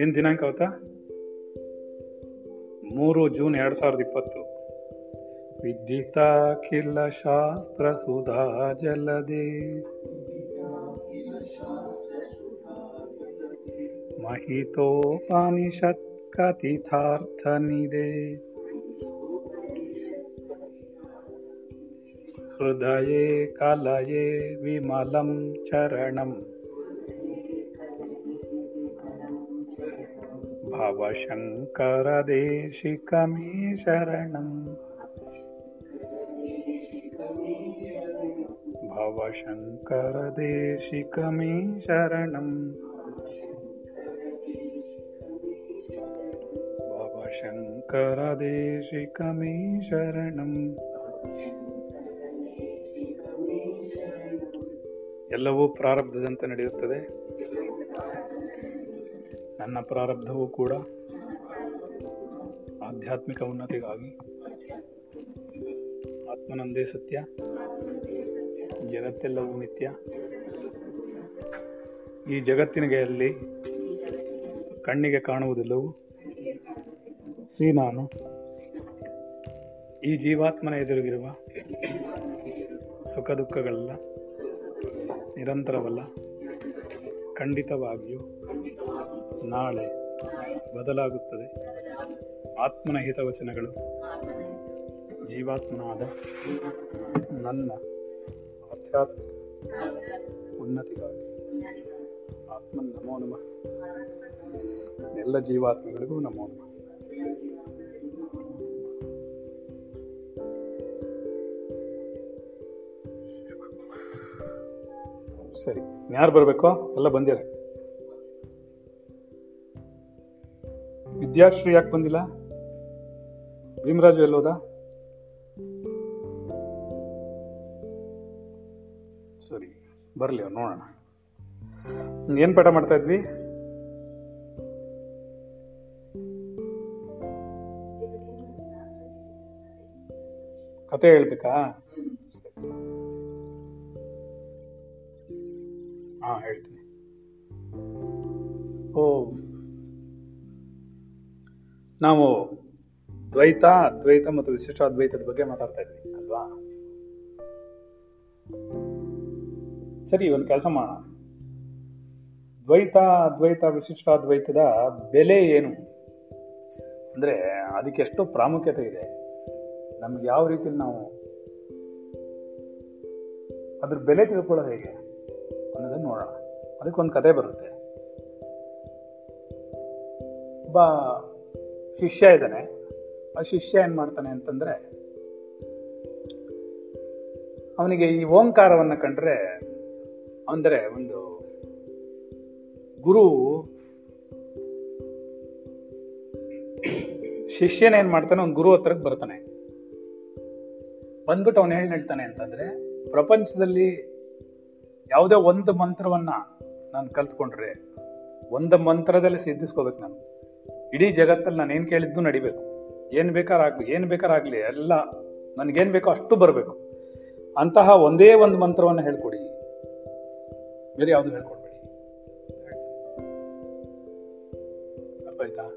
ಏನ್ ದಿನಾಂಕ ಅವತ್ತಾ? ಮೂರು ಜೂನ್ ಎರಡ್ ಸಾವಿರದ ಇಪ್ಪತ್ತು. ವಿದ್ಯುತಾಖಿಲ ಶಾಸ್ತ್ರ ಸುಧಾ ಜಲದೆ. ಮಹಿತೋಪನಿಷತ್ ಕಥಿತಾರ್ಥ हृदये कालये विमल चरण। भवशंकर शरणं। भवशङ्करदेशिकमे शरण। भवशङ्करदेशिकमे शरणम् ಎಲ್ಲವೂ ಪ್ರಾರಬ್ಧದಂತೆ ನಡೆಯುತ್ತದೆ. ನನ್ನ ಪ್ರಾರಬ್ಧವೂ ಕೂಡ ಆಧ್ಯಾತ್ಮಿಕ ಉನ್ನತಿಗಾಗಿ. ಆತ್ಮನಂದೇ ಸತ್ಯ, ಜಗತ್ತೆಲ್ಲವೂ ನಿತ್ಯ. ಈ ಜಗತ್ತಿನಗೆಯಲ್ಲಿ ಕಣ್ಣಿಗೆ ಕಾಣುವುದಿಲ್ಲವೂ. ಸೀ ನಾನು. ಈ ಜೀವಾತ್ಮನ ಎದುರಿಗಿರುವ ಸುಖ ದುಃಖಗಳೆಲ್ಲ ನಿರಂತರವಲ್ಲ. ಖಂಡಿತವಾಗಿಯೂ ನಾಳೆ ಬದಲಾಗುತ್ತದೆ. ಆತ್ಮನ ಹಿತವಚನಗಳು ಜೀವಾತ್ಮನಾದ ನನ್ನ ಆಧ್ಯಾತ್ಮಿಕ ಉನ್ನತಿಗಾಗಿ ಆತ್ಮನ್ ನಮೋ ನಮಃ. ಎಲ್ಲ ಜೀವಾತ್ಮಗಳಿಗೂ ನಮೋ ನಮಃ. ಸರಿ. ಯಾರು ಬರಬೇಕು? ಎಲ್ಲ ಬಂದಿರ. ವಿದ್ಯಾಶ್ರೀ ಯಾಕೆ ಬಂದಿಲ್ಲ? ಭೀಮರಾಜು ಎಲ್ಲೋದ? ಸರಿ, ಬರಲಿ ಅವ್ರು, ನೋಡೋಣ. ಏನ್ ಪಾಠ ಮಾಡ್ತಾ ಇದ್ವಿ? ಕತೆ ಹೇಳ್ಬೇಕಾ? ಹಾ, ಹೇಳ್ತೀನಿ. ಓ, ನಾವು ದ್ವೈತ, ಅದ್ವೈತ ಮತ್ತು ವಿಶಿಷ್ಟ ಅದ್ವೈತದ ಬಗ್ಗೆ ಮಾತಾಡ್ತಾ ಇದ್ವಿ, ಅಲ್ವಾ? ಸರಿ, ಒಂದು ಕೆಲಸ ಮಾಡೋಣ. ದ್ವೈತ, ಅದ್ವೈತ, ವಿಶಿಷ್ಟ ಅದ್ವೈತದ ಬೆಲೆ ಏನು? ಅಂದ್ರೆ ಅದಕ್ಕೆ ಎಷ್ಟು ಪ್ರಾಮುಖ್ಯತೆ ಇದೆ. ನಮ್ಗೆ ಯಾವ ರೀತಿಲಿ ನಾವು ಅದ್ರ ಬೆಲೆ ತಿಳ್ಕೊಳ್ಳೋದು ಹೇಗೆ? ಅನ್ನೋದನ್ನ ನೋಡೋಣ. ಅದಕ್ಕೊಂದು ಕತೆ ಬರುತ್ತೆ. ಒಬ್ಬ ಶಿಷ್ಯ ಇದ್ದಾನೆ. ಆ ಶಿಷ್ಯ ಏನ್ ಮಾಡ್ತಾನೆ ಅಂತಂದ್ರೆ, ಅವನಿಗೆ ಈ ಓಂಕಾರವನ್ನ ಕಂಡ್ರೆ, ಅಂದ್ರೆ ಒಂದು ಗುರು ಶಿಷ್ಯನ ಏನ್ ಮಾಡ್ತಾನೆ ಒಂದು ಗುರು ಹತ್ರಕ್ಕೆ ಬರ್ತಾನೆ. ಬಂದ್ಬಿಟ್ಟು ಅವನು ಹೇಳ್ತಾನೆ ಅಂತಂದ್ರೆ, ಪ್ರಪಂಚದಲ್ಲಿ ಯಾವುದೇ ಒಂದು ಮಂತ್ರವನ್ನ ನಾನು ಕಲ್ತ್ಕೊಂಡ್ರೆ ಒಂದು ಮಂತ್ರದಲ್ಲಿ ಸಿದ್ಧಿಸ್ಕೋಬೇಕು ನಾನು. ಇಡೀ ಜಗತ್ತಲ್ಲಿ ನಾನು ಏನು ಕೇಳಿದ್ದು ನಡಿಬೇಕು. ಏನು ಬೇಕಾರಾಗ್ಲಿ ಏನು ಬೇಕಾರಾಗ್ಲಿ ಎಲ್ಲ ನನ್ಗೇನ್ ಬೇಕೋ ಅಷ್ಟು ಬರಬೇಕು. ಅಂತಹ ಒಂದೇ ಒಂದು ಮಂತ್ರವನ್ನು ಹೇಳ್ಕೊಡಿ. ಬೇರೆ ಯಾವುದು ಹೇಳ್ಕೊಡ್ಬೇಡಿ? ಅರ್ಥ ಆಯ್ತಾ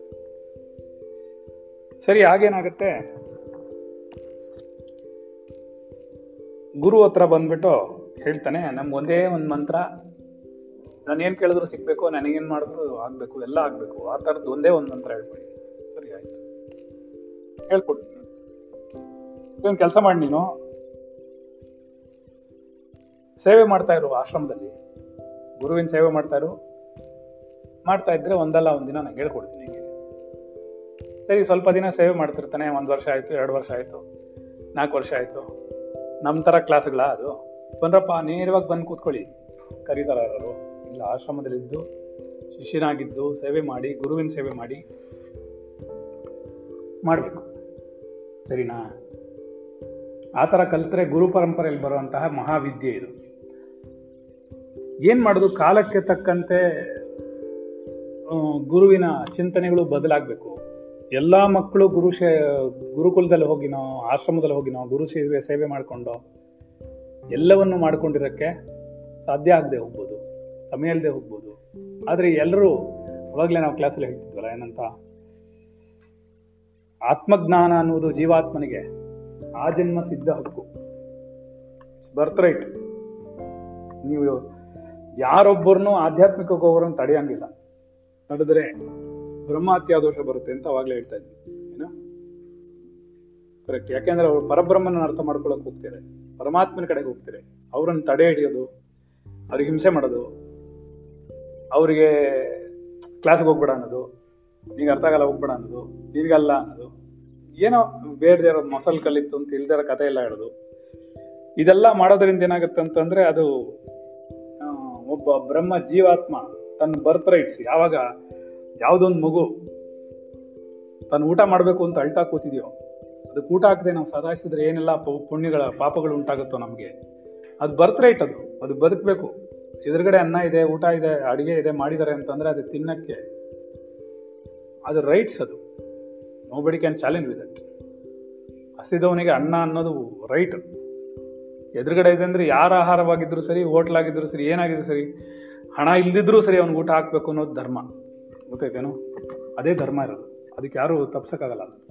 ಸರಿ ಆಗೇನಾಗುತ್ತೆ ಗುರು ಹತ್ರ ಬಂದ್ಬಿಟ್ಟು ಹೇಳ್ತಾನೆ, ನಮ್ಗೆ ಒಂದೇ ಒಂದು ಮಂತ್ರ. ನಾನು ಏನು ಕೇಳಿದ್ರು ಸಿಗ್ಬೇಕು ನನಗೇನು ಮಾಡಿದ್ರು ಆಗಬೇಕು, ಎಲ್ಲ ಆಗಬೇಕು. ಆ ಥರದ್ದು ಒಂದೇ ಒಂದು ಮಂತ್ರ ಹೇಳ್ಕೊಡಿ. ಸರಿ, ಆಯಿತು. ಹೇಳ್ಕೊಡ್ತೀನಿ ಏನು ಕೆಲಸ ಮಾಡಿ ನೀನು? ಸೇವೆ ಮಾಡ್ತಾ ಇರು ಆಶ್ರಮದಲ್ಲಿ. ಗುರುವಿನ ಸೇವೆ ಮಾಡ್ತಾ ಇರು. ಮಾಡ್ತಾ ಇದ್ರೆ ಒಂದಲ್ಲ ಒಂದಿನ ನಾನು ಹೇಳ್ಕೊಡ್ತೀನಿ ಸರಿ, ಸ್ವಲ್ಪ ದಿನ ಸೇವೆ ಮಾಡ್ತಿರ್ತಾನೆ, ಒಂದು ವರ್ಷ ಆಯಿತು, ಎರಡು ವರ್ಷ ಆಯಿತು, ನಾಲ್ಕು ವರ್ಷ ಆಯಿತು. ನಮ್ಮ ಥರ ಕ್ಲಾಸ್ಗಳ ಅದು? ಬಂದ್ರಪ್ಪ, ನೇರವಾಗಿ ಬಂದು ಕೂತ್ಕೊಳ್ಳಿ. ಕರೀತಾರ ಯಾರು? ಇಲ್ಲ, ಆಶ್ರಮದಲ್ಲಿದ್ದು, ಶಿಷ್ಯನಾಗಿದ್ದು ಸೇವೆ ಮಾಡಿ, ಗುರುವಿನ ಸೇವೆ ಮಾಡಿ ಮಾಡಬೇಕು. ಸರಿನಾ? ಆ ಥರ ಕಲ್ತ್ರೆ ಗುರು ಪರಂಪರೆಯಲ್ಲಿ ಬರುವಂತಹ ಮಹಾವಿದ್ಯೆ ಇದು. ಏನು ಮಾಡೋದು? ಕಾಲಕ್ಕೆ ತಕ್ಕಂತೆ ಗುರುವಿನ ಚಿಂತನೆಗಳು ಬದಲಾಗಬೇಕು. ಎಲ್ಲಾ ಮಕ್ಕಳು ಗುರು ಶೇ, ಗುರುಕುಲದಲ್ಲಿ ಹೋಗಿನೋ ಆಶ್ರಮದಲ್ಲಿ ಹೋಗಿನೋ ಗುರು ಸೇವೆ ಸೇವೆ ಮಾಡ್ಕೊಂಡು ಎಲ್ಲವನ್ನು ಮಾಡ್ಕೊಂಡಿರೋಕ್ಕೆ ಸಾಧ್ಯ ಆಗದೆ ಹೋಗ್ಬೋದು, ಸಮಯ ಇಲ್ಲದೆ ಹೋಗ್ಬೋದು. ಆದರೆ ಎಲ್ಲರೂ ಅವಾಗಲೇ ನಾವು ಕ್ಲಾಸಲ್ಲಿ ಹೇಳ್ತಿದ್ವಲ್ಲ ಏನಂತ? ಆತ್ಮಜ್ಞಾನ ಅನ್ನುವುದು ಜೀವಾತ್ಮನಿಗೆ ಆ ಜನ್ಮ ಸಿದ್ಧ ಹಕ್ಕು. ಬರ್ತ್ ರೈಟ್ ನೀವು ಯಾರೊಬ್ಬರನ್ನೂ ಆಧ್ಯಾತ್ಮಿಕ ಹೋಗೋರನ್ನು ತಡೆಯಂಗಿಲ್ಲ. ತಡೆದ್ರೆ ಬ್ರಹ್ಮಹತ್ಯಾ ದೋಷ ಬರುತ್ತೆ ಅಂತ ಅವಾಗಲೇ ಹೇಳ್ತಾ ಇದ್ವಿ. ಕರೆಕ್ಟ್ ಯಾಕೆಂದ್ರೆ ಅವರು ಪರಬ್ರಹ್ಮನ ಅರ್ಥ ಮಾಡ್ಕೊಳಕ್ ಹೋಗ್ತಾರೆ ಪರಮಾತ್ಮನ ಕಡೆಗೆ ಹೋಗ್ತಾರೆ ಅವ್ರನ್ನ ತಡೆ ಹಿಡಿಯೋದು, ಅವ್ರಿಗೆ ಹಿಂಸೆ ಮಾಡೋದು, ಅವರಿಗೆ ಕ್ಲಾಸ್ಗೆ ಹೋಗ್ಬೇಡ ಅನ್ನೋದು, ನಿಂಗೆ ಅರ್ಥ ಆಗಲ್ಲ ಹೋಗ್ಬೇಡ ಅನ್ನೋದು ನಿನಗಲ್ಲ ಅನ್ನೋದು, ಏನೋ ಬೇಡದೇ ಇರೋ ಮೊಸಲ್ ಕಲಿತ್ತು ಅಂತ ಇಲ್ದಿರೋ ಕಥೆ ಎಲ್ಲ ಹೇಳೋದು. ಇದೆಲ್ಲ ಮಾಡೋದ್ರಿಂದ ಏನಾಗುತ್ತೆ ಅಂತಂದ್ರೆ ಅದು ಒಬ್ಬ ಬ್ರಹ್ಮ ಜೀವಾತ್ಮ ತನ್ನ ಬರ್ತ್ ರೈಟ್ಸ್ ಯಾವಾಗ ಯಾವುದೊಂದು ಮಗು ತನ್ನ ಊಟ ಮಾಡಬೇಕು ಅಂತ ಅಳ್ತಾ ಕೂತಿದ್ಯೋ ಅದಕ್ಕೆ ಊಟ ಹಾಕದೆ ನಾವು ಸದಾಯಿಸಿದ್ರೆ ಏನೆಲ್ಲ ಪುಣ್ಯಗಳ ಪಾಪಗಳು ಉಂಟಾಗುತ್ತೋ ನಮಗೆ. ಅದು ಬರ್ತ್ ರೈಟ್ ಅದು. ಅದು ಬದುಕಬೇಕು. ಎದುರುಗಡೆ ಅನ್ನ ಇದೆ, ಊಟ ಇದೆ, ಅಡುಗೆ ಇದೆ ಮಾಡಿದ್ದಾರೆ ಅಂತಂದ್ರೆ ಅದು ತಿನ್ನಕ್ಕೆ ಅದು ರೈಟ್ಸ್ ಅದು. ನೋ ಬಡಿ ಕ್ಯಾನ್ ಚಾಲೆಂಜ್ ದಟ್ ಹಸಿದವನಿಗೆ ಅನ್ನ ಅನ್ನೋದು ರೈಟ್ ಎದುರುಗಡೆ ಇದೆ ಅಂದರೆ ಯಾರ ಆಹಾರವಾಗಿದ್ದರೂ ಸರಿ ಹೋಟ್ಲ್ ಆಗಿದ್ರು ಸರಿ, ಏನಾಗಿದ್ರು ಸರಿ, ಹಣ ಇಲ್ದಿದ್ರೂ ಸರಿ ಅವ್ನಿಗೆ ಊಟ ಹಾಕಬೇಕು ಅನ್ನೋದು ಧರ್ಮ. ಗೊತ್ತೈತೇನು ಅದೇ ಧರ್ಮ ಇರೋದು. ಅದಕ್ಕೆ ಯಾರು ತಪ್ಸೋಕ್ಕಾಗಲ್ಲ. ಅದು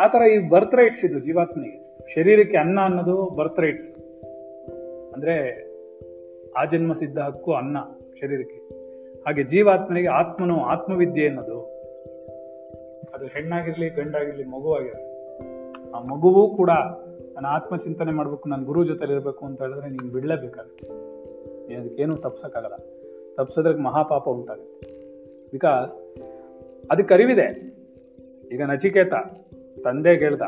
ಆ ಥರ ಈ ಬರ್ತ್ ರೈಟ್ಸ್ ಇದು ಜೀವಾತ್ಮನಿಗೆ ಶರೀರಕ್ಕೆ ಅನ್ನ ಅನ್ನೋದು ಬರ್ತ್ ರೈಟ್ಸ್ ಅಂದ್ರೆ ಆ ಜನ್ಮ ಸಿದ್ಧ ಹಕ್ಕು ಅನ್ನ ಶರೀರಕ್ಕೆ. ಹಾಗೆ ಜೀವಾತ್ಮನಿಗೆ ಆತ್ಮನು ಆತ್ಮವಿದ್ಯೆ ಅನ್ನೋದು ಅದು ಹೆಣ್ಣಾಗಿರಲಿ ಗಂಡಾಗಿರ್ಲಿ ಮಗುವಾಗಿರಲಿ ಆ ಮಗುವೂ ಕೂಡ ನನ್ನ ಆತ್ಮ ಚಿಂತನೆ ಮಾಡ್ಬೇಕು, ನನ್ನ ಗುರು ಇರಬೇಕು ಅಂತ ಹೇಳಿದ್ರೆ ನೀನು ಬಿಡಲೇಬೇಕಾಗುತ್ತೆ. ನೀನು ಅದಕ್ಕೇನು ತಪ್ಸಕ್ಕಾಗಲ್ಲ. ತಪ್ಸೋದ್ರಿಗೆ ಮಹಾಪಾಪ ಉಂಟಾಗುತ್ತೆ. ಬಿಕಾಸ್ ಅದಕ್ಕೆ ಅರಿವಿದೆ ಈಗ ನಚಿಕೇತ ತಂದೆಗೆ ಹೇಳ್ದ.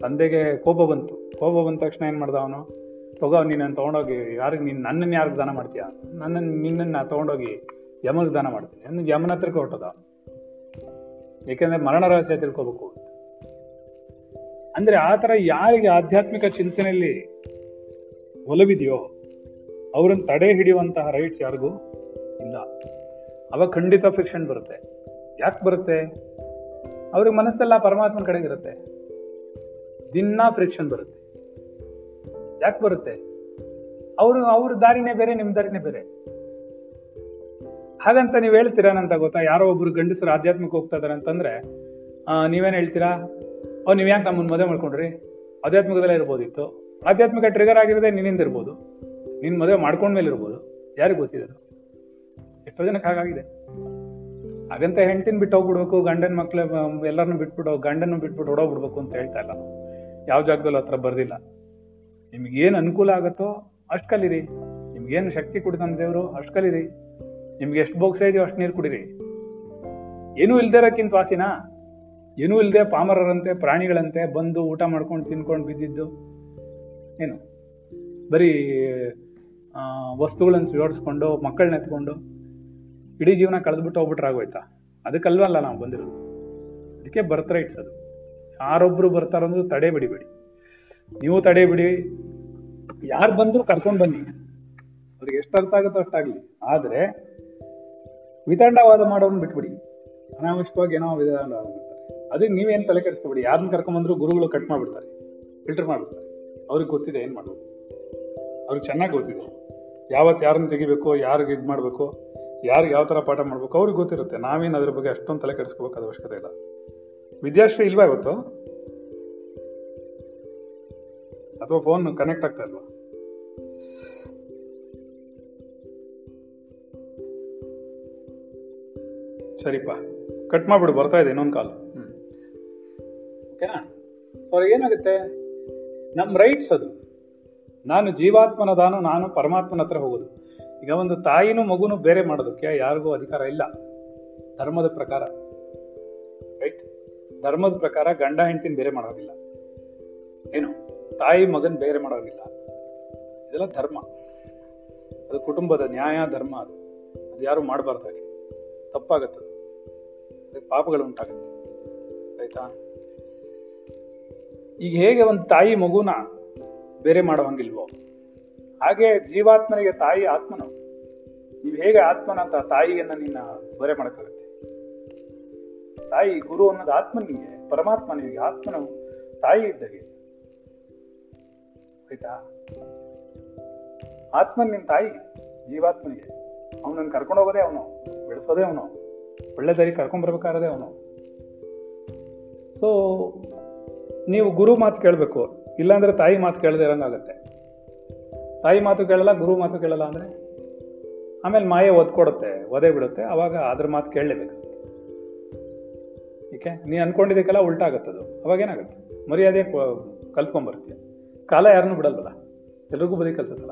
ತಂದೆಗೆ ಕೋಪ ಬಂತು. ಕೋಪ ಬಂದ ತಕ್ಷಣ ಏನು ಮಾಡ್ದ ಅವನು? ತಗೋ ನೀನನ್ನು ತೊಗೊಂಡೋಗಿ ಯಾರಿಗೆ ನೀನು ನನ್ನನ್ನು ಯಾರಿಗೆ ದಾನ ಮಾಡ್ತೀಯ? ನನ್ನನ್ನು ನಿನ್ನನ್ನು ತೊಗೊಂಡೋಗಿ ಯಮಗೆ ದಾನ ಮಾಡ್ತೀನಿ. ಅಂದ್ರೆ ಯಮನ ಹತ್ರಕ್ಕೆ ಹೊಟ್ಟದ ಏಕೆಂದರೆ ಮರಣ ರಹಸ್ಯ ತಿಳ್ಕೋಬೇಕು ಅಂದ್ರೆ ಆ ಥರ ಯಾರಿಗೆ ಆಧ್ಯಾತ್ಮಿಕ ಚಿಂತನೆಯಲ್ಲಿ ಒಲವಿದೆಯೋ, ಅವರನ್ನು ತಡೆ ಹಿಡಿಯುವಂತಹ ರೈಟ್ಸ್ ಯಾರಿಗೂ ಇಲ್ಲ. ಅವಾಗ ಖಂಡಿತ ಫಿಕ್ಷನ್ ಬರುತ್ತೆ. ಯಾಕೆ ಬರುತ್ತೆ? ಅವ್ರಿಗೆ ಮನಸ್ಸೆಲ್ಲ ಪರಮಾತ್ಮನ ಕಡೆಗೆ ಇರುತ್ತೆ. ದಿನ ಫ್ರಿಕ್ಷನ್ ಬರುತ್ತೆ. ಯಾಕೆ ಬರುತ್ತೆ? ಅವರು, ಅವ್ರ ದಾರಿನೇ ಬೇರೆ ನಿಮ್ಮ ದಾರಿನೇ ಬೇರೆ. ಹಾಗಂತ ನೀವು ಹೇಳ್ತೀರಾನಂತ ಗೊತ್ತಾ? ಯಾರೋ ಒಬ್ರು ಗಂಡಸರು ಆಧ್ಯಾತ್ಮಿಕ ಹೋಗ್ತಾ ಇದಾರೆ ಅಂತಂದ್ರೆ ನೀವೇನ್ ಹೇಳ್ತೀರಾ? ಓ, ನೀವು ಯಾಕೆ ನಮ್ಮನ್ನು ಮದುವೆ ಮಾಡ್ಕೊಂಡ್ರಿ? ಆಧ್ಯಾತ್ಮಿಕದಲ್ಲೇ ಇರ್ಬೋದಿತ್ತು. ಆಧ್ಯಾತ್ಮಿಕ ಟ್ರಿಗರ್ ಆಗಿರೋದೇ ನಿನ್ನಿಂದ ಇರ್ಬೋದು. ನಿನ್ ಮದುವೆ ಮಾಡ್ಕೊಂಡ್ಮೇಲೆ ಇರ್ಬೋದು ಯಾರಿಗೆ ಗೊತ್ತಿದೆ? ಎಷ್ಟೋ ಜನಕ್ಕೆ ಹಾಗಾಗಿದೆ. ಹಾಗಂತ ಹೆಂಡತಿನ ಬಿಟ್ಟು ಹೋಗ್ಬಿಡ್ಬೇಕು, ಗಂಡನ ಮಕ್ಳು ಎಲ್ಲರನ್ನು ಬಿಟ್ಬಿಟ್ಟು ಗಂಡನ ಬಿಟ್ಬಿಟ್ಟು ಓಡೋಗ್ಬಿಡ್ಬೇಕು ಅಂತ ಹೇಳ್ತಾ ಇಲ್ಲ ಯಾವ ಜಾಗದಲ್ಲೂ ಹತ್ರ ಬರ್ದಿಲ್ಲ. ನಿಮ್ಗೆ ಏನು ಅನುಕೂಲ ಆಗುತ್ತೋ ಅಷ್ಟು ಕಲೀರಿ. ನಿಮ್ಗೇನು ಶಕ್ತಿ ಕೊಡ್ತಾನೆ ದೇವರು ಅಷ್ಟು ಕಲೀರಿ. ನಿಮ್ಗೆ ಎಷ್ಟು ಬೋಗ್ಸ ಇದೆಯೋ ಅಷ್ಟು ನೀರು ಕುಡೀರಿ. ಏನೂ ಇಲ್ದೇ ಇರೋಕ್ಕಿಂತ ವಾಸಿನಾ? ಏನೂ ಇಲ್ಲದೆ ಪಾಮರರಂತೆ, ಪ್ರಾಣಿಗಳಂತೆ ಬಂದು ಊಟ ಮಾಡ್ಕೊಂಡು ತಿನ್ಕೊಂಡು ಬಿದ್ದಿದ್ದು. ಏನು? ಬರೀ ವಸ್ತುಗಳನ್ನು ಜೋಡಿಸ್ಕೊಂಡು ಮಕ್ಕಳನ್ನ ಎತ್ಕೊಂಡು ಇಡೀ ಜೀವನ ಕಳೆದ್ಬಿಟ್ಟು ಹೋಗ್ಬಿಟ್ರೆ ಆಗೋಯ್ತಾ? ಅದಕ್ಕಲ್ವಲ್ಲ ನಾವು ಬಂದಿರೋದು. ಅದಕ್ಕೆ ಬರ್ತ್ ರೈಟ್ಸ್ ಅದು. ಯಾರೊಬ್ರು ಬರ್ತಾರಂದ್ರೂ ತಡೆ ಬಿಡಿಬೇಡಿ. ನೀವು ತಡೆ ಬಿಡಿ. ಯಾರು ಬಂದ್ರು ಕರ್ಕೊಂಡು ಬನ್ನಿ. ಅವ್ರಿಗೆ ಎಷ್ಟು ಅರ್ಥ ಆಗುತ್ತೋ ಅಷ್ಟಾಗ್ಲಿ ಆದ್ರೆ, ವಿತಂಡವಾದ ಮಾಡೋನ್ ಬಿಟ್ಬಿಡಿ. ಅನಾವಶ್ಯವಾಗಿ ಏನೋ ವಿಧಾನ ಅದಕ್ಕೆ ನೀವೇನು ತಲೆ ಕೆಡಿಸ್ಕೊಬಿಡಿ. ಯಾರನ್ನ ಕರ್ಕೊಂಬಂದ್ರು ಗುರುಗಳು ಕಟ್ ಮಾಡ್ಬಿಡ್ತಾರೆ. ಫಿಲ್ಟರ್ ಮಾಡ್ಬಿಡ್ತಾರೆ. ಅವ್ರಿಗೆ ಗೊತ್ತಿದೆ ಏನು ಮಾಡೋದು. ಅವ್ರಿಗೆ ಚೆನ್ನಾಗಿ ಗೊತ್ತಿದೆ. ಯಾವತ್ತು ಯಾರನ್ನ ತೆಗಿಬೇಕು, ಯಾರಿಗೆ ಇದು ಮಾಡಬೇಕು ಯಾರಿಗೆ ಯಾವ ಥರ ಪಾಠ ಮಾಡ್ಬೇಕು ಅವ್ರಿಗೆ ಗೊತ್ತಿರುತ್ತೆ. ನಾವೇನು ಅದ್ರ ಬಗ್ಗೆ ಅಷ್ಟೊಂದು ತಲೆ ಕೆಡಿಸ್ಕೋಬೇಕಾದ ಅವಶ್ಯಕತೆ ಇಲ್ಲ. ವಿದ್ಯಾಶ್ರೀ ಇಲ್ವಾ ಇವತ್ತು? ಅಥವಾ ಫೋನ್ ಕನೆಕ್ಟ್ ಆಗ್ತಾ ಇಲ್ವಾ? ಸರಿಪಾ. ಕಟ್ ಮಾಡ್ಬಿಡು, ಬರ್ತಾ ಇದೆ ಇನ್ನೊಂದು ಕಾಲ್ ಹ್ಮ್. ಓಕೆನಾ ಸೊ ಏನಾಗುತ್ತೆ? ನಮ್ಮ ರೈಟ್ಸ್ ಅದು. ನಾನು ಜೀವಾತ್ಮನ ದಾನು, ನಾನು ಪರಮಾತ್ಮನ ಹತ್ರ ಹೋಗೋದು. ಈಗ ಒಂದು ತಾಯಿನೂ ಮಗುನು ಬೇರೆ ಮಾಡೋದಕ್ಕೆ ಯಾರಿಗೂ ಅಧಿಕಾರ ಇಲ್ಲ. ಧರ್ಮದ ಪ್ರಕಾರ. ರೈಟ್ ಧರ್ಮದ ಪ್ರಕಾರ ಗಂಡ ಹೆಂಡತಿನ ಬೇರೆ ಮಾಡೋದಿಲ್ಲ. ಏನು? ತಾಯಿ ಮಗನ್ ಬೇರೆ ಮಾಡೋದಿಲ್ಲ. ಇದೆಲ್ಲ ಧರ್ಮ. ಅದು ಕುಟುಂಬದ ನ್ಯಾಯ, ಧರ್ಮ ಅದು. ಅದು ಯಾರು ಮಾಡಬಾರ್ದು ಹಾಗೆ. ತಪ್ಪಾಗತ್ತೆ ಅದು. ಅದಕ್ಕೆ ಪಾಪಗಳು ಉಂಟಾಗತ್ತೆ. ಆಯ್ತಾ? ಈಗ ಹೇಗೆ ಒಂದು ತಾಯಿ ಮಗುನ ಬೇರೆ ಮಾಡೋ ಹಂಗಿಲ್ವೋ ಹಾಗೆ ಜೀವಾತ್ಮನಿಗೆ ತಾಯಿ ಆತ್ಮನು. ನೀವು ಹೇಗೆ ಆತ್ಮನಂತ ತಾಯಿಯನ್ನು ನಿನ್ನ ಬರೆ ಮಾಡೋಕ್ಕಾಗುತ್ತೆ ತಾಯಿ ಗುರು ಅನ್ನೋದು ಆತ್ಮನಿಗೆ, ಪರಮಾತ್ಮನಿಗೆ, ಆತ್ಮನು ತಾಯಿ ಇದ್ದಾಗೆ ಆಯ್ತಾ? ಆತ್ಮನ್ ನಿನ್ನ ತಾಯಿ, ಜೀವಾತ್ಮನಿಗೆ. ಅವನನ್ನು ಕರ್ಕೊಂಡು ಹೋಗೋದೇ ಅವನು, ಬೆಳೆಸೋದೇ ಅವನು, ಒಳ್ಳೆ ದಾರಿ ಕರ್ಕೊಂಡ್ ಅವನು. ಸೊ ನೀವು ಗುರು ಮಾತು ಕೇಳಬೇಕು, ಇಲ್ಲಾಂದ್ರೆ ತಾಯಿ ಮಾತು ಕೇಳದೆ ಇರಂಗಾಗತ್ತೆ. ತಾಯಿ ಮಾತು ಕೇಳಲ್ಲ ಗುರು ಮಾತು ಕೇಳಲ್ಲ ಅಂದರೆ ಆಮೇಲೆ ಮಾಯೆ ಒದ್ಕೊಡುತ್ತೆ, ಒದೆ ಬಿಡುತ್ತೆ, ಅವಾಗ ಅದ್ರ ಮಾತು ಕೇಳಲೇಬೇಕಾಗುತ್ತೆ ಏಕೆ? ನೀನು ಅನ್ಕೊಂಡಿದ್ದಕ್ಕೆಲ್ಲ ಅವಾಗ ಏನಾಗುತ್ತೆ? ಮರ್ಯಾದೆ ಕಲ್ತ್ಕೊಂಡ್ಬರ್ತೀಯ ಕಾಲ ಯಾರನ್ನೂ ಬಿಡಲ್ವಲ್ಲ? ಎಲ್ರಿಗೂ ಬದಿ ಕಲ್ಸತ್ತಲ್ಲ?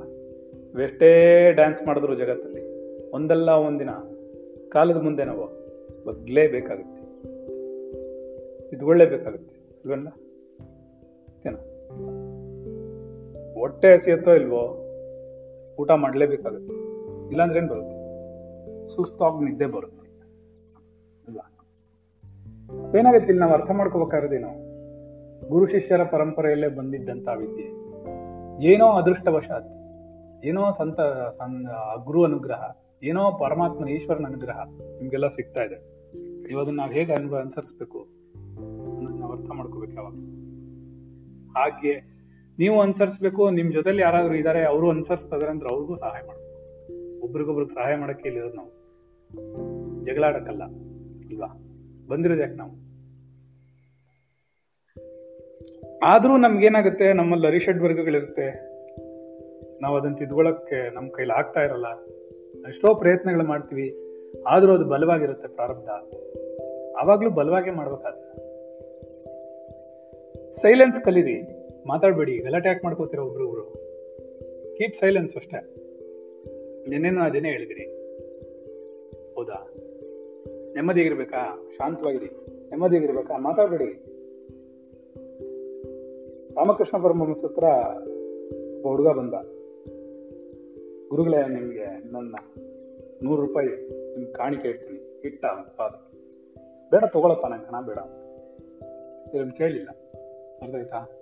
ಎಷ್ಟೇ ಡ್ಯಾನ್ಸ್ ಮಾಡಿದ್ರು ಜಗತ್ತಲ್ಲಿ. ಒಂದಲ್ಲ ಒಂದಿನ, ಕಾಲದ ಮುಂದೆ ನಾವು ಬಗ್ಲೇಬೇಕಾಗುತ್ತೆ ಇದ್ಕೊಳ್ಳೇಬೇಕಾಗುತ್ತೆ. ಇಲ್ವಲ್ಲ ಏನೋ ಹೊಟ್ಟೆ ಹಸಿಯತ್ತೋ ಇಲ್ವೋ, ಊಟ ಮಾಡಲೇಬೇಕಾಗುತ್ತೆ. ಇಲ್ಲಾಂದ್ರೆ ಏನು ಬರುತ್ತೆ? ಸುಸ್ತಾಗಿ ನಿದ್ದೆ ಬರುತ್ತೆ. ಇಲ್ಲ ಏನಾಗುತ್ತೆ ಇಲ್ಲಿ ನಾವು ಅರ್ಥ ಮಾಡ್ಕೋಬೇಕಾದ್ರೆ ನಾವು ಗುರು ಶಿಷ್ಯರ ಪರಂಪರೆಯಲ್ಲೇ ಬಂದಿದ್ದಂತ ವಿದ್ಯೆ. ಏನೋ ಅದೃಷ್ಟವಶಾತ್, ಏನೋ ಸಂತ, ಸಂ ಗುರು ಅನುಗ್ರಹ, ಏನೋ ಪರಮಾತ್ಮನ ಈಶ್ವರನ ಅನುಗ್ರಹ ನಿಮ್ಗೆಲ್ಲ ಸಿಗ್ತಾ ಇದೆ. ಇವಾಗ ನಾವು ಹೇಗೆ ಅನುಭವ ಅನುಸರಿಸ್ಬೇಕು ಅನ್ನೋದನ್ನ ಅರ್ಥ ಮಾಡ್ಕೋಬೇಕು ಯಾವಾಗ ಹಾಗೆ ನೀವು ಅನುಸರಿಸ್ಬೇಕು ನಿಮ್ಮ ಜೊತೆಲಿ ಯಾರಾದರೂ ಇದ್ದಾರೆ ಅವರು ಅನುಸರಿಸ್ತಿದಾರೆ ಅಂದ್ರೆ ಅವ್ರಿಗೂ ಸಹಾಯ ಮಾಡಬೇಕು. ಒಬ್ರಿಗೊಬ್ರಿಗೆ ಸಹಾಯ ಮಾಡಕ್ಕೆ ಇಲ್ಲಿರೋದು ನಾವು. ಜಗಳಾಡಕ್ಕಲ್ಲ ಇಲ್ವಾ ಬಂದಿರೋದು ಯಾಕೆ ನಾವು? ಆದರೂ ನಮ್ಗೇನಾಗುತ್ತೆ, ನಮ್ಮಲ್ಲಿ ಅರಿಷಡ್ ವರ್ಗಗಳಿರುತ್ತೆ. ನಾವು ಅದನ್ನ ತಿದ್ಕೊಳ್ಳೋಕ್ಕೆ ನಮ್ಮ ಕೈಲಿ ಆಗ್ತಾ ಇರಲ್ಲ. ಎಷ್ಟೋ ಪ್ರಯತ್ನಗಳು ಮಾಡ್ತೀವಿ. ಆದರೂ ಅದು ಬಲವಾಗಿರುತ್ತೆ ಪ್ರಾರಬ್ಧ. ಆವಾಗಲೂ ಬಲವಾಗೇ ಮಾಡ್ಬೇಕಾದ್ರೆ ಸೈಲೆನ್ಸ್ ಕಲೀರಿ. ಮಾತಾಡ್ಬೇಡಿ ಗಲಾಟೆ ಯಾಕೆ ಮಾಡ್ಕೋತೀರ ಒಬ್ರೊಬ್ರು ಕೀಪ್ ಸೈಲೆನ್ಸ್ ಅಷ್ಟೇ. ನಿನ್ನೇನು ಅದೇನೇ ಹೇಳಿದಿರಿ. ಹೌದಾ? ನೆಮ್ಮದಿಯಾಗಿರ್ಬೇಕಾ? ಶಾಂತವಾಗಿರಿ. ನೆಮ್ಮದಿಯಾಗಿರ್ಬೇಕಾ? ಮಾತಾಡ್ಬೇಡಿ. ರಾಮಕೃಷ್ಣ ಪರಮಹಂಸ ಹತ್ರ ಒಬ್ಬ ಹುಡುಗ ಬಂದ. ಗುರುಗಳೇ, ನಿಮಗೆ ನನ್ನ ನೂರು ರೂಪಾಯಿ ನಿಮ್ಗೆ ಕಾಣಿಕೆ ಇಡ್ತೀನಿ ಇಟ್ಟ ಪಾದ ಬೇಡ, ತಗೊಳಪ್ಪ ನಂಗೆ, ಹಣ ಬೇಡ. ಸರಿ ಕೇಳಿಲ್ಲ. ಅರ್ಥ ಆಯ್ತಾ?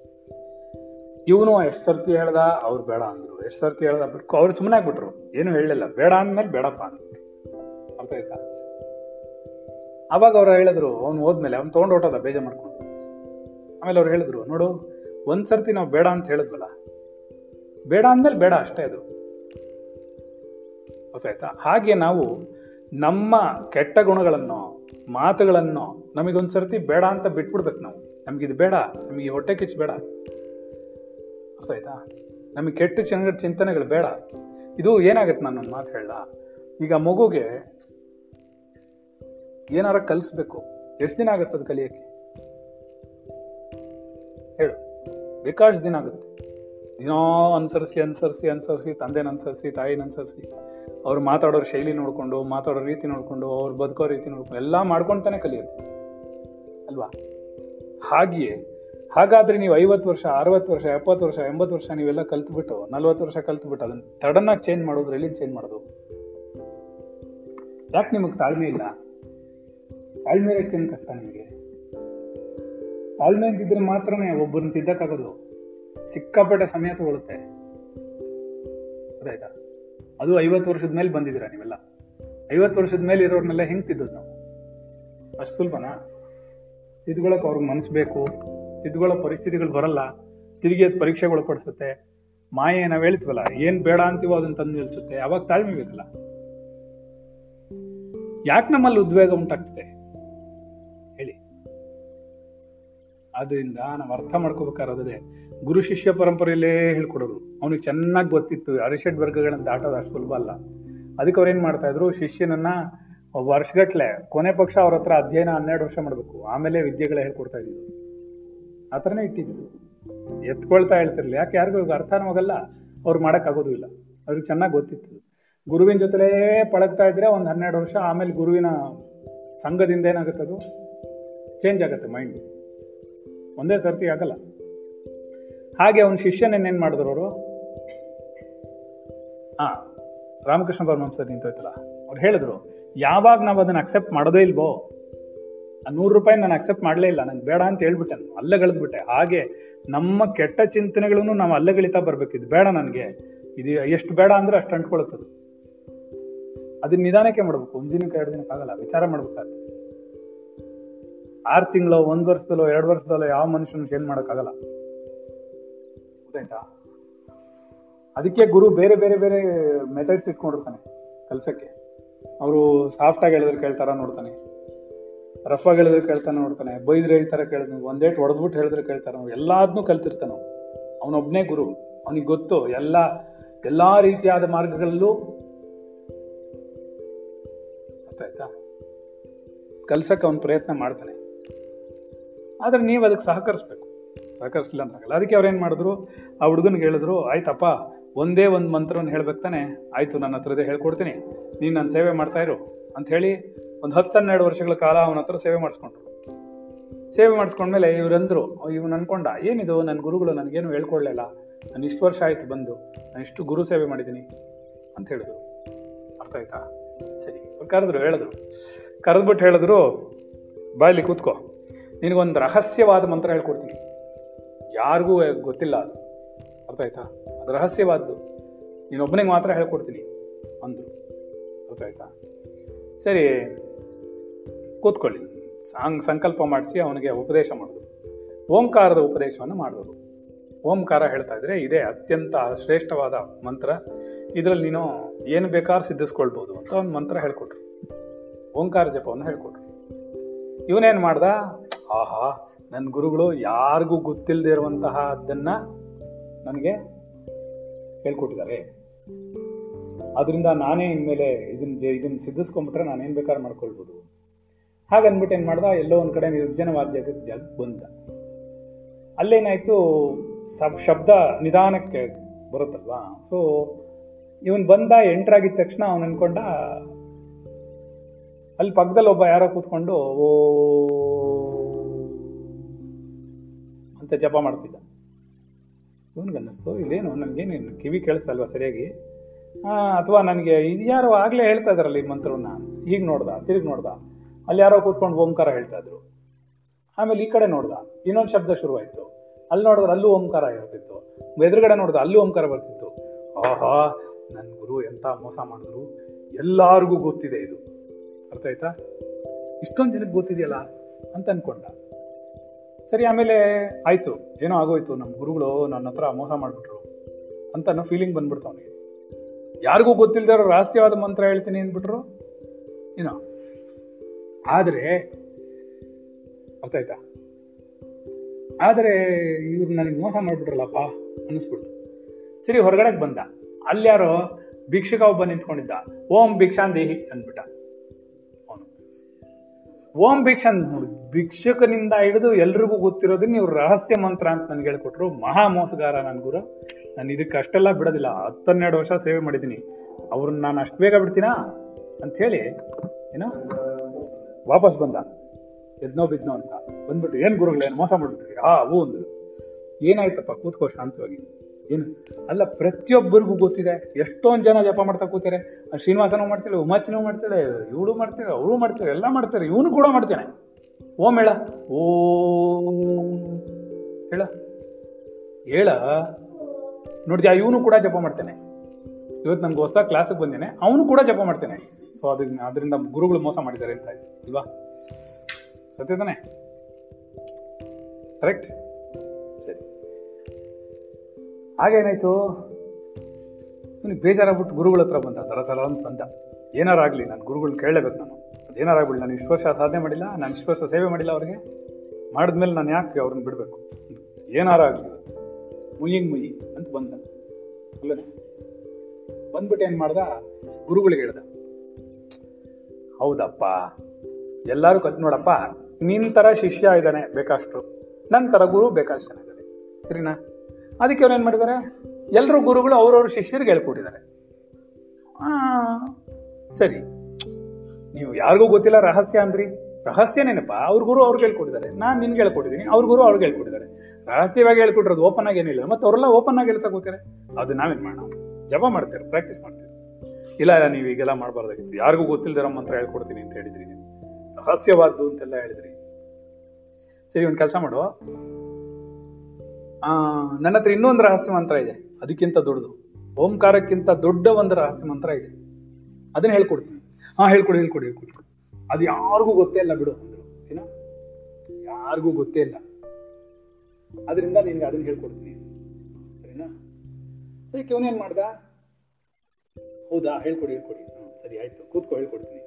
ಇವನು ಎಷ್ಟು ಸರ್ತಿ ಹೇಳ್ದ? ಅವ್ರು ಬೇಡ ಅಂದ್ರು. ಎಷ್ಟು ಸರ್ತಿ ಹೇಳ್ದ? ಬಿಟ್ಕೊ. ಅವ್ರು ಸುಮ್ಮನೆ ಆಗ್ಬಿಟ್ರು. ಏನು ಹೇಳಲಿಲ್ಲ ಬೇಡ ಅಂದ್ಮೇಲೆ ಬೇಡಪ್ಪ ಅಂತ ಅರ್ಥ ಆಯ್ತಾ? ಅವಾಗ ಅವ್ರು ಹೇಳಿದ್ರು, ಅವ್ನು ಹೋದ್ಮೇಲೆ, ಅವ್ನು ತೊಗೊಂಡು ಹೊಟ್ಟದ ಬೇಜ ಮಾಡ್ಕೊಂಡು. ಆಮೇಲೆ ಅವ್ರು ಹೇಳಿದ್ರು, ನೋಡು ಒಂದ್ಸರ್ತಿ ನಾವು ಬೇಡ ಅಂತ ಹೇಳಿದ್ವಲ್ಲ, ಬೇಡ ಅಂದ್ಮೇಲೆ ಬೇಡ ಅಷ್ಟೇ ಅದು. ಗೊತ್ತಾಯ್ತಾ ಹಾಗೆ ನಾವು ನಮ್ಮ ಕೆಟ್ಟ ಗುಣಗಳನ್ನು, ಮಾತುಗಳನ್ನು ನಮಗೊಂದ್ಸರ್ತಿ ಬೇಡ ಅಂತ ಬಿಟ್ಬಿಡ್ಬೇಕು ನಾವು. ನಮ್ಗಿದು ಬೇಡ, ನಮಗೆ ಹೊಟ್ಟೆ ಕಿಚ್ಚು ಬೇಡ. ಅರ್ಥ ಆಯ್ತಾ ನಮಗೆ ಕೆಟ್ಟ ಚಂಗ ಚಿಂತನೆಗಳು ಬೇಡ. ಇದು ಏನಾಗುತ್ತೆ ನಾನು ಒಂದು ಮಾತು ಹೇಳ ಈಗ ಮಗುಗೆ ಏನಾರ ಕಲಿಸ್ಬೇಕು. ಎಷ್ಟು ದಿನ ಆಗುತ್ತೆ ಅದು ಕಲಿಯೋಕ್ಕೆ? ಹೇಳು. ಬೇಕಾಷ್ಟು ದಿನ ಆಗುತ್ತೆ. ದಿನ ಅನುಸರಿಸಿ ಅನುಸರಿಸಿ ಅನುಸರಿಸಿ, ತಂದೆನ ಅನುಸರಿಸಿ, ತಾಯಿನ ಅನುಸರಿಸಿ. ಅವ್ರು ಮಾತಾಡೋ ಶೈಲಿ ನೋಡಿಕೊಂಡು, ಮಾತಾಡೋ ರೀತಿ ನೋಡ್ಕೊಂಡು, ಅವ್ರು ಬದುಕೋ ರೀತಿ ನೋಡ್ಕೊಂಡು, ಎಲ್ಲ ಮಾಡ್ಕೊಂತಾನೆ ಕಲಿಯುತ್ತೆ. ಅಲ್ವಾ? ಹಾಗೆಯೇ ಹಾಗಾದ್ರೆ ನೀವು ಐವತ್ತು ವರ್ಷ, ಅರವತ್ತು ವರ್ಷ, ಎಪ್ಪತ್ತು ವರ್ಷ, ಎಂಬತ್ತು ವರ್ಷ ನೀವೆಲ್ಲ ಕಲ್ತ್ಬಿಟ್ಟು, ನಲ್ವತ್ತು ವರ್ಷ ಕಲ್ತ್ಬಿಟ್ಟು ಅದನ್ನ ಸಡನ್ನಾಗಿ ಚೇಂಜ್ ಮಾಡೋದು ಎಲ್ಲಿ ಚೇಂಜ್ ಮಾಡೋದು. ಯಾಕೆ ನಿಮಗೆ ತಾಳ್ಮೆ ಇಲ್ಲ? ತಾಳ್ಮೆ ಇರೋಕ್ಕೇನು ಕಷ್ಟ ನಿಮಗೆ? ತಾಳ್ಮೆ ಅಂತಿದ್ರೆ ಮಾತ್ರನೇ ಒಬ್ಬರನ್ನ ತಿದ್ದಕ್ಕಾಗೋದು. ಸಿಕ್ಕಾಪಟ್ಟೆ ಸಮಯ ತಗೊಳುತ್ತೆ. ಗೊತ್ತಾಯ್ತಾ? ಅದು ಐವತ್ತು ವರ್ಷದ ಮೇಲೆ ಬಂದಿದ್ದೀರಾ ನೀವೆಲ್ಲ? ಐವತ್ತು ವರ್ಷದ ಮೇಲೆ ಇರೋರ್ನೆಲ್ಲ ಹೆಂಗೆ ತಿದ್ದೋದು ನಾವು? ಅಷ್ಟು ಸುಲಭನಾ? ತಿದ್ಕೊಳಕ್ ಅವ್ರಿಗೆ ಮನಸ್ಸು ಬೇಕು. ತಿದ್ಕೊಳ್ಳೋ ಪರಿಸ್ಥಿತಿಗಳು ಬರಲ್ಲ, ತಿರುಗಿ ಅದು ಪರೀಕ್ಷೆಗಳು ಪಡಿಸುತ್ತೆ ಮಾಯೆ ನಾವ್ ಹೇಳ್ತೀವಲ್ಲ, ಏನ್ ಬೇಡ ಅಂತೀವೋ ಅದನ್ನ ತಂದು ನಿಲ್ಸುತ್ತೆ. ಅವಾಗ ತಾಳ್ಮೆ ಬೇಕಲ್ಲ. ಯಾಕೆ ನಮ್ಮಲ್ಲಿ ಉದ್ವೇಗ ಉಂಟಾಗ್ತದೆ? ಹೇಳಿ. ಅದರಿಂದ ನಾವು ಅರ್ಥ ಮಾಡ್ಕೋಬೇಕಾರದೇ ಗುರು ಶಿಷ್ಯ ಪರಂಪರೆಯಲ್ಲೇ ಹೇಳ್ಕೊಡೋರು ಅವನಿಗೆ ಚೆನ್ನಾಗಿ ಗೊತ್ತಿತ್ತು, ಅರಿಷಡ್ ವರ್ಗಗಳನ್ನ ದಾಟೋದು ಅಷ್ಟು ಸುಲಭ ಅಲ್ಲ. ಅದಕ್ಕೆ ಅವ್ರು ಏನು ಮಾಡ್ತಾ ಇದ್ರು, ಶಿಷ್ಯನನ್ನ ವರ್ಷಗಟ್ಲೆ ಕೊನೆ ಪಕ್ಷ ಅವ್ರ ಹತ್ರ ಅಧ್ಯಯನ ಹನ್ನೆರಡು ವರ್ಷ ಮಾಡಬೇಕು. ಆಮೇಲೆ ವಿದ್ಯೆಗಳ ಹೇಳ್ಕೊಡ್ತಾ ಇದ್ರು ಆ ಥರನೇ ಇಟ್ಟಿದ್ರು ಎತ್ಕೊಳ್ತಾ ಹೇಳ್ತಿರ್ಲಿ ಯಾಕೆ ಯಾರಿಗೂ ಅರ್ಥನೂ ಆಗಲ್ಲ. ಅವ್ರು ಮಾಡೋಕ್ಕಾಗೋದು ಇಲ್ಲ. ಅವ್ರಿಗೆ ಚೆನ್ನಾಗಿ ಗೊತ್ತಿತ್ತು. ಗುರುವಿನ ಜೊತೆಲೇ ಪಳಗ್ತಾ ಇದ್ರೆ ಒಂದು ಹನ್ನೆರಡು ವರ್ಷ ಆಮೇಲೆ ಗುರುವಿನ ಸಂಘದಿಂದ ಏನಾಗುತ್ತೆ ಅದು? ಚೇಂಜ್ ಆಗುತ್ತೆ ಮೈಂಡ್ ಒಂದೇ ಸರ್ತಿ ಆಗಲ್ಲ. ಹಾಗೆ ಅವನ ಶಿಷ್ಯನೇನೇನು ಮಾಡಿದ್ರು ಅವರು? ಹಾ ರಾಮಕೃಷ್ಣ ಪರಮಹಂಸ ನಿಂತೋಯ್ತಲ್ಲ. ಅವ್ರು ಹೇಳಿದ್ರು, ಯಾವಾಗ ನಾವು ಅದನ್ನ ಅಕ್ಸೆಪ್ಟ್ ಮಾಡೋದೇ ಇಲ್ವೋ? ನೂರು ರೂಪಾಯಿ ನಾನು ಅಕ್ಸೆಪ್ಟ್ ಮಾಡಲೇ ಇಲ್ಲ. ನಂಗೆ ಬೇಡ ಅಂತ ಹೇಳ್ಬಿಟ್ಟೆ ನಾನು. ಅಲ್ಲೇ ಗಳದ್ಬಿಟ್ಟೆ. ಹಾಗೆ ನಮ್ಮ ಕೆಟ್ಟ ಚಿಂತನೆಗಳನ್ನು ನಾವು ಅಲ್ಲೇ ಗಳಿತಾ ಬರ್ಬೇಕಿದ್ದು ಬೇಡ ನನಗೆ. ಇದು ಎಷ್ಟು ಬೇಡ ಅಂದ್ರೆ ಅಷ್ಟು ಅಂಟ್ಕೊಳ್ತದೆ. ಅದನ್ನ ನಿಧಾನಕ್ಕೆ ಮಾಡ್ಬೇಕು. ಒಂದ್ ದಿನಕ್ಕೆ ಎರಡು ದಿನಕ್ಕೆ ಆಗಲ್ಲ. ವಿಚಾರ ಮಾಡ್ಬೇಕಾಗ್ತದೆ. ಆರು ತಿಂಗಳು, ಒಂದ್ ವರ್ಷದಲ್ಲೋ, ಎರಡು ವರ್ಷದಲ್ಲೋ ಯಾವ ಮನುಷ್ಯನ ಚೇಂಜ್ ಮಾಡೋಕ್ಕಾಗಲ್ಲ. ಗೊತ್ತಾಯ್ತಾ? ಅದಕ್ಕೆ ಗುರು ಬೇರೆ ಬೇರೆ ಬೇರೆ ಮೆಥಡ್ಸ್ ಇಟ್ಕೊಂಡಿರ್ತಾನೆ ಕೆಲಸಕ್ಕೆ. ಅವರು ಸಾಫ್ಟ್ ಆಗಿ ಹೇಳಿದ್ರೆ ಕೇಳ್ತಾರ ನೋಡ್ತಾನೆ. ರಫ್ ಹೇಳಿದ್ರೆ ಕೇಳ್ತಾನೆ ನೋಡ್ತಾನೆ ಬೈದ್ರೆ ಹೇಳ್ತಾರೆ ಕೇಳ್ತಾನೆ ಒಂದೇಟ್ ಹೊಡೆದ್ಬಿಟ್ಟು ಹೇಳಿದ್ರೆ ಕೇಳ್ತಾನೆ ಎಲ್ಲಾದ್ನೂ ಕಲ್ತಿರ್ತಾನ ಅವನೊಬ್ನೇ ಗುರು, ಅವನಿಗೆ ಗೊತ್ತು, ಎಲ್ಲ, ಎಲ್ಲಾ ರೀತಿಯಾದ ಮಾರ್ಗಗಳಲ್ಲೂ ಆಯ್ತಾ ಕಲ್ಸಕ್ಕೆ ಅವನು ಪ್ರಯತ್ನ ಮಾಡ್ತಾನೆ. ಆದರೆ ನೀವು ಅದಕ್ಕೆ ಸಹಕರಿಸ್ಬೇಕು. ಸಹಕರಿಸ್ಲಿಲ್ಲ ಅಂತ ಆಗಲ್ಲ ಅದಕ್ಕೆ ಅವ್ರು ಏನ್ ಮಾಡಿದ್ರು? ಆ ಹುಡುಗನಿಗೆ ಹೇಳಿದ್ರು, ಆಯ್ತಪ್ಪ, ಒಂದೇ ಒಂದು ಮಂತ್ರವನ್ನು ಹೇಳ್ಬೇಕು ತಾನೆ. ಆಯಿತು ನನ್ನ ಹತ್ರದೇ ಹೇಳ್ಕೊಡ್ತೀನಿ. ನೀನು ನನ್ನ ಸೇವೆ ಮಾಡ್ತಾ ಇರು. ಅಂತ ಹೇಳಿ ಹತ್ತು ಹನ್ನೆರಡು ವರ್ಷಗಳ ಕಾಲ ಅವನ ಹತ್ರ ಸೇವೆ ಮಾಡಿಸ್ಕೊಂಡ್ರು. ಸೇವೆ ಮಾಡಿಸ್ಕೊಂಡ್ಮೇಲೆ ಇವರಂದ್ರು ಇವನು ಅನ್ಕೊಂಡ, ಏನಿದು? ನನ್ನ ಗುರುಗಳು ನನಗೇನು ಹೇಳ್ಕೊಡ್ಲಿಲ್ಲ. ನಾನು ಇಷ್ಟು ವರ್ಷ ಆಯಿತು ಬಂದು, ನಾನು ಇಷ್ಟು ಗುರು ಸೇವೆ ಮಾಡಿದ್ದೀನಿ, ಅಂತ ಹೇಳಿದ್ರು. ಅರ್ಥ ಆಯ್ತಾ? ಸರಿ ಕರೆದ್ರು, ಹೇಳಿದ್ರು. ಕರೆದ್ಬಿಟ್ಟು ಹೇಳಿದ್ರು ಬಾಯಲ್ಲಿ ಕೂತ್ಕೋ. ನಿನಗೊಂದು ರಹಸ್ಯವಾದ ಮಂತ್ರ ಹೇಳ್ಕೊಡ್ತೀನಿ. ಯಾರಿಗೂ ಗೊತ್ತಿಲ್ಲ ಅದು. ಅರ್ಥ ಆಯ್ತಾ? ಅದು ರಹಸ್ಯವಾದ್ದು. ನೀನೊಬ್ಬನಿಗೆ ಮಾತ್ರ ಹೇಳ್ಕೊಡ್ತೀನಿ, ಅಂದ್ರು. ಅರ್ಥ ಆಯ್ತಾ? ಸರಿ ಕೂತ್ಕೊಳ್ಳಿ. ಸಾಂಗ್ ಸಂಕಲ್ಪ ಮಾಡಿಸಿ ಅವನಿಗೆ ಉಪದೇಶ ಮಾಡಿದ್ರು ಓಂಕಾರದ ಉಪದೇಶವನ್ನು ಮಾಡಿದ್ರು ಓಂಕಾರ ಹೇಳ್ತಾ ಇದ್ರೆ ಇದೇ ಅತ್ಯಂತ ಶ್ರೇಷ್ಠವಾದ ಮಂತ್ರ. ಇದರಲ್ಲಿ ನೀನು ಏನು ಬೇಕಾದ್ರೂ ಸಿದ್ಧಿಸ್ಕೊಳ್ಬೋದು ಅಂತ ಒಂದು ಮಂತ್ರ ಹೇಳ್ಕೊಟ್ರು. ಓಂಕಾರ ಜಪವನ್ನು ಹೇಳ್ಕೊಟ್ರು. ಇವನೇನು ಮಾಡ್ದ? ಆಹಾ ನನ್ನ ಗುರುಗಳು ಯಾರಿಗೂ ಗೊತ್ತಿಲ್ಲದೆ ಇರುವಂತಹ ಅದನ್ನ ನನಗೆ ಹೇಳ್ಕೊಟ್ಟಿದ್ದಾರೆ. ಅದರಿಂದ ನಾನೇ ಇನ್ಮೇಲೆ ಇದನ್ನ ಜ- ಇದನ್ನ ಸಿದ್ಧಿಸ್ಕೊಂಬಿಟ್ರೆ ನಾನೇನು ಬೇಕಾದ್ರೂ ಮಾಡ್ಕೊಳ್ಬೋದು. ಹಾಗನ್ಬಿಟ್ಟು ಏನು ಮಾಡ್ದ? ಎಲ್ಲೋ ಒಂದು ಕಡೆ ನಿರ್ಜನವಾದ ಜಾಗಕ್ಕೆ ಜಾಗ ಬಂದ. ಅಲ್ಲೇನಾಯಿತು, ಸಬ್ ಶಬ್ದ ನಿಧಾನಕ್ಕೆ ಬರುತ್ತಲ್ವಾ? ಸೊ ಇವನು ಬಂದ ಎಂಟರ್ ಆಗಿದ ತಕ್ಷಣ ಅವನು ಅನ್ಕೊಂಡ, ಅಲ್ಲಿ ಪಕ್ಕದಲ್ಲಿ ಒಬ್ಬ ಯಾರೋ ಕೂತ್ಕೊಂಡು, ಓ, ಅಂತ ಜಪ ಮಾಡ್ತಿದ್ದ. ಇವನ್ಗನ್ನಿಸ್ತು, ಇಲ್ಲೇನು, ನನಗೇನೇನು ಕಿವಿ ಕೇಳಿಸ್ತಲ್ವಾ ಸರಿಯಾಗಿ? ಅಥವಾ ನನಗೆ ಇದು ಯಾರು ಆಗಲೇ ಹೇಳ್ತಾ ಇದಾರಲ್ಲ ಈ ಮಂತ್ರವನ್ನ. ಈಗ ನೋಡ್ದ, ತಿರುಗಿ ನೋಡ್ದ. ಅಲ್ಲಿ ಯಾರೋ ಕೂತ್ಕೊಂಡು ಓಂಕಾರ ಹೇಳ್ತಾ ಇದ್ರು. ಆಮೇಲೆ ಈ ಕಡೆ ನೋಡ್ದ, ಇನ್ನೊಂದು ಶಬ್ದ ಶುರುವಾಯ್ತು. ಅಲ್ಲಿ ನೋಡಿದ್ರೆ ಅಲ್ಲೂ ಓಂಕಾರ ಇರ್ತಿತ್ತು. ಎದುರುಗಡೆ ನೋಡ್ದ ಅಲ್ಲೂ ಓಂಕಾರ ಬರ್ತಿತ್ತು. ಆಹಾ ನನ್ನ ಗುರು ಎಂತ ಮೋಸ ಮಾಡಿದ್ರು. ಎಲ್ಲಾರ್ಗೂ ಗೊತ್ತಿದೆ ಇದು. ಅರ್ಥ ಆಯ್ತಾ? ಇಷ್ಟೊಂದು ಜನಕ್ಕೆ ಗೊತ್ತಿದೆಯಲ್ಲ ಅಂತ ಅನ್ಕೊಂಡ. ಸರಿ, ಆಮೇಲೆ ಆಯ್ತು. ಏನೋ ಆಗೋಯ್ತು. ನಮ್ಮ ಗುರುಗಳು ನನ್ನ ಹತ್ರ ಮೋಸ ಮಾಡ್ಬಿಟ್ರು ಅಂತ ಅನ್ನೋ ಫೀಲಿಂಗ್ ಬಂದ್ಬಿಡ್ತು ಅವನಿಗೆ. ಯಾರಿಗೂ ಗೊತ್ತಿಲ್ಲದೆ ರಹಸ್ಯವಾದ ಮಂತ್ರ ಹೇಳ್ತೀನಿ ಅಂದ್ಬಿಟ್ರು. ಏನೋ. ಆದ್ರೆ ಅರ್ಥ ಆಯ್ತಾ ಆದ್ರೆ ಇವ್ರು ನನಗೆ ಮೋಸ ಮಾಡ್ಬಿಟ್ರಲ್ಲಪ್ಪ ಅನ್ನಿಸ್ಬಿಡ್ತು. ಸರಿ, ಹೊರಗಡೆಗೆ ಬಂದ. ಅಲ್ಯಾರೋ ಭಿಕ್ಷುಕ ಒಬ್ಬ ನಿಂತ್ಕೊಂಡಿದ್ದ. ಓಂ ಭಿಕ್ಷಾನ್ ದೇಹಿ ಅಂದ್ಬಿಟ್ಟ. ಓಂ ಭಿಕ್ಷಾನ್ ಭಿಕ್ಷುಕನಿಂದ ಹಿಡಿದು ಎಲ್ರಿಗೂ ಗೊತ್ತಿರೋದು ನೀವು ರಹಸ್ಯ ಮಂತ್ರ ಅಂತ ನನ್ಗೆ ಹೇಳ್ಕೊಟ್ರು. ಮಹಾ ಮೋಸಗಾರ ನನ್ ಗುರು. ನಾನು ಇದಕ್ಕೆ ಅಷ್ಟೆಲ್ಲ ಬಿಡೋದಿಲ್ಲ. ಹತ್ತನ್ನೆರಡು ವರ್ಷ ಸೇವೆ ಮಾಡಿದ್ದೀನಿ. ಅವ್ರನ್ನ ನಾನು ಅಷ್ಟು ಬೇಗ ಬಿಡ್ತೀನಾ? ಅಂತ ಹೇಳಿ, ಏನೋ? ವಾಪಸ್ ಬಂದ. ಎದ್ನೋ ಬಿದ್ನೋ ಅಂತ. ಬಂದ್ಬಿಟ್ಟು, ಏನ್ ಗುರುಗಳೇನು ಮೋಸ ಮಾಡ್ಬಿಟ್ರಿ ಆ, ಹೂ ಅಂದ್ರು. ಏನಾಯ್ತಪ್ಪ, ಕೂತ್ಕೋ ಶಾಂತವಾಗಿ. ಏನು? ಅಲ್ಲ, ಪ್ರತಿಯೊಬ್ಬರಿಗೂ ಗೊತ್ತಿದೆ. ಎಷ್ಟೊಂದು ಜನ ಜಪ ಮಾಡ್ತಾ ಕೂತಾರೆ ಶ್ರೀನಿವಾಸನೂ ಮಾಡ್ತಾಳೆ ಉಮಾಚಿನೂ ಮಾಡ್ತಾಳೆ ಇವಳು ಮಾಡ್ತಾಳೆ ಅವಳು ಮಾಡ್ತಾರೆ ಎಲ್ಲ ಮಾಡ್ತಾರೆ ಇವನು ಕೂಡ ಮಾಡ್ತಾನೆ. ಓಂ ಹೇಳ. ಓ ಹೇಳ. ಹೇಳ. ನೋಡಿದ್ಯಾ, ಇವನು ಕೂಡ ಜಪ ಮಾಡ್ತೇನೆ. ಇವತ್ತು ನಮ್ಗೆ ಹೊಸ ಕ್ಲಾಸಿಗೆ ಬಂದೇನೆ, ಅವನು ಕೂಡ ಜಪ ಮಾಡ್ತೇನೆ. ಸೊ ಅದನ್ನ ಅದರಿಂದ ಗುರುಗಳು ಮೋಸ ಮಾಡಿದ್ದಾರೆ ಅಂತ ಆಯ್ತು ಅಲ್ವಾ ಸತ್ಯ ತಾನೆ? ಕರೆಕ್ಟ್ ಸರಿ. ಹಾಗೇನಾಯ್ತು ಇವನಿಗೆ ಬೇಜಾರಾಗ್ಬಿಟ್ಟು ಗುರುಗಳ ಹತ್ರ ಬಂದ ತರ ತರ ಅಂತ ಬಂದ. ಏನಾರಾಗಲಿ ನಾನು ಗುರುಗಳನ್ನ ಕೇಳಲೇಬೇಕು ನಾನು. ಅದೇನಾರಾಗ್ಬಿಡಿ ನಾನು ಇಷ್ಟು ವರ್ಷ ಸಾಧನೆ ಮಾಡಿಲ್ಲ, ನಾನು ಇಷ್ಟು ವರ್ಷ ಸೇವೆ ಮಾಡಿಲ್ಲ ಅವ್ರಿಗೆ. ಮಾಡಿದ್ಮೇಲೆ ನಾನು ಯಾಕೆ ಅವ್ರನ್ನ ಬಿಡಬೇಕು? ಏನಾರಾಗಲಿ ಇವತ್ತು. ಮುಯಿಂಗ್ ಮುಯಿ ಅಂತ ಬಂದ. ಅಲ್ಲೇ ಬಂದ್ಬಿಟ್ಟು ಏನ್ ಮಾಡ್ದ? ಗುರುಗಳಿಗೆ ಹೇಳ್ದ. ಹೌದಪ್ಪ, ಎಲ್ಲಾರು ಕತ್ ನೋಡಪ್ಪ ನಿನ್ ತರ ಶಿಷ್ಯ ಇದ್ದಾನೆ ಬೇಕಾಷ್ಟು ನನ್ ತರ ಗುರು ಬೇಕಾಷ್ಟು ಜನ ಇದ್ದಾರೆ. ಸರಿನಾ? ಅದಕ್ಕೆ ಅವ್ರು ಏನ್ ಮಾಡಿದ್ದಾರೆ? ಎಲ್ಲರೂ ಗುರುಗಳು ಅವ್ರವ್ರ ಶಿಷ್ಯರಿಗೆ ಹೇಳ್ಕೊಟ್ಟಿದ್ದಾರೆ. ಆ, ಸರಿ. ನೀವು ಯಾರಿಗೂ ಗೊತ್ತಿಲ್ಲ, ರಹಸ್ಯ ಅಂದ್ರಿ. ರಹಸ್ಯನೇನಪ್ಪ ಅವ್ರ ಗುರು ಅವ್ರಿಗೆ ಹೇಳ್ಕೊಟ್ಟಿದ್ದಾರೆ. ನಾನು ನಿನ್ಗೆ ಹೇಳ್ಕೊಟ್ಟಿದ್ದೀನಿ ಅವ್ರ ಗುರು ಅವ್ರಿಗೆ ಹೇಳ್ಕೊಟ್ಟಿದ್ದಾರೆ. ರಹಸ್ಯವಾಗಿ ಹೇಳ್ಕೊಟ್ಟಿರೋದು ಓಪನ್ ಆಗಿ ಏನಿಲ್ಲ, ಮತ್ತೆ ಅವರೆಲ್ಲ ಓಪನ್ ಆಗಿ ಹೇಳ್ತಾ ಕೂತಾರೆ ಅದು ನಾವೇನ್ ಮಾಡೋಣ ಜಪ ಮಾಡ್ತೀರ ಪ್ರಾಕ್ಟೀಸ್ ಮಾಡ್ತೀವಿ ಇಲ್ಲ ನೀವು ಈಗೆಲ್ಲ ಮಾಡಬಾರ್ದಾಗಿತ್ತು. ಯಾರಿಗೂ ಗೊತ್ತಿಲ್ಲದಿರೋ ಮಂತ್ರ ಹೇಳ್ಕೊಡ್ತೀನಿ ಅಂತ ಹೇಳಿದ್ರಿ ನೀವು. ರಹಸ್ಯವಾದ್ದು ಅಂತೆಲ್ಲ ಹೇಳಿದ್ರಿ. ಸರಿ, ಒಂದು ಕೆಲಸ ಮಾಡು. ನನ್ನ ಹತ್ರ ಇನ್ನೊಂದು ರಹಸ್ಯ ಮಂತ್ರ ಇದೆ. ಅದಕ್ಕಿಂತ ದೊಡ್ಡದು. ಓಂಕಾರಕ್ಕಿಂತ ದೊಡ್ಡ ಒಂದು ರಹಸ್ಯ ಮಂತ್ರ ಇದೆ. ಅದನ್ನ ಹೇಳ್ಕೊಡ್ತೀನಿ. ಹಾ, ಹೇಳ್ಕೊಡಿ ಹೇಳ್ಕೊಡಿ ಹೇಳ್ಕೊಡಿ. ಅದು ಯಾರಿಗೂ ಗೊತ್ತೇ ಇಲ್ಲ ಬಿಡು. ಅಂದ್ರು ಏನೋ? ಯಾರಿಗೂ ಗೊತ್ತೇ ಇಲ್ಲ. ಅದರಿಂದ ನಿನ್ಗೆ ಅದನ್ನ ಹೇಳ್ಕೊಡ್ತೀನಿ. ಸರಿನಾ? ಅದಕ್ಕೆ ಇವನೇನ್ ಮಾಡ್ದ? ಹೌದಾ? ಹೇಳ್ಕೊಡಿ ಹೇಳ್ಕೊಡಿ. ಹ್ಞೂ ಸರಿ, ಆಯ್ತು. ಕೂತ್ಕೊ, ಹೇಳ್ಕೊಡ್ತೀನಿ.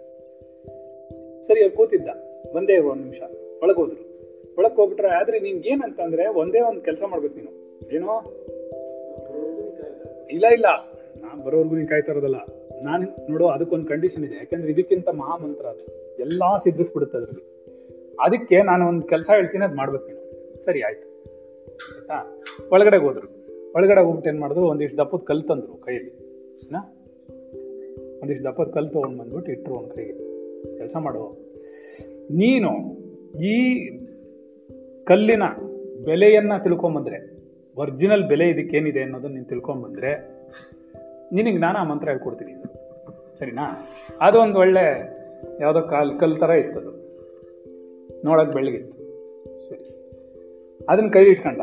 ಸರಿ, ಅವ್ರು ಕೂತಿದ್ದ. ಒಂದೇ ಒಂದು ನಿಮಿಷ. ಒಳಗೆ ಹೋದ್ರು. ಒಳಗೆ ಹೋಗ್ಬಿಟ್ರೆ ಆದ್ರೆ ನಿನ್ಗೆ ಏನಂತಂದ್ರೆ ಒಂದೇ ಒಂದು ಕೆಲಸ ಮಾಡ್ಬೇಕು ನೀನು. ಏನೋ? ಇಲ್ಲ ಇಲ್ಲ. ನಾನ್ ಬರೋರ್ಗು ನೀನ್ ಕಾಯ್ತಾ ಇರೋದಲ್ಲ. ನಾನು ನೋಡು, ಅದಕ್ಕೊಂದು ಕಂಡೀಷನ್ ಇದೆ. ಯಾಕಂದ್ರೆ ಇದಕ್ಕಿಂತ ಮಹಾಮಂತ್ರ ಅದು. ಎಲ್ಲಾ ಸಿದ್ಧಿಸ್ಬಿಡುತ್ತೆ ಅದ್ರಲ್ಲಿ. ಅದಕ್ಕೆ ನಾನು ಒಂದು ಕೆಲಸ ಹೇಳ್ತೀನಿ, ಅದು ಮಾಡ್ಬೇಕು ನೀನು. ಸರಿ, ಆಯ್ತು. ಆಯ್ತಾ? ಒಳಗಡೆ ಹೋದ್ರು. ಒಳಗಡೆ ಹೋಗ್ಬಿಟ್ಟು ಏನು ಮಾಡಿದ್ರು ಒಂದಿಷ್ಟು ದಪ್ಪದ ಕಲ್ಲು ತಂದರು ಕೈಯಲ್ಲಿ. ಏನಾ? ಒಂದಿಷ್ಟು ದಪ್ಪದ ಕಲ್ಲು ತೊಗೊಂಡು ಬಂದ್ಬಿಟ್ಟು ಇಟ್ಟರು ಅವ್ನ ಕೈಗೆ. ಕೆಲಸ ಮಾಡು ನೀನು ಈ ಕಲ್ಲಿನ ಬೆಲೆಯನ್ನು ತಿಳ್ಕೊಂಬಂದ್ರೆ ಒರಿಜಿನಲ್ ಬೆಲೆ ಇದಕ್ಕೇನಿದೆ ಅನ್ನೋದನ್ನ ನೀನು ತಿಳ್ಕೊಂಬಂದ್ರೆ ನಿನಗೆ ನಾನು ಆ ಮಂತ್ರ ಹೇಳ್ಕೊಡ್ತೀನಿ. ಸರಿನಾ? ಅದು ಒಂದು ಒಳ್ಳೆ ಯಾವುದೋ ಕಾಲ್, ಕಲ್ ಥರ ಇತ್ತದು. ನೋಡೋಕೆ ಬೆಳಗಿತ್ತು ಸರಿ. ಅದನ್ನು ಕೈ ಇಟ್ಕೊಂಡ.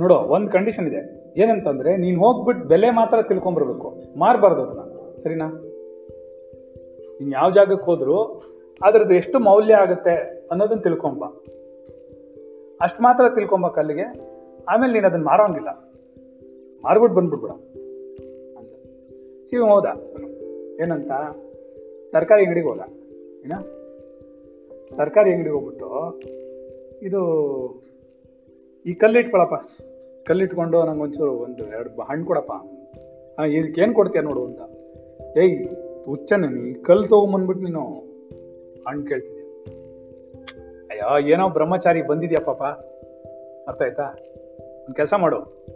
ನೋಡು, ಒಂದು ಕಂಡೀಷನ್ ಇದೆ. ಏನಂತಂದ್ರೆ, ನೀನು ಹೋಗ್ಬಿಟ್ಟು ಬೆಲೆ ಮಾತ್ರ ತಿಳ್ಕೊಂಬರ್ಬೇಕು ಮಾರಬಾರ್ದು ಅದನ್ನ. ಸರಿನಾ? ನೀನು ಯಾವ ಜಾಗಕ್ಕೆ ಹೋದ್ರು ಅದ್ರದ್ದು ಎಷ್ಟು ಮೌಲ್ಯ ಆಗುತ್ತೆ ಅನ್ನೋದನ್ನ ತಿಳ್ಕೊಂಬ ಅಷ್ಟು ಮಾತ್ರ ತಿಳ್ಕೊಂಬ ಕಲ್ಲಿಗೆ. ಆಮೇಲೆ ನೀನು ಅದನ್ನ ಮಾರೋಂಗಿಲ್ಲ. ಮಾರ್ಬಿಟ್ಟು ಬಂದ್ಬಿಡ್ಬಿಡ. ಅಂತ ಸಿಂ ಹೋದ. ಏನಂತ? ತರಕಾರಿ ಅಂಗಡಿಗೆ ಹೋದ. ಏನ? ತರಕಾರಿ ಅಂಗಡಿಗೆ ಹೋಗ್ಬಿಟ್ಟು ಇದು ಈ ಕಲ್ಲು ಇಟ್ಕೊಳಪ್ಪ ಕಲ್ಲಿಟ್ಕೊಂಡು ನಂಗೆ ಒಂಚೂರು ಒಂದು ಎರಡು ಹಣ್ಣು ಕೊಡಪ್ಪ. ಹಾಂ ಇದಕ್ಕೆ ಏನು ಕೊಡ್ತೀಯ ನೋಡು ಅಂತ. ಏಯ್ ನೀನು ಈ ಕಲ್ಲು ತೊಗೊಂಬಂದ್ಬಿಟ್ಟು ನೀನು. ಹಣ್ಣು ಕೇಳ್ತೀನಿ. ಅಯ್ಯೋ, ಏನೋ ಬ್ರಹ್ಮಚಾರಿ ಬಂದಿದ್ಯಾ ಪಾಪ. ಅರ್ಥ ಆಯ್ತಾ? ಒಂದು ಕೆಲಸ ಮಾಡು.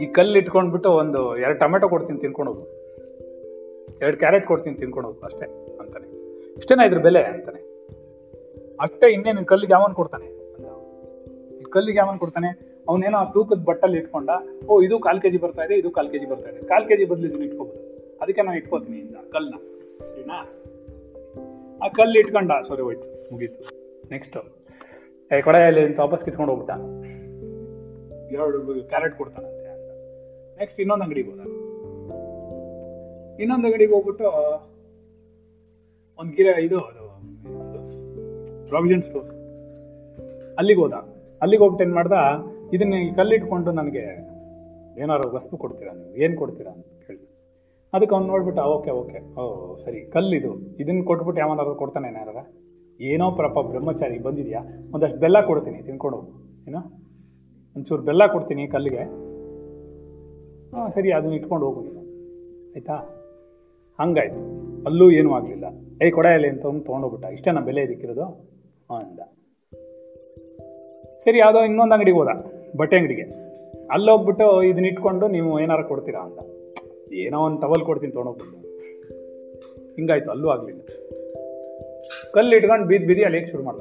ಈ ಕಲ್ಲು ಇಟ್ಕೊಂಡ್ಬಿಟ್ಟು ಒಂದು ಎರಡು ಟೊಮೆಟೊ ಕೊಡ್ತೀನಿ ತಿನ್ಕೊಂಡು ಹೋಗು. ಎರಡು ಕ್ಯಾರೆಟ್ ಕೊಡ್ತೀನಿ ತಿನ್ಕೊಂಡು ಹೋಗು, ಅಷ್ಟೇ ಅಂತಾನೆ. ಇಷ್ಟೇನಾ ಇದ್ರ ಬೆಲೆ ಅಂತಾನೆ. ಅಷ್ಟೇ ಇನ್ನೇನು ಕಲ್ಲಿಗೆ ಯಾವನ್ ಕೊಡ್ತಾನೆ? ಕಲ್ಲಿಗೆ ಯಾವನ್ ಕೊಡ್ತಾನೆ? ಅವನೇನೋ ಆ ತೂಕದ ಬಟ್ಟಲ್ಲಿ ಇಟ್ಕೊಂಡ, ಓ, ಇದು ಕಾಲ್ ಕೆಜಿ ಬರ್ತಾ ಇದೆ, ಇದು ಕಾಲ್ ಕೆಜಿ ಬರ್ತಾ ಇದೆ. ಕಾಲ್ ಕೆಜಿ ಬದಲು ಇದನ್ನ ಇಟ್ಕೋಬಹುದು ಅದಕ್ಕೆ ನಾನು ಇಟ್ಕೋತೀನಿ ಇಂದ, ಕಲ್ನ. ಸರಿನಾ? ಆ ಕಲ್ಲು ಇಟ್ಕೊಂಡ ಸಾರಿ ಹೋಯ್ತು, ಮುಗೀತು. ನೆಕ್ಸ್ಟ್ ಕೊಡ ಅಂತ ವಾಪಸ್ ಕಿತ್ಕೊಂಡು ಹೋಗ್ಬಿಟ್ಟ. ಎರಡು ಕ್ಯಾರೆಟ್ ಕೊಡ್ತಾನಂತೆ. ನೆಕ್ಸ್ಟ್ ಇನ್ನೊಂದು ಅಂಗಡಿಗೆ ಹೋದ. ಇನ್ನೊಂದು ಅಂಗಡಿಗೆ ಹೋಗ್ಬಿಟ್ಟು, ಒಂದು ಗಿರ, ಇದು, ಅದು ಪ್ರಾವಿಷನ್ ಸ್ಟೋರ್ ಅಲ್ಲಿಗೆ ಹೋದ. ಅಲ್ಲಿಗೆ ಹೋಗ್ಬಿಟ್ಟು ಏನು ಮಾಡ್ದ? ಇದನ್ನ ಈ ಕಲ್ಲಿಟ್ಕೊಂಡು ನನಗೆ ಏನಾರು ವಸ್ತು ಕೊಡ್ತೀರಾ ನೀವು? ಏನು ಕೊಡ್ತೀರಾ ಅಂತ ಕೇಳಿದ. ಅದಕ್ಕೆ ಅವ್ನು ನೋಡ್ಬಿಟ್ಟು ಓಕೆ ಓಕೆ. ಓ, ಸರಿ, ಕಲ್ಲಿದು. ಇದನ್ನು ಕೊಟ್ಬಿಟ್ಟು ಯಾವನಾದ್ರು ಕೊಡ್ತಾನೆ ಏನಾರ ಏನೋ ಪ್ರಪ ಬ್ರಹ್ಮಚಾರಿ, ಬಂದಿದೆಯಾ? ಒಂದಷ್ಟು ಬೆಲ್ಲ ಕೊಡ್ತೀನಿ, ತಿನ್ಕೊಂಡು ಹೋಗು. ಏನೋ? ಒಂಚೂರು ಬೆಲ್ಲ ಕೊಡ್ತೀನಿ ಕಲ್ಲಿಗೆ. ಹಾಂ, ಸರಿ, ಅದನ್ನ ಇಟ್ಕೊಂಡು ಹೋಗು ಆಯ್ತಾ? ಹಂಗಾಯ್ತು. ಅಲ್ಲೂ ಏನೂ ಆಗಲಿಲ್ಲ. ಏಯ್ ಕೊಡಲಿ ಅಂತ ಅವ್ನು ತೊಗೊಂಡೋಗ್ಬಿಟ್ಟ. ಇಷ್ಟೇನಾ ಬೆಲೆ ಇದಕ್ಕಿರೋದು? ಹಾಂ, ಅಂದ. ಸರಿ, ಯಾವುದೋ ಇನ್ನೊಂದು ಅಂಗಡಿಗೆ ಹೋದ, ಬಟ್ಟೆ ಅಂಗಡಿಗೆ. ಅಲ್ಲೋಗ್ಬಿಟ್ಟು ಇದನ್ನ ಇಟ್ಕೊಂಡು ನೀವು ಏನಾರು ಕೊಡ್ತೀರಾ ಅಂತ. ಏನೋ ಒಂದು ಟವಲ್ ಕೊಡ್ತೀನಿ, ತೊಗೊಂಡೋಗ್ಬಿಟ್ಟು. ಹಿಂಗಾಯ್ತು, ಅಲ್ಲೂ ಆಗಲಿಲ್ಲ. ಕಲ್ಲು ಇಟ್ಕೊಂಡು ಬೀದ್ ಬೀದಿ ಅಳಿಯಕ್ಕೆ ಶುರು ಮಾಡ್ದ.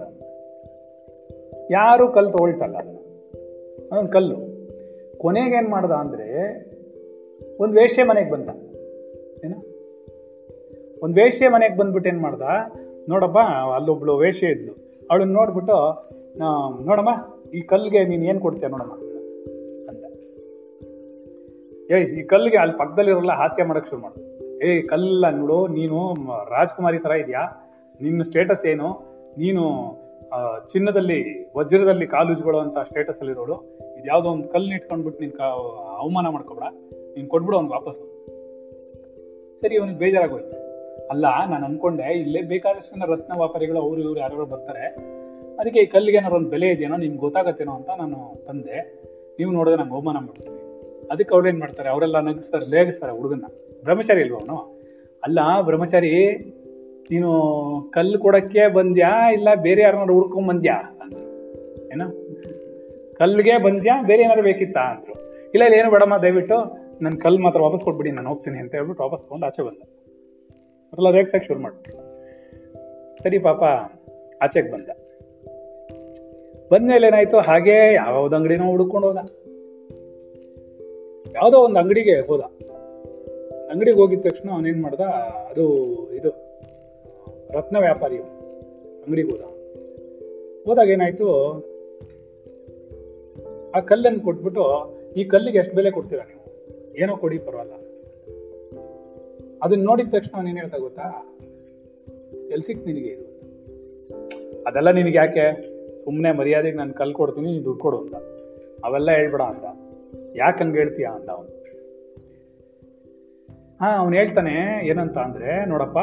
ಯಾರು ಕಲ್ಲು ತಗೊಳ್ತಲ್ಲ ಅದನ್ನ. ಅದೊಂದು ಕಲ್ಲು. ಕೊನೆಗೆ ಏನು ಮಾಡ್ದ ಅಂದರೆ, ಒಂದು ವೇಷ್ಯ ಮನೆಗೆ ಬಂದ. ಏನ? ಒಂದು ವೇಷ್ಯ ಮನೆಗೆ ಬಂದ್ಬಿಟ್ಟು ಏನು ಮಾಡ್ದ? ನೋಡಪ್ಪ, ಅಲ್ಲೊಬ್ಳು ವೇಶ್ಯೆ ಇದ್ಲು. ಅವಳನ್ನ ನೋಡ್ಬಿಟ್ಟು ನೋಡಮ್ಮ, ಈ ಕಲ್ಲಿಗೆ ನೀನು ಏನು ಕೊಡ್ತೀಯ ನೋಡಮ್ಮ? ಅಂತ. ಏಯ್, ಈ ಕಲ್ಲಿಗೆ ಅಲ್ಲಿ ಪಕ್ಕದಲ್ಲಿರೋಲ್ಲ ಹಾಸ್ಯ ಮಾಡೋಕ್ಕೆ ಶುರು ಮಾಡು. ಏಯ್ ಕಲ್ಲ ನೋಡು, ನೀನು ರಾಜ್ಕುಮಾರಿ ಥರ ಇದೆಯಾ? ನಿನ್ನ ಸ್ಟೇಟಸ್ ಏನು? ನೀನು ಚಿನ್ನದಲ್ಲಿ, ವಜ್ರದಲ್ಲಿ ಕಾಲು ಉಜ್ಕೊಳ್ಳುವಂತ ಸ್ಟೇಟಸ್ ಇದು ಯಾವುದೋ ಒಂದು ಕಲ್ಲು ಇಟ್ಕೊಂಡ್ಬಿಟ್ಟು ನೀನು ಅವಮಾನ ಮಾಡ್ಕೊಬೇಡ. ನೀನು ಕೊಟ್ಬಿಡು ಅವ್ನಿಗೆ ವಾಪಸ್ ಸರಿ, ಅವನಿಗೆ ಬೇಜಾರಾಗೋಯ್ತು. ಅಲ್ಲ, ನಾನು ಅನ್ಕೊಂಡೆ, ಇಲ್ಲೇ ಬೇಕಾದಷ್ಟು ರತ್ನ ವ್ಯಾಪಾರಿಗಳು ಅವ್ರು ಇವ್ರು ಯಾರು ಬರ್ತಾರೆ. ಅದಕ್ಕೆ ಈ ಕಲ್ಲಿಗೆ ಏನಾರು ಒಂದು ಬೆಲೆ ಇದೆಯೇನೋ ನಿಮ್ಗೆ ಗೊತ್ತಾಗತ್ತೇನೋ ಅಂತ ನಾನು ತಂದೆ. ನೀವು ನೋಡಿದ್ರೆ ನಂಗೆ ಅವಮಾನ ಮಾಡ್ತೀನಿ ಅದಕ್ಕೆ ಅವ್ರು ಏನು ಮಾಡ್ತಾರೆ, ಅವರೆಲ್ಲ ನಗಿಸ್ತಾರೆ, ಲೇಗಿಸ್ತಾರೆ ಹುಡುಗನ ಬ್ರಹ್ಮಚಾರಿ ಇಲ್ವ ಅವನು? ಅಲ್ಲ, ಬ್ರಹ್ಮಚಾರಿ, ನೀನು ಕಲ್ಲು ಕೊಡಕ್ಕೆ ಬಂದ್ಯಾ, ಇಲ್ಲ ಬೇರೆ ಯಾರನ್ನಾರು ಹುಡ್ಕೊಂಡ್ ಬಂದ್ಯಾ? ಅಂದ್ರು ಏನ? ಕಲ್ಲಿಗೆ ಬಂದ್ಯಾ, ಬೇರೆ ಏನಾದ್ರು ಬೇಕಿತ್ತಾ ಅಂದ್ರು. ಇಲ್ಲ ಇಲ್ಲ, ಏನು ಬೇಡಮ್ಮ, ದಯವಿಟ್ಟು ನನ್ನ ಕಲ್ಲು ಮಾತ್ರ ವಾಪಸ್ ಕೊಟ್ಬಿಡಿ, ನಾನು ಹೋಗ್ತೀನಿ ಅಂತ ಹೇಳ್ಬಿಟ್ಟು ವಾಪಸ್ ತೊಗೊಂಡು ಆಚೆ ಬಂದ. ಮೊದಲ ರೇಗ್ಸಕ್ಕೆ ಶುರು ಮಾಡ್ಬಿಟ್ಟು ಸರಿ ಪಾಪ, ಆಚೆಗೆ ಬಂದ. ಬಂದ್ಮೇಲೆ ಏನಾಯ್ತು? ಹಾಗೆ ಯಾವ್ದು ಅಂಗಡಿನೋ ಹುಡ್ಕೊಂಡು ಹೋದ. ಯಾವುದೋ ಒಂದು ಅಂಗಡಿಗೆ ಹೋದ. ಅಂಗಡಿಗೆ ಹೋಗಿದ ತಕ್ಷಣ ಅವನೇನ್ ಮಾಡ್ದ? ಅದು ಇದು, ರತ್ನ ವ್ಯಾಪಾರಿ ಅಂಗಡಿಗೆ ಹೋದ. ಹೋದಾಗ ಏನಾಯ್ತು? ಆ ಕಲ್ಲನ್ನು ಕೊಟ್ಬಿಟ್ಟು, ಈ ಕಲ್ಲಿಗೆ ಎಷ್ಟು ಬೆಲೆ ಕೊಡ್ತೀರಾ ನೀವು? ಏನೋ ಕೊಡಿ, ಪರವಾಗಿಲ್ಲ. ಅದನ್ನ ನೋಡಿದ ತಕ್ಷಣ ಅವನೇನ್ ಹೇಳ್ತಾ ಗೊತ್ತಾ? ಎಲ್ಲಿ ಸಿಕ್ತು ನಿನಗೆ ಇದು? ಅದೆಲ್ಲ ನಿನಗೆ ಯಾಕೆ? ಸುಮ್ಮನೆ ಮರ್ಯಾದೆಗೆ ನಾನು ಕಲ್ ಕೊಡ್ತೀನಿ, ನೀನು ದುಡ್ಡು ಕೊಡು ಅಂತ. ಅವೆಲ್ಲ ಹೇಳ್ಬೇಡ ಅಂತ. ಯಾಕೆ ಹಂಗೆ ಹೇಳ್ತೀಯಾ ಅಂತ ಅವನು. ಹಾ, ಅವನು ಹೇಳ್ತಾನೆ, ಏನಂತ ಅಂದ್ರೆ, ನೋಡಪ್ಪ,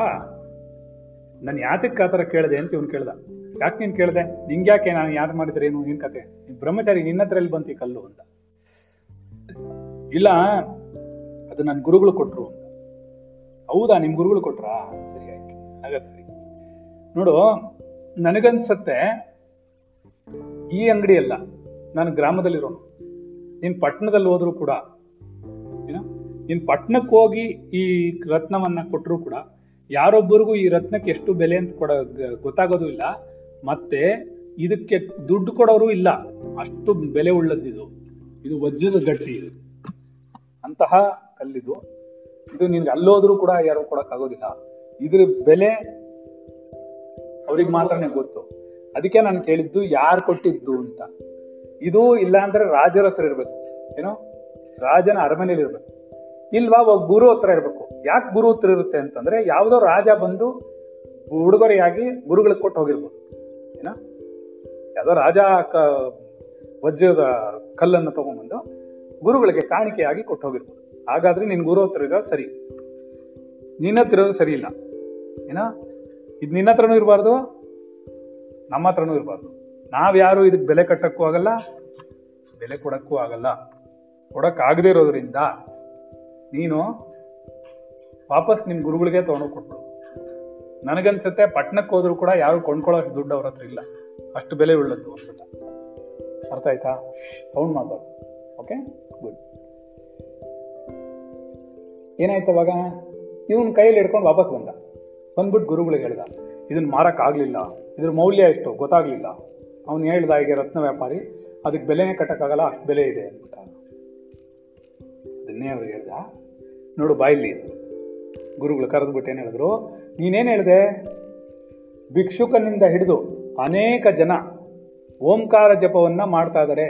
ನಾನು ಯಾತಕ್ಕೆ ಆ ಥರ ಕೇಳಿದೆ ಅಂತ ಇವ್ನು ಕೇಳ್ದ. ಯಾಕೆ ನೀನು ಕೇಳಿದೆ? ನಿಂಗೆ ಯಾಕೆ ನಾನು ಯಾರು ಮಾಡಿದ್ರೆ ಏನು? ಏನು ಕತೆ? ನೀನು ಬ್ರಹ್ಮಚಾರಿ ನಿನ್ನ ಹತ್ರ ಎಲ್ಲಿ ಬಂತು ಕಲ್ಲು ಅಂತ. ಇಲ್ಲ, ಅದು ನನ್ನ ಗುರುಗಳು ಕೊಟ್ಟರು ಅಂತ. ಹೌದಾ, ನಿಮ್ ಗುರುಗಳು ಕೊಟ್ರಾ? ಸರಿ, ಆಯ್ತು. ಹಾಗಾದ್ರೆ ಸರಿ. ನೋಡು, ನನಗನ್ಸತ್ತೆ, ಈ ಅಂಗಡಿ ಅಲ್ಲ, ನಾನು ಗ್ರಾಮದಲ್ಲಿರೋನು. ನೀನ್ ಪಟ್ಟಣದಲ್ಲಿ ಹೋದ್ರು ಕೂಡ, ಏನ, ನೀನ್ ಪಟ್ಟಣಕ್ಕೆ ಹೋಗಿ ಈ ರತ್ನವನ್ನ ಕೊಟ್ಟರು ಕೂಡ, ಯಾರೊಬ್ಬರಿಗೂ ಈ ರತ್ನಕ್ಕೆ ಎಷ್ಟು ಬೆಲೆ ಅಂತ ಕೊಡ, ಗೊತ್ತಾಗೋದು ಇಲ್ಲ. ಮತ್ತೆ, ಇದಕ್ಕೆ ದುಡ್ಡು ಕೊಡೋರು ಇಲ್ಲ. ಅಷ್ಟು ಬೆಲೆ ಉಳ್ಳದ್ದಿದು. ಇದು ವಜ್ರದ ಗಟ್ಟಿ ಇದು. ಅಂತಹ ಕಲ್ಲಿದು. ಇದು ನಿನ್ಗೆ ಅಲ್ಲೋದ್ರೂ ಕೂಡ ಯಾರು ಕೊಡಕ್ ಆಗೋದಿಲ್ಲ. ಇದ್ರ ಬೆಲೆ ಅವ್ರಿಗೆ ಮಾತ್ರನೇ ಗೊತ್ತು. ಅದಕ್ಕೆ ನಾನು ಕೇಳಿದ್ದು ಯಾರು ಕೊಟ್ಟಿದ್ದು ಅಂತ. ಇದು ಇಲ್ಲ ಅಂದ್ರೆ ರಾಜರ ಹತ್ರ ಇರ್ಬೇಕು. ಏನೋ? ರಾಜನ ಅರಮನೆಯಲ್ಲಿ ಇರ್ಬೇಕು. ಇಲ್ವಾ ಒಬ್ಬ ಗುರು ಹತ್ರ ಇರ್ಬೇಕು. ಯಾಕೆ ಗುರು ಹತ್ರ ಇರುತ್ತೆ ಅಂತಂದ್ರೆ ಯಾವುದೋ ರಾಜ ಬಂದು ಉಡುಗೊರೆಯಾಗಿ ಗುರುಗಳಿಗೆ ಕೊಟ್ಟು ಹೋಗಿರ್ಬೋದು. ಏನ? ಯಾವುದೋ ರಾಜ ಕ ವಜ್ರದ ಕಲ್ಲನ್ನು ತಗೊಂಡ್ಬಂದು ಗುರುಗಳಿಗೆ ಕಾಣಿಕೆಯಾಗಿ ಕೊಟ್ಟು ಹೋಗಿರ್ಬೋದು. ಹಾಗಾದ್ರೆ ನಿನ್ ಗುರು ಹತ್ರ ಇರೋದು ಸರಿ. ನಿನ್ನ ಹತ್ರ ಇರೋದು ಸರಿ ಇಲ್ಲ. ಏನ? ಇದು ನಿನ್ನ ಹತ್ರನೂ ಇರಬಾರ್ದು, ನಮ್ಮ ಹತ್ರನೂ ಇರಬಾರ್ದು. ನಾವ್ಯಾರು ಇದಕ್ಕೆ ಬೆಲೆ ಕಟ್ಟಕ್ಕೂ ಆಗಲ್ಲ, ಬೆಲೆ ಕೊಡಕ್ಕೂ ಆಗಲ್ಲ. ಕೊಡಕ್ ಆಗದೆ ಇರೋದ್ರಿಂದ ನೀನು ವಾಪಸ್ ನಿಮ್ ಗುರುಗಳಿಗೆ ತೊಗೊಂಡೋಗಿ ಕೊಟ್ಬಿಡು. ನನಗನ್ಸುತ್ತೆ ಪಟ್ಟಣಕ್ಕೆ ಹೋದ್ರು ಕೂಡ ಯಾರು ಕೊಂಡ್ಕೊಳ್ಳೋ ದುಡ್ಡು ಅವ್ರ ಹತ್ರ ಇಲ್ಲ. ಅಷ್ಟು ಬೆಲೆ ಉಳ್ಳದ್ದು ಅಂದ್ಬಿಟ್ಟು ಅರ್ಥ ಆಯ್ತಾ? ಸೌಂಡ್ ಮಾಡಬಾರ್ದು. ಓಕೆ ಗುಡ್ ಏನಾಯ್ತು ಅವಾಗ? ಇವನ್ ಕೈಯಲ್ಲಿ ಹಿಡ್ಕೊಂಡು ವಾಪಸ್ ಬಂದ. ಬಂದ್ಬಿಟ್ಟು ಗುರುಗಳಿಗೆ ಹೇಳ್ದ ಇದನ್ನ ಮಾರಕ್ ಆಗ್ಲಿಲ್ಲ. ಇದ್ರ ಮೌಲ್ಯ ಎಷ್ಟು? ಗೊತ್ತಾಗ್ಲಿಲ್ಲ. ಅವ್ನು ಹೇಳ್ದ ಹೀಗೆ ರತ್ನ ವ್ಯಾಪಾರಿ ಅದಕ್ಕೆ ಬೆಲೆನೇ ಕಟ್ಟಕ್ಕಾಗಲ್ಲ, ಅಷ್ಟು ಬೆಲೆ ಇದೆ ಅಂದ್ಬಿಟ್ಟ ಅದನ್ನೇ ಅವ್ರಿಗೆ ಹೇಳ್ದ. ನೋಡು ಬಾಯಿಲಿ ಇದ್ರು ಗುರುಗಳು ಕರೆದ್ಬಿಟ್ಟು ಏನು ಹೇಳಿದ್ರು, ನೀನೇನು ಹೇಳಿದೆ? ಭಿಕ್ಷುಕನಿಂದ ಹಿಡಿದು ಅನೇಕ ಜನ ಓಂಕಾರ ಜಪವನ್ನು ಮಾಡ್ತಾ ಇದ್ದಾರೆ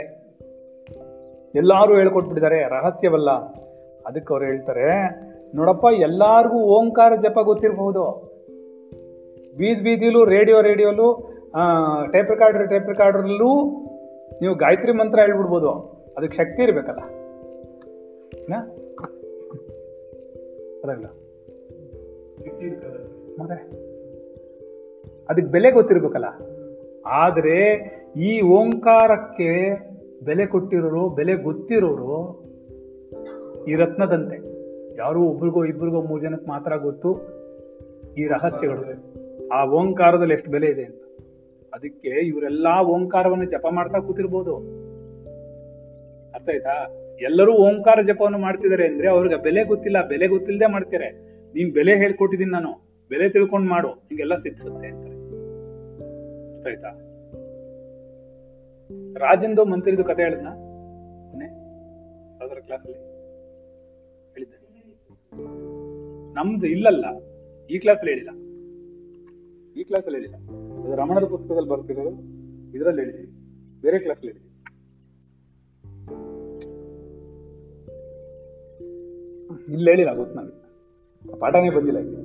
ಎಲ್ಲರೂ ಹೇಳ್ಕೊಟ್ಬಿಟ್ಟಿದ್ದಾರೆ ರಹಸ್ಯವಲ್ಲ. ಅದಕ್ಕೆ ಅವ್ರು ಹೇಳ್ತಾರೆ, ನೋಡಪ್ಪ, ಎಲ್ಲಾರ್ಗೂ ಓಂಕಾರ ಜಪ ಗೊತ್ತಿರಬಹುದು. ಬೀದಿ ಬೀದಿಲೂ, ರೇಡಿಯೋ ರೇಡಿಯೋಲು ಟೇಪ್ ರೆಕಾರ್ಡರ್, ಟೇಪ್ ರೆಕಾರ್ಡರ್ಲೂ ನೀವು ಗಾಯತ್ರಿ ಮಂತ್ರ ಹೇಳ್ಬಿಡ್ಬೋದು. ಅದಕ್ಕೆ ಶಕ್ತಿ ಇರಬೇಕಲ್ಲ? ಅದಾಗಲ್ಲ ಮತ್ತೆ ಅದಕ್ಕೆ ಬೆಲೆ ಗೊತ್ತಿರ್ಬೇಕಲ್ಲ. ಆದರೆ ಈ ಓಂಕಾರಕ್ಕೆ ಬೆಲೆ ಕೊಟ್ಟಿರೋರು, ಬೆಲೆ ಗೊತ್ತಿರೋರು ಈ ರತ್ನದಂತೆ ಯಾರು ಒಬ್ರಿಗೋ ಇಬ್ರಿಗೋ ಮೂರು ಜನಕ್ಕೆ ಮಾತ್ರ ಗೊತ್ತು ಈ ರಹಸ್ಯಗಳು. ಆ ಓಂಕಾರದಲ್ಲಿ ಎಷ್ಟು ಬೆಲೆ ಇದೆ ಅಂತ. ಅದಕ್ಕೆ ಇವರೆಲ್ಲಾ ಓಂಕಾರವನ್ನು ಜಪ ಮಾಡ್ತಾ ಕೂತಿರ್ಬೋದು. ಅರ್ಥ ಆಯ್ತಾ? ಎಲ್ಲರೂ ಓಂಕಾರ ಜಪವನ್ನು ಮಾಡ್ತಿದ್ದಾರೆ ಅಂದ್ರೆ ಅವ್ರಿಗೆ ಬೆಲೆ ಗೊತ್ತಿಲ್ಲ, ಬೆಲೆ ಗೊತ್ತಿಲ್ಲದೆ ಮಾಡ್ತಾರೆ. ನೀನ್ ಬೆಲೆ ಹೇಳ್ಕೊಟ್ಟಿದ್ದೀನಿ ನಾನು, ಬೆಲೆ ತಿಳ್ಕೊಂಡು ಮಾಡು, ನಿಂಗೆಲ್ಲ ಸಿದ್ಧಿಸುತ್ತೆ ಅಂತಾರೆ. ಅರ್ಥ ಆಯ್ತಾ? ರಾಜಂದು ಮಂತ್ರಿದು ಕತೆ ಹೇಳಿದ್ನ? ಅದರ ಕ್ಲಾಸಲ್ಲಿ ನಮ್ದು ಇಲ್ಲಲ್ಲ, ಈ ಕ್ಲಾಸಲ್ಲಿ ಹೇಳಿಲ್ಲ. ಈ ಕ್ಲಾಸಲ್ಲಿ ಹೇಳಿಲ್ಲ. ಅದು ರಮಣರ ಪುಸ್ತಕದಲ್ಲಿ ಬರ್ತಿರೋದು, ಇದರಲ್ಲಿ ಹೇಳಿದ್ವಿ ಬೇರೆ ಕ್ಲಾಸಲ್ಲಿ ಹೇಳಿದ್ವಿ ಇಲ್ಲಿ ಹೇಳಿಲ್ಲ, ಗೊತ್ತು ನನಗೆ. ಪಾಠನೇ ಬಂದಿಲ್ಲ ಇಲ್ಲಿ.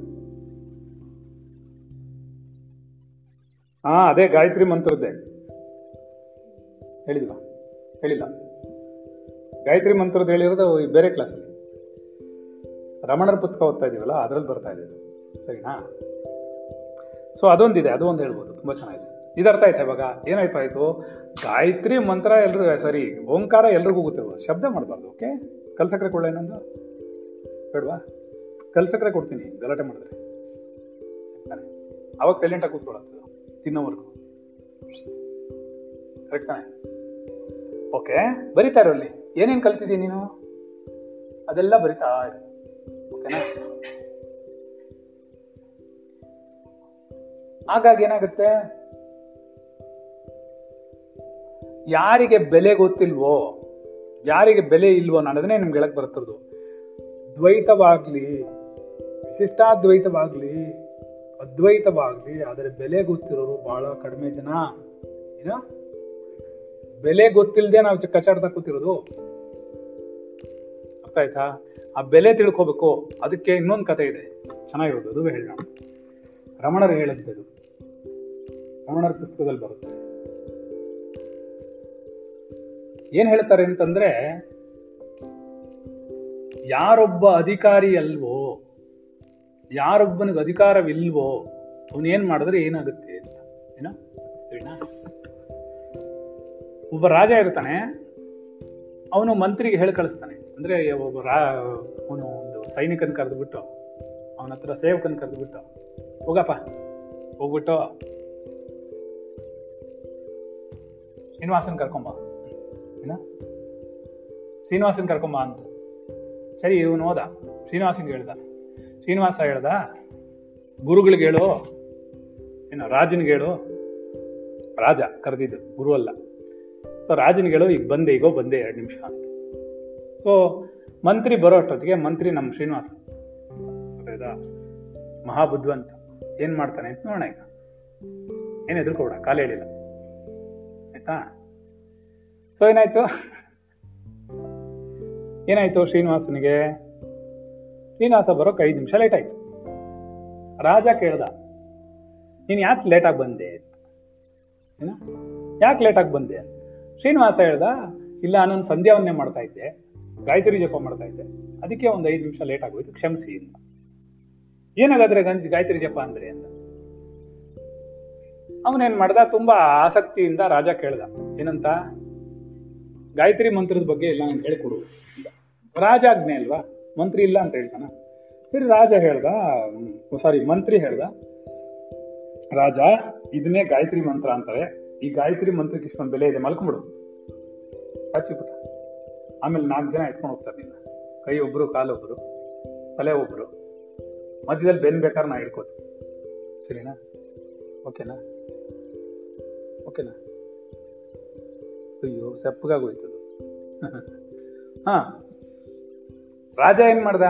ಹಾ, ಅದೇ ಗಾಯತ್ರಿ ಮಂತ್ರದ್ದೇ. ಹೇಳಿದ್ವಾ? ಹೇಳಿಲ್ಲ. ಗಾಯತ್ರಿ ಮಂತ್ರದ್ದು ಹೇಳಿರೋದು ಬೇರೆ ಕ್ಲಾಸಲ್ಲಿ ರಮಣರ ಪುಸ್ತಕ ಓದ್ತಾ ಇದೀವಲ್ಲ, ಅದ್ರಲ್ಲಿ ಬರ್ತಾ ಇದೆ ಸರಿನಾ? ಸೊ ಅದೊಂದಿದೆ ಅದು ಒಂದು ಹೇಳ್ಬೋದು, ತುಂಬಾ ಚೆನ್ನಾಗಿದೆ. ಇದು ಅರ್ಥ ಆಯ್ತಾ ಇವಾಗ? ಏನಾಯ್ತು ಆಯ್ತು? ಗಾಯತ್ರಿ ಮಂತ್ರ ಎಲ್ರು ಸಾರಿ, ಓಂಕಾರ ಎಲ್ರಿಗೂ ಗೊತ್ತಿರ್ಬೋದು ಶಬ್ದ ಮಾಡಬಾರ್ದು, ಓಕೆ? ಕಲ್ಸಕ್ರೆ ಕೊಳ್ಳ ಇನ್ನೊಂದು? ಬೇಡವಾ? ಕಲ್ಸಕ್ರೆ ಕೊಡ್ತೀನಿ, ಗಲಾಟೆ ಮಾಡಿದ್ರೆ. ಅವಾಗ ಸೈಲೆಂಟ್ ಆಗಿ ಕೂತ್ಕೊಳ್ಳೋದು ತಿನ್ನೋವರೆಗೂ. ಕರೆಕ್ಟ್ ತಾನೆ? ಓಕೆ, ಬರಿತಾ ಇರೋ ಏನೇನು ಕಲ್ತಿದ್ದೀನಿ ನೀನು? ಅದೆಲ್ಲ ಬರಿತಾ. ಓಕೆನಾ? ಹಾಗಾಗಿ ಏನಾಗುತ್ತೆ? ಯಾರಿಗೆ ಬೆಲೆ ಗೊತ್ತಿಲ್ವೋ, ಯಾರಿಗೆ ಬೆಲೆ ಇಲ್ವೋ ಅನ್ನೋದನ್ನೇ ನಿಮ್ಗೆ ಹೇಳಕ್ ಬರ್ತಿರೋದು ದ್ವೈತವಾಗ್ಲಿ, ವಿಶಿಷ್ಟಾದ್ವೈತವಾಗ್ಲಿ, ಅದ್ವೈತವಾಗ್ಲಿ ಅದರ ಬೆಲೆ ಗೊತ್ತಿರೋರು ಬಹಳ ಕಡಿಮೆ ಜನ. ಏನ? ಬೆಲೆ ಗೊತ್ತಿಲ್ಲದೆ ನಾವು ಕಚಾಡ್ತಾ ಕೂತಿರೋದು. ಆಯ್ತಾ ಆ ಬೆಲೆ ತಿಳ್ಕೋಬೇಕು, ಅದಕ್ಕೆ ಇನ್ನೊಂದು ಕತೆ ಇದೆ. ಚೆನ್ನಾಗಿರೋದು, ಅದು ಹೇಳೋಣ. ರಮಣರು ಹೇಳಿದ್ದದು. ರಮಣರ ಪುಸ್ತಕದಲ್ಲಿ ಬರುತ್ತೆ. ಏನ್ ಹೇಳ್ತಾರೆ ಅಂತಂದ್ರೆ, ಯಾರೊಬ್ಬ ಅಧಿಕಾರಿ ಅಲ್ವೋ, ಯಾರೊಬ್ಬನಿಗೆ ಅಧಿಕಾರವಿಲ್ವೋ ಅವನೇನ್ ಮಾಡಿದ್ರೆ ಏನಾಗುತ್ತೆ ಅಂತ. ಏನೋ? ಸರಿನಾ? ಒಬ್ಬ ರಾಜ ಇರ್ತಾನೆ, ಅವನು ಮಂತ್ರಿಗೆ ಹೇಳಿ ಕಳಿಸ್ತಾನೆ ಅಂದ್ರೆ ಒಬ್ಬ ರಾ, ಅವನು ಒಂದು ಸೈನಿಕನ ಕರೆದ್ಬಿಟ್ಟು, ಅವನ ಹತ್ರ ಸೇವಕನ ಕರೆದ್ಬಿಟ್ಟು, ಹೋಗಪ್ಪ, ಹೋಗ್ಬಿಟ್ಟು. ಶ್ರೀನಿವಾಸನ್ ಕರ್ಕೊಂಬ. ಏನ? ಶ್ರೀನಿವಾಸನ್ ಕರ್ಕೊಂಬ ಅಂತ. ಸರಿ, ಇವನು ಹೋದ. ಶ್ರೀನಿವಾಸನ್ಗೆ ಹೇಳ್ದ. ಶ್ರೀನಿವಾಸ ಹೇಳ್ದ, ಗುರುಗಳಿಗೆ ಹೇಳು. ಏನು, ರಾಜನ್ಗೆ ಹೇಳು. ರಾಜ ಕರೆದಿದ್ದು, ಗುರು ಅಲ್ಲ. ಸೊ ರಾಜನಿಗೆ ಹೇಳು, ಈಗ ಬಂದೆ, ಈಗೋ ಬಂದೆ, ಎರಡು ನಿಮಿಷ ಅಂತ. ಸೊ ಮಂತ್ರಿ ಬರೋ ಅಷ್ಟೊತ್ತಿಗೆ ಮಂತ್ರಿ ನಮ್ಮ ಶ್ರೀನಿವಾಸ. ಗೊತ್ತಾಯ್ತಾ ಮಹಾಬುದ್ಧಿವಂತ ಏನ್ ಮಾಡ್ತಾನೆ ಅಂತ ನೋಡೋಣ ಈಗ. ಏನ್ ಎದುರ್ಕೋಬೇಡ ಕಾಲು ಹೇಳಿಲ್ಲ ಆಯ್ತಾ? ಸೊ ಏನಾಯ್ತು? ಏನಾಯ್ತು ಶ್ರೀನಿವಾಸನಿಗೆ? ಶ್ರೀನಿವಾಸ ಬರೋಕೆ ಐದು ನಿಮಿಷ ಲೇಟ್ ಆಯ್ತು. ರಾಜ ಕೇಳ್ದ, ನೀನು ಯಾಕೆ ಲೇಟಾಗಿ ಬಂದೆ ಏನ? ಯಾಕೆ ಲೇಟಾಗಿ ಬಂದೆ ಶ್ರೀನಿವಾಸ ಹೇಳ್ದ, ಇಲ್ಲ, ನಾನು ಸಂಧ್ಯಾವನ್ನೇ ಮಾಡ್ತಾ ಇದ್ದೆ. ಗಾಯತ್ರಿ ಜಪ ಮಾಡ್ತಾ ಇದ್ದೆ. ಅದಕ್ಕೆ ಒಂದು ಐದು ನಿಮಿಷ ಲೇಟ್ ಆಗೋಯ್ತು ಕ್ಷಮಿಸಿ ಅಂತ ಏನಾಗಾದ್ರೆ ಗಂಜ್ ಗಾಯತ್ರಿ ಜಪ ಅಂದ್ರೆ ಅಂತ. ಅವನೇನ್ ಮಾಡ್ದ? ತುಂಬಾ ಆಸಕ್ತಿಯಿಂದ ರಾಜ ಕೇಳ್ದ. ಏನಂತ? ಗಾಯತ್ರಿ ಮಂತ್ರದ ಬಗ್ಗೆ ಎಲ್ಲ ನಂಗೆ ಹೇಳ್ಕೊಡು. ರಾಜ ಆಜ್ಞೆ ಅಲ್ವಾ? ಮಂತ್ರಿ ಇಲ್ಲ ಅಂತ ಹೇಳ್ತಾನ. ಸರಿ, ರಾಜ ಹೇಳ್ದ ಸಾರಿ ಮಂತ್ರಿ ಹೇಳ್ದ. ರಾಜ, ಇದನ್ನೇ ಗಾಯತ್ರಿ ಮಂತ್ರ ಅಂತಾರೆ. ಈ ಗಾಯತ್ರಿ ಮಂತ್ರಕ್ಕೆ ಇಷ್ಟೊಂದು ಬೆಲೆ ಇದೆ ಹಚ್ಚಿಬಿಟ್ಟ ಆಮೇಲೆ ನಾಲ್ಕು ಜನ ಎತ್ಕೊಂಡು ಹೋಗ್ತಾರೆ ನಿನ್ನ. ಕೈ ಒಬ್ರು ಕಾಲೊಬ್ಬರು ತಲೆ ಒಬ್ಬರು ಮಧ್ಯದಲ್ಲಿ ಬೆನ್ ಬೇಕಾದ್ರೆ ನಾ ಹಿಡ್ಕೋತೀನಿ. ಸರಿನಾ? ಓಕೆನಾ? ಓಕೆನಾ? ಅಯ್ಯೋ, ಸೆಪ್ಪಗಾಗೋಯ್ತದು. ಹಾ. ರಾಜ ಏನು ಮಾಡ್ದ?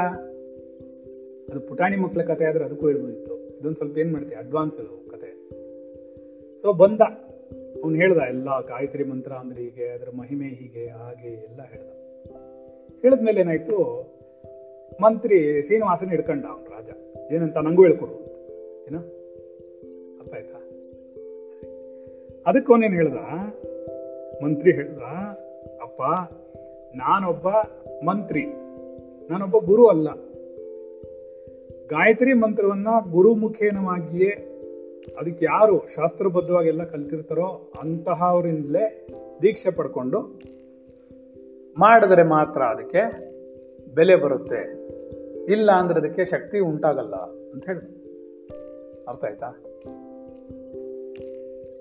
ಅದು ಪುಟಾಣಿ ಮಕ್ಕಳ ಕತೆ ಆದ್ರೆ ಅದಕ್ಕೂ ಹೇಳ್ಬೋದಿತ್ತು ಇದೊಂದು ಸ್ವಲ್ಪ ಏನು ಮಾಡ್ತೀವಿ ಅಡ್ವಾನ್ಸ್ ಕತೆ. ಸೊ ಬಂದ. ಅವ್ನು ಹೇಳ್ದ, ಎಲ್ಲ ಗಾಯತ್ರಿ ಮಂತ್ರ ಅಂದ್ರೆ ಹೀಗೆ, ಅದರ ಮಹಿಮೆ ಹೀಗೆ, ಹಾಗೆ ಎಲ್ಲ ಹೇಳ್ದ. ಹೇಳಿದ್ಮೇಲೆ ಏನಾಯ್ತು? ಮಂತ್ರಿ ಶ್ರೀನಿವಾಸನ ಹಿಡ್ಕೊಂಡ ಅವನು ರಾಜ. ಏನಂತ ನಂಗೂ ಹೇಳ್ಕೊಡು ಅಂತ. ಏನ? ಅರ್ಥ ಆಯ್ತಾ? ಸರಿ. ಅದಕ್ಕೆ ಅವನೇನು ಹೇಳ್ದ? ಮಂತ್ರಿ ಹೇಳ್ದ, ಅಪ್ಪ, ನಾನೊಬ್ಬ ಮಂತ್ರಿ. ನಾನೊಬ್ಬ ಗುರು ಅಲ್ಲ. ಗಾಯತ್ರಿ ಮಂತ್ರವನ್ನ ಗುರುಮುಖೇನವಾಗಿಯೇ ಅದಕ್ಕೆ ಯಾರು ಶಾಸ್ತ್ರಬದ್ಧವಾಗಿ ಎಲ್ಲ ಕಲ್ತಿರ್ತಾರೋ ಅಂತಹವರಿಂದಲೇ ದೀಕ್ಷೆ ಪಡ್ಕೊಂಡು ಮಾಡಿದ್ರೆ ಮಾತ್ರ ಅದಕ್ಕೆ ಬೆಲೆ ಬರುತ್ತೆ. ಇಲ್ಲ ಅಂದ್ರೆ ಅದಕ್ಕೆ ಶಕ್ತಿ ಉಂಟಾಗಲ್ಲ ಅಂತ ಹೇಳಿ ಅರ್ಥ ಆಯ್ತಾ?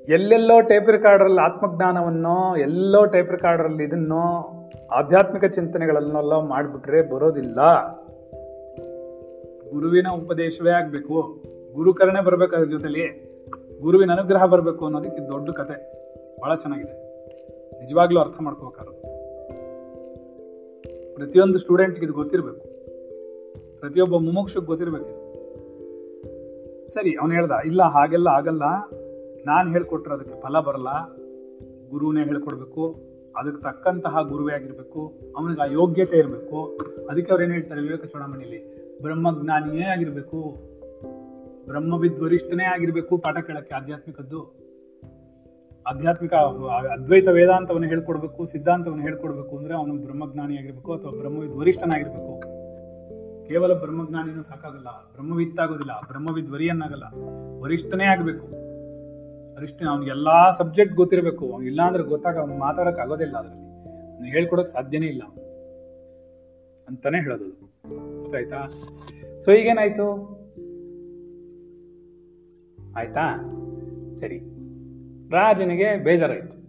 ಎಲ್ಲೆಲ್ಲೋ ಟೇಪ್ ರೆಕಾರ್ಡರಲ್ಲಿ ಆತ್ಮಜ್ಞಾನವನ್ನೋ, ಎಲ್ಲೋ ಟೇಪ್ ರೆಕಾರ್ಡರಲ್ಲಿ ಇದನ್ನೋ, ಆಧ್ಯಾತ್ಮಿಕ ಚಿಂತನೆಗಳನ್ನೆಲ್ಲ ಮಾಡಿಬಿಟ್ರೆ ಬರೋದಿಲ್ಲ. ಗುರುವಿನ ಉಪದೇಶವೇ ಆಗಬೇಕು. ಗುರುಕರಣೆ ಬರಬೇಕು ಅದ್ರ ಜೊತೆಲಿ. ಗುರುವಿನ ಅನುಗ್ರಹ ಬರಬೇಕು ಅನ್ನೋದಕ್ಕೆ ದೊಡ್ಡ ಕತೆ. ಭಾಳ ಚೆನ್ನಾಗಿದೆ. ನಿಜವಾಗ್ಲೂ ಅರ್ಥ ಮಾಡ್ಕೋಬೇಕಾದ್ರು. ಪ್ರತಿಯೊಂದು ಸ್ಟೂಡೆಂಟ್ಗೆ ಇದು ಗೊತ್ತಿರಬೇಕು. ಪ್ರತಿಯೊಬ್ಬ ಮುಮುಕ್ಷಕ್ಕೆ ಗೊತ್ತಿರಬೇಕು ಸರಿ, ಅವನು ಹೇಳ್ದ, ಇಲ್ಲ, ಹಾಗೆಲ್ಲ ಆಗಲ್ಲ. ನಾನು ಹೇಳ್ಕೊಟ್ರೆ ಅದಕ್ಕೆ ಫಲ ಬರಲ್ಲ. ಗುರುನೇ ಹೇಳ್ಕೊಡ್ಬೇಕು. ಅದಕ್ಕೆ ತಕ್ಕಂತಹ ಗುರುವೇ ಆಗಿರಬೇಕು. ಅವನಿಗೆ ಆ ಯೋಗ್ಯತೆ ಇರಬೇಕು. ಅದಕ್ಕೆ ಅವ್ರು ಏನು ಹೇಳ್ತಾರೆ ವಿವೇಕ ಚೂಡಾಮಣಿಲಿ? ಬ್ರಹ್ಮಜ್ಞಾನಿಯೇ ಆಗಿರಬೇಕು. ಬ್ರಹ್ಮವಿದ್ವರಿಷ್ಠನೇ ಆಗಿರ್ಬೇಕು ಪಾಠ ಕೇಳಕ್ಕೆ ಆಧ್ಯಾತ್ಮಿಕದ್ದು. ಆಧ್ಯಾತ್ಮಿಕ ಅದ್ವೈತ ವೇದಾಂತವನ್ನು ಹೇಳ್ಕೊಡ್ಬೇಕು, ಸಿದ್ಧಾಂತವನ್ನು ಹೇಳ್ಕೊಡ್ಬೇಕು ಅಂದ್ರೆ ಅವನು ಬ್ರಹ್ಮಜ್ಞಾನಿ ಆಗಿರ್ಬೇಕು ಅಥವಾ ಬ್ರಹ್ಮವಿದ್ ವರಿಷ್ಠನಾಗಿರ್ಬೇಕು. ಕೇವಲ ಬ್ರಹ್ಮಜ್ಞಾನಿನೂ ಸಾಕಾಗಲ್ಲ, ಬ್ರಹ್ಮವಿತ್ತಾಗೋದಿಲ್ಲ ಬ್ರಹ್ಮವಿದ್ ವರಿಯನ್ನಾಗಲ್ಲ ವರಿಷ್ಠನೇ ಆಗ್ಬೇಕು. ವರಿಷ್ಠ ಅವ್ನಿಗೆ ಎಲ್ಲಾ ಸಬ್ಜೆಕ್ಟ್ ಗೊತ್ತಿರಬೇಕು, ಅವ್ನು ಇಲ್ಲ ಅಂದ್ರೆ ಗೊತ್ತಾಗ ಅವ್ನು ಮಾತಾಡಕ್ ಆಗೋದಿಲ್ಲ ಅದರಲ್ಲಿ. ಅವ್ನು ಹೇಳ್ಕೊಡಕ್ ಸಾಧ್ಯನೇ ಇಲ್ಲ. ಅಂತಾನೆ ಹೇಳೋದು ಗೊತ್ತಾಯ್ತಾ ಸೊ ಈಗೇನಾಯ್ತು? ಆಯ್ತಾ? ಸರಿ. ರಾಜನಿಗೆ ಬೇಜಾರಾಯ್ತು.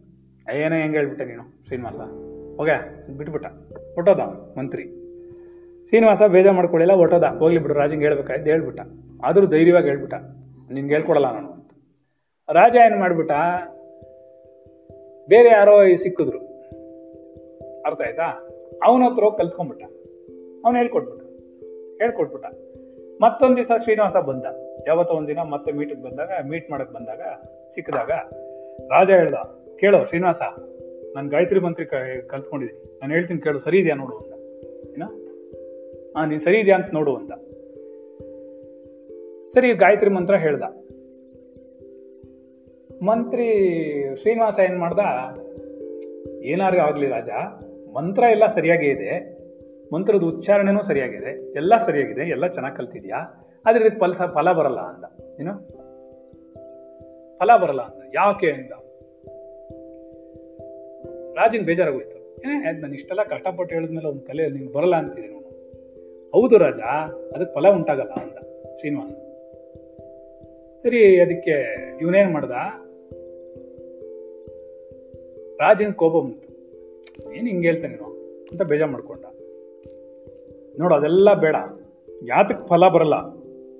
ಏನೋ ಹೆಂಗೆ ಹೇಳ್ಬಿಟ್ಟೆ ನೀನು, ಶ್ರೀನಿವಾಸ? ಓಕೆ ಬಿಟ್ಬಿಟ್ಟ. ಹೊಟ್ಟೋದ ಮಂತ್ರಿ. ಶ್ರೀನಿವಾಸ ಬೇಜಾರು ಮಾಡ್ಕೊಳ್ಳಿಲ್ಲ ಹೊಟ್ಟೋದ ಹೋಗ್ಲಿ ಬಿಡು ರಾಜಂಗೆ ಹೇಳ್ಬೇಕಾಯ್ತು, ಹೇಳ್ಬಿಟ್ಟ. ಆದರೂ ಧೈರ್ಯವಾಗಿ ಹೇಳ್ಬಿಟ್ಟ. ನಿನ್ಗೆ ಹೇಳ್ಕೊಡಲ್ಲ ನಾನು ಅಂತ. ರಾಜ ಏನು ಮಾಡ್ಬಿಟ್ಟ? ಬೇರೆ ಯಾರೋ ಸಿಕ್ಕಿದ್ರು. ಅರ್ಥ ಆಯ್ತಾ? ಅವನ ಹತ್ರ ಹೋಗಿ ಕಲ್ತ್ಕೊಂಡ್ಬಿಟ್ಟ. ಅವನು ಹೇಳ್ಕೊಟ್ಬಿಟ್ಟ. ಹೇಳ್ಕೊಟ್ಬಿಟ್ಟ. ಮತ್ತೊಂದು ದಿವಸ ಶ್ರೀನಿವಾಸ ಬಂದ. ಯಾವತ್ತೋ ಒಂದಿನ ಮತ್ತೆ ಮೀಟಿಗೆ ಬಂದಾಗ ಮೀಟ್ ಮಾಡಕ್ಕೆ ಬಂದಾಗ, ಸಿಕ್ಕಿದಾಗ ರಾಜ ಹೇಳ್ದ, ಕೇಳೋ ಶ್ರೀನಿವಾಸ, ನಾನು ಗಾಯತ್ರಿ ಮಂತ್ರಿ ಕಲ್ತ್ಕೊಂಡಿದ್ದೀನಿ ನಾನು ಹೇಳ್ತೀನಿ ಕೇಳು, ಸರಿ ಇದೆಯಾ ನೋಡು ಅಂತ. ಏನ? ಹಾ ನೀನ್ ಸರಿ ಇದೆಯಾ ಅಂತ ನೋಡು ಅಂತ. ಸರಿ, ಗಾಯತ್ರಿ ಮಂತ್ರ ಹೇಳ್ದ. ಮಂತ್ರಿ ಶ್ರೀನಿವಾಸ ಏನ್ ಮಾಡ್ದ? ಏನಾರು ಆಗ್ಲಿ ರಾಜ, ಮಂತ್ರ ಎಲ್ಲ ಸರಿಯಾಗಿ ಇದೆ. ಮಂತ್ರದ ಉಚ್ಚಾರಣೆನೂ ಸರಿಯಾಗಿದೆ. ಎಲ್ಲ ಸರಿಯಾಗಿದೆ, ಎಲ್ಲ ಚೆನ್ನಾಗಿ ಕಲ್ತಿದ್ಯಾ? ಆದ್ರೆ ಇದಕ್ಕೆ ಫಲ ಫಲ ಬರಲ್ಲ ಅಂದ ಏನು? ಫಲ ಬರಲ್ಲ ಅಂದ ಯಾಕೆ ಅಂದ ರಾಜನ್ ಬೇಜಾರಾಗೋಯ್ತು. ಏ, ನಾನು ಇಷ್ಟೆಲ್ಲ ಕಷ್ಟಪಟ್ಟು ಹೇಳಿದ್ಮೇಲೆ ಒಂದು ಕಲೆ ನಿಂಗೆ ಬರಲ್ಲ ಅಂತಿದ್ದೀನಿ ನೋಡು. ಹೌದು ರಾಜ, ಅದಕ್ಕೆ ಫಲ ಉಂಟಾಗಲ್ಲ ಅಂದ ಶ್ರೀನಿವಾಸ. ಸರಿ, ಅದಕ್ಕೆ ಇವನೇನ್ ಮಾಡ್ದ? ರಾಜನ್ ಕೋಪ ಬಂತು. ಏನು ಹಿಂಗೆ ಹೇಳ್ತಾನೆ ನೀನು ಅಂತ ಬೇಜಾರು ಮಾಡ್ಕೊಂಡ. ನೋಡು, ಅದೆಲ್ಲ ಬೇಡ. ಯಾತಕ್ಕೆ ಫಲ ಬರಲ್ಲ?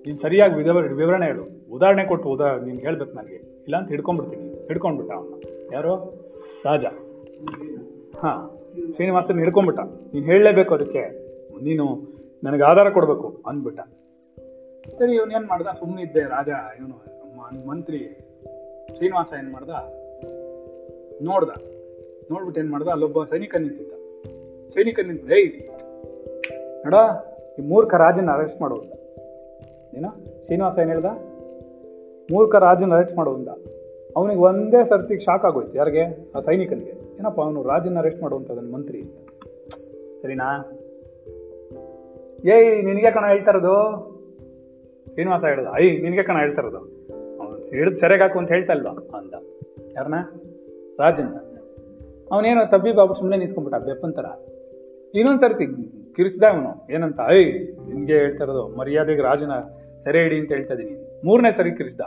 ನೀನು ಸರಿಯಾಗಿ ವಿವರಣೆ ಹೇಳು. ಉದಾಹರಣೆ ಕೊಟ್ಟು ಉದಾ ನೀನು ಹೇಳ್ಬೇಕು ನನಗೆ. ಇಲ್ಲ ಅಂತ ಹಿಡ್ಕೊಂಡ್ಬಿಡ್ತೀನಿ. ಹಿಡ್ಕೊಂಡ್ಬಿಟ್ಟ ಅವನ್ನ ಯಾರು? ರಾಜ. ಹಾ. ಶ್ರೀನಿವಾಸನ ಹಿಡ್ಕೊಂಡ್ಬಿಟ್ಟ. ನೀನು ಹೇಳಲೇಬೇಕು ಅದಕ್ಕೆ. ನೀನು ನನಗೆ ಆಧಾರ ಕೊಡಬೇಕು ಅಂದ್ಬಿಟ್ಟ. ಸರಿ, ಇವನು ಏನು ಮಾಡ್ದ? ಸುಮ್ಮನೆ ಇದ್ದೆ ರಾಜ, ಇವನು ಮಂತ್ರಿ. ಶ್ರೀನಿವಾಸ ಏನು ಮಾಡ್ದ? ನೋಡ್ದ. ನೋಡ್ಬಿಟ್ಟು ಏನು ಮಾಡ್ದ? ಅಲ್ಲೊಬ್ಬ ಸೈನಿಕ ನಿಂತಿದ್ದ. ಸೈನಿಕ ನಿಂತ ಏಯ್! ನೋಡ, ಈ ಮೂರ್ಖ ರಾಜನ ಅರೆಸ್ಟ್ ಮಾಡು ಏನ ಏನೋ ಶ್ರೀನಿವಾಸ ಏನು ಹೇಳ್ದ? ಮೂರ್ಖ ರಾಜನ ಅರೆಸ್ಟ್ ಮಾಡುವಂತ ಅವನಿಗೆ ಒಂದೇ ಸರ್ತಿಗೆ ಶಾಕ್ ಆಗೋಯ್ತು. ಯಾರಿಗೆ? ಆ ಸೈನಿಕನಿಗೆ. ಏನಪ್ಪ ಅವನು ರಾಜನ ಅರೆಸ್ಟ್ ಮಾಡುವಂಥದ್ದನ್ ಮಂತ್ರಿ ಅಂತ. ಸರಿನಾ? ಏಯ್, ನಿನಗೆ ಕಣ ಹೇಳ್ತಾ ಇರೋದು? ಶ್ರೀನಿವಾಸ ಹೇಳ್ದ. ಐ, ನಿನಗೆ ಕಣ ಹೇಳ್ತಾ ಇರೋದು. ಅವನು ಹಿಡಿದು ಸೆರೆಗೆ ಹಾಕು ಅಂತ ಹೇಳ್ತಾ ಇಲ್ವಾ? ಅಂದ. ಯಾರನ್ನ ರಾಜನ್ ಅವನೇನೋ ತಬ್ಬಿ ಬಾಬು ಸುಮ್ಮನೆ ನಿಂತ್ಕೊಂಡ್ಬಿಟ್ಟ. ಬೆಪ್ಪಂತರ. ಇನ್ನೊಂದು ಸರ್ತಿ ಕಿರಿಚ್ದ ಅವನು. ಏನಂತ? ಐ, ನಿನಗೆ ಹೇಳ್ತಾ ಇರೋದು ಮರ್ಯಾದೆಗೆ ರಾಜನ ಸೆರೆ ಹಿಡಿ ಅಂತ ಹೇಳ್ತಾ ಇದೀನಿ ಮೂರನೇ ಸರಿ ಕಿರಿಚ್ದ.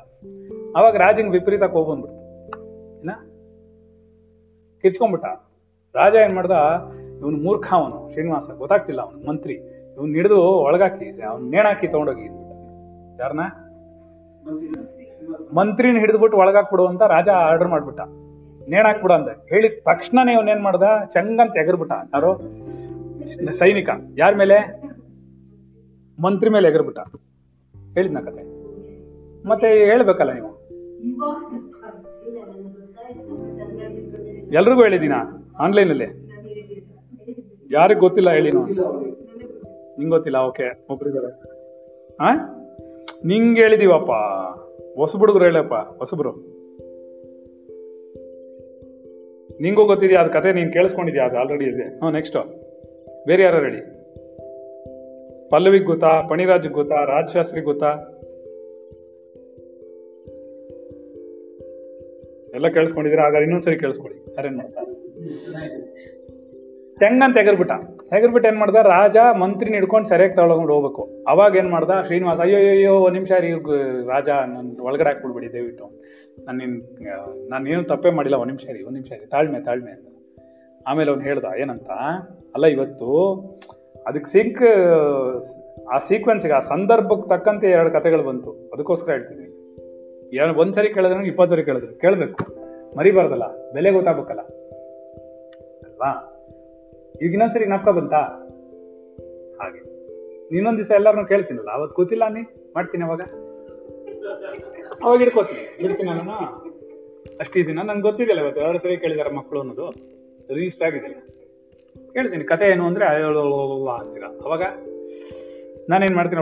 ಅವಾಗ ರಾಜಂಗ್ ವಿಪರೀತ ಕೋಪ ಬಂದ್ಬಿಡ್ತು. ಏನ? ಕಿರ್ಚ್ಕೊಂಡ್ಬಿಟ್ಟ. ರಾಜ ಏನ್ ಮಾಡ್ದ? ಇವನು ಮೂರ್ಖ ಅವನು, ಶ್ರೀನಿವಾಸ, ಗೊತ್ತಾಗ್ತಿಲ್ಲ ಅವನು ಮಂತ್ರಿ. ಇವನ್ ಹಿಡಿದು ಒಳಗಾಕಿ ಅವ್ನು ನೇಣಾಕಿ ತಗೊಂಡೋಗಿ ಯಾರನ್ನ ಮಂತ್ರಿನ ಹಿಡಿದ್ಬಿಟ್ಟು ಒಳಗಾಕ್ಬಿಡು ಅಂತ ರಾಜ ಆರ್ಡರ್ ಮಾಡ್ಬಿಟ್ಟ. ನೇಣಾಕ್ಬಿಡು ಅಂದ. ಹೇಳಿದ ತಕ್ಷಣನೇ ಇವನ್ ಏನ್ ಮಾಡ್ದ? ಚಂಗಂತ ಎಗರ್ಬಿಟ್ಟ. ಯಾರು? ಸೈನಿಕ. ಯಾರ ಮೇಲೆ? ಮಂತ್ರಿ ಮೇಲೆ ಎಗರ್ಬಿಟ್ಟ. ಹೇಳಿದ್ನ ಕತೆ. ಮತ್ತೆ ಹೇಳ್ಬೇಕಲ್ಲ ನೀವು? ಎಲ್ರಿಗೂ ಆನ್ಲೈನ್ ಆನ್ಲೈನಲ್ಲಿ? ಯಾರಿಗೂ ಗೊತ್ತಿಲ್ಲ ಹೇಳಿ ನಿಂಗ್ ಗೊತ್ತಿಲ್ಲ, ಓಕೆ, ಒಬ್ರಿದ್ದಾರೆ. ಆ? ನಿಂಗೆ ಹೇಳಿದೀವಪ್ಪ. ಹೊಸಬುಡುಗರು ಹೇಳಪ್ಪ, ಹೊಸಬ್ರು. ನಿಂಗೂ ಗೊತ್ತಿದ್ಯಾ? ಅದ್ ಕತೆ ನೀನು ಕೇಳಿಸ್ಕೊಂಡಿದ್ಯಾ? ಅದು ಆಲ್ರೆಡಿ ಇದೆ. ಹ್ಞೂ ನೆಕ್ಸ್ಟ್ ಬೇರೆ ಯಾರು ಹೇಳಿ? ಪಲ್ಲವಿಗ್ ಗೊತ್ತಾ ಪಣಿರಾಜ್ ಗೊತ್ತಾ, ರಾಜಶಾಸ್ತ್ರಿಗೆ ಗೊತ್ತಾ? ಎಲ್ಲ ಕೇಳಿಸ್ಕೊಂಡಿದ್ರೆ ಹಾಗಾದ್ರೆ ಇನ್ನೊಂದ್ಸರಿ ಕೇಳಿಸ್ಕೊಳ್ಳಿ. ಯಾರೇನ್ ಮಾಡ್ತಾರೆ ತೆಂಗಂತ ತೆಗರ್ಬಿಟ್ಟ ತೆಗರ್ಬಿಟ್ಟು ಏನ್ ಮಾಡ್ದ? ರಾಜ ಮಂತ್ರಿ ಹಿಡ್ಕೊಂಡು ಸರಿಯಾಗಿ ತಗೊಂಡು ಹೋಗ್ಬೇಕು. ಅವಾಗ ಏನ್ ಮಾಡ್ದ? ಶ್ರೀನಿವಾಸ ಅಯ್ಯೋ ಅಯ್ಯೋ ಒಂದ್ ನಿಮಿಷ ರೀ ರಾಜ ನನ್ ಒಳಗಡೆ ಹಾಕ್ಬಿಡ್ಬಿಡಿ, ದಯವಿಟ್ಟು. ನಿನ್ ನಾನು ಏನು ತಪ್ಪೇ ಮಾಡಿಲ್ಲ, ಒಂದ್ ನಿಮಿಷ ರೀ ಒಂದ್ ನಿಮಿಷ ರೀ ತಾಳ್ಮೆ ತಾಳ್ಮೆ ಅಂತ. ಆಮೇಲೆ ಅವ್ನು ಹೇಳ್ದ, ಏನಂತ? ಅಲ್ಲ, ಇವತ್ತು ಅದಕ್ಕೆ ಸಿಂಕ್, ಆ ಸೀಕ್ವೆನ್ಸ್ಗೆ ಆ ಸಂದರ್ಭಕ್ಕೆ ತಕ್ಕಂತೆ ಎರಡು ಕಥೆಗಳು ಬಂತು. ಅದಕ್ಕೋಸ್ಕರ ಹೇಳ್ತೀನಿ ಏನು ಒಂದ್ಸರಿ ಕೇಳಿದ್ರೆ ಇಪ್ಪತ್ತು ಸರಿ ಕೇಳಿದ್ರು ಕೇಳಬೇಕು ಮರಿಬಾರ್ದಲ್ಲ ಬೆಲೆ ಗೊತ್ತಾಗ್ಬೇಕಲ್ಲ ಅಲ್ವಾ ಈಗ ಇನ್ನೊಂದ್ಸರಿ ನಪ್ಕ ಬಂತಾ ಹಾಗೆ ಇನ್ನೊಂದ್ ದಿವಸ ಎಲ್ಲಾರನ್ನೂ ಕೇಳ್ತೀನಲ್ಲ ಅವತ್ತು ಗೊತ್ತಿಲ್ಲ ನೀ ಮಾಡ್ತೀನಿ ಅವಾಗ ಅವಾಗ ಹಿಡ್ಕೋತೀನಿ ಇಡ್ತೀನಿ ನಾನು ಅಷ್ಟು ಈಸಿನ ನಂಗೆ ಗೊತ್ತಿದೆಯಲ್ಲ ಇವತ್ತು ಎರಡು ಸರಿ ಕೇಳಿದಾರೆ ಮಕ್ಕಳು ಅನ್ನೋದು ರಿಜಿಸ್ಟ್ ಆಗಿದೆ ಹೇಳ್ತೀನಿ ಕತೆ ಏನು ಅಂದ್ರೆ ಅಂತೀರ ಅವಾಗ ನಾನೇನ್ ಮಾಡ್ತೀನಿ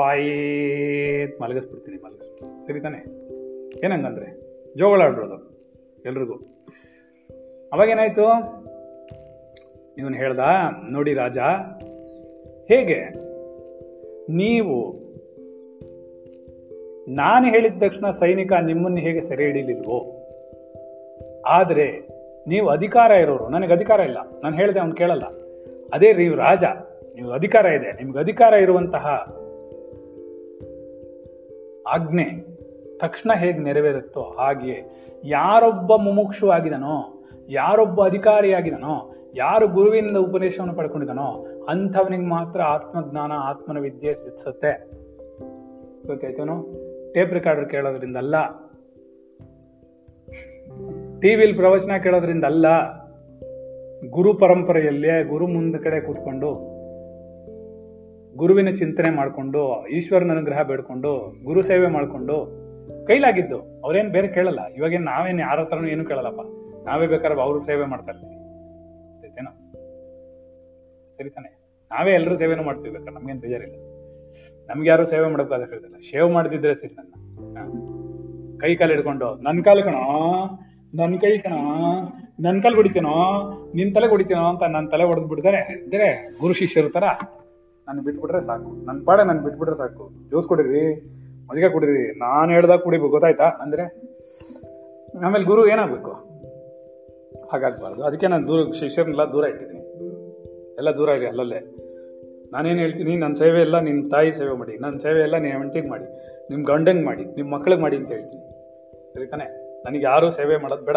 ಆಯ್ತು ಮಲಗಿಸ್ಬಿಡ್ತೀನಿ ಮಲಗಿಸ್ಬಿಡ್ತೀನಿ ಸರಿ ತಾನೆ ಏನಂಗಂದ್ರೆ ಜೋಗಳ ಆಡ್ಬಿಡೋದು ಎಲ್ರಿಗೂ. ಅವಾಗೇನಾಯ್ತು? ಇವನು ಹೇಳ್ದ, ನೋಡಿ ರಾಜ, ಹೇಗೆ? ನೀವು ನಾನು ಹೇಳಿದ ತಕ್ಷಣ ಸೈನಿಕ ನಿಮ್ಮನ್ನು ಹೇಗೆ ಸೆರೆ ಹಿಡಿಲಿಲ್ವೋ, ಆದರೆ ನೀವು ಅಧಿಕಾರ ಇರೋರು, ನನಗೆ ಅಧಿಕಾರ ಇಲ್ಲ, ನಾನು ಹೇಳಿದೆ, ಅವ್ನು ಕೇಳಲ್ಲ. ಅದೇ ನೀವು ರಾಜ ನೀವು ಅಧಿಕಾರ ಇದೆ, ನಿಮ್ಗೆ ಅಧಿಕಾರ ಇರುವಂತಹ ಆಜ್ಞೆ ತಕ್ಷಣ ಹೇಗೆ ನೆರವೇರುತ್ತೋ ಹಾಗೆ ಯಾರೊಬ್ಬ ಮುಮುಕ್ಷು ಆಗಿದನೋ, ಯಾರೊಬ್ಬ ಅಧಿಕಾರಿಯಾಗಿದನೋ ಯಾರು ಗುರುವಿನಿಂದ ಉಪದೇಶವನ್ನು ಪಡ್ಕೊಂಡಿದ್ದಾನೋ ಅಂಥವನಿಗೆ ಮಾತ್ರ ಆತ್ಮಜ್ಞಾನ ಆತ್ಮನ ವಿದ್ಯೆ ಸಿದ್ಧಿಸುತ್ತೆ. ಗೊತ್ತಾಯ್ತೇನೋ? ಟೇಪ್ ರೆಕಾರ್ಡರ್ ಕೇಳೋದ್ರಿಂದ ಅಲ್ಲ ಟಿವಿಲಿ ಪ್ರವಚನ ಕೇಳೋದ್ರಿಂದ ಅಲ್ಲ ಗುರು ಪರಂಪರೆಯಲ್ಲೇ ಗುರು ಮುಂದ ಕಡೆ ಕೂತ್ಕೊಂಡು, ಗುರುವಿನ ಚಿಂತನೆ ಮಾಡಿಕೊಂಡು, ಈಶ್ವರನ ಅನುಗ್ರಹ ಬೇಡ್ಕೊಂಡು, ಗುರು ಸೇವೆ ಮಾಡಿಕೊಂಡು ಕೈಲಾಗಿದ್ದು, ಅವ್ರೇನ್ ಬೇರೆ ಕೇಳಲ್ಲ. ಇವಾಗೇನು ನಾವೇನು ಯಾರ ಹತ್ರನೂ ಏನು ಕೇಳಲ್ಲಪ್ಪ. ನಾವೇ ಬೇಕಾದ್ರೆ ಅವ್ರಿಗೆ ಸೇವೆ ಮಾಡ್ತಾ ಇರ್ತೀವಿ. ಸರಿ ತಾನೆ. ನಾವೇ ಎಲ್ಲರೂ ಸೇವೆನೂ ಮಾಡ್ತೀವಿ ಬೇಕಾದ್ರೆ, ನಮ್ಗೇನು ಬೇಜಾರಿಲ್ಲ. ನಮ್ಗೆ ಯಾರು ಸೇವೆ ಮಾಡೋಕ್ಕಾದ ಹೇಳ್ತಿಲ್ಲ ಶೇವ್ ಮಾಡಿದ್ರೆ ಸರಿ ನನ್ನ. ಕೈ ಕಾಲು ಹಿಡ್ಕೊಂಡು ನನ್ನ ಕಾಲು ಕಣ ನನ್ನ ಕೈ ಕಣ ನನ್ನ ಕಾಲು ಹೊಡಿತೇನೋ, ನಿನ್ ತಲೆ ಕುಡಿತೀನೋ ಅಂತ ನನ್ನ ತಲೆ ಹೊಡೆದು ಬಿಡ್ತಾರೆ. ಇದ್ರೆ ಗುರು ಶಿಷ್ಯರ ತರ, ನನ್ ಬಿಟ್ಬಿಟ್ರೆ ಸಾಕು. ನನ್ನ ಪಾಡ ನನ್ ಬಿಟ್ಬಿಟ್ರೆ ಸಾಕು. ಜ್ಯೂಸ್ ಕುಡೀರಿ ಮಜ್ಜಿಗೆ ಕುಡೀರಿ. ನಾನು ಹೇಳ್ದಾಗ ಕುಡಿಬೇಕು, ಗೊತ್ತಾಯ್ತಾ? ಅಂದ್ರೆ, ಆಮೇಲೆ ಗುರು ಏನಾಗಬೇಕು? ಹಾಗಾಗಬಾರ್ದು. ಅದಕ್ಕೆ ನಾನು ದೂರ, ಶಿಷ್ಯರನ್ನೆಲ್ಲ ದೂರ ಇಟ್ಟಿದ್ದೀನಿ. ಎಲ್ಲ ದೂರ ಇದೆ ಅಲ್ಲಲ್ಲೇ. ನಾನೇನು ಹೇಳ್ತೀನಿ ನನ್ನ ಸೇವೆ ಎಲ್ಲ ನಿಮ್ಮ ತಾಯಿ ಸೇವೆ ಮಾಡಿ ನನ್ನ ಸೇವೆ ಎಲ್ಲ ನಿಮ್ಮ ಹೆಂಡತಿಗೆ ಮಾಡಿ ನಿಮ್ಮ ಗಂಡಂಗೆ ಮಾಡಿ ನಿಮ್ಮ ಮಕ್ಳಿಗೆ ಮಾಡಿ ಅಂತ ಹೇಳ್ತೀನಿ. ಸರಿ ತಾನೆ ನನಗೆ ಯಾರೂ ಸೇವೆ ಮಾಡೋದು ಬೇಡ.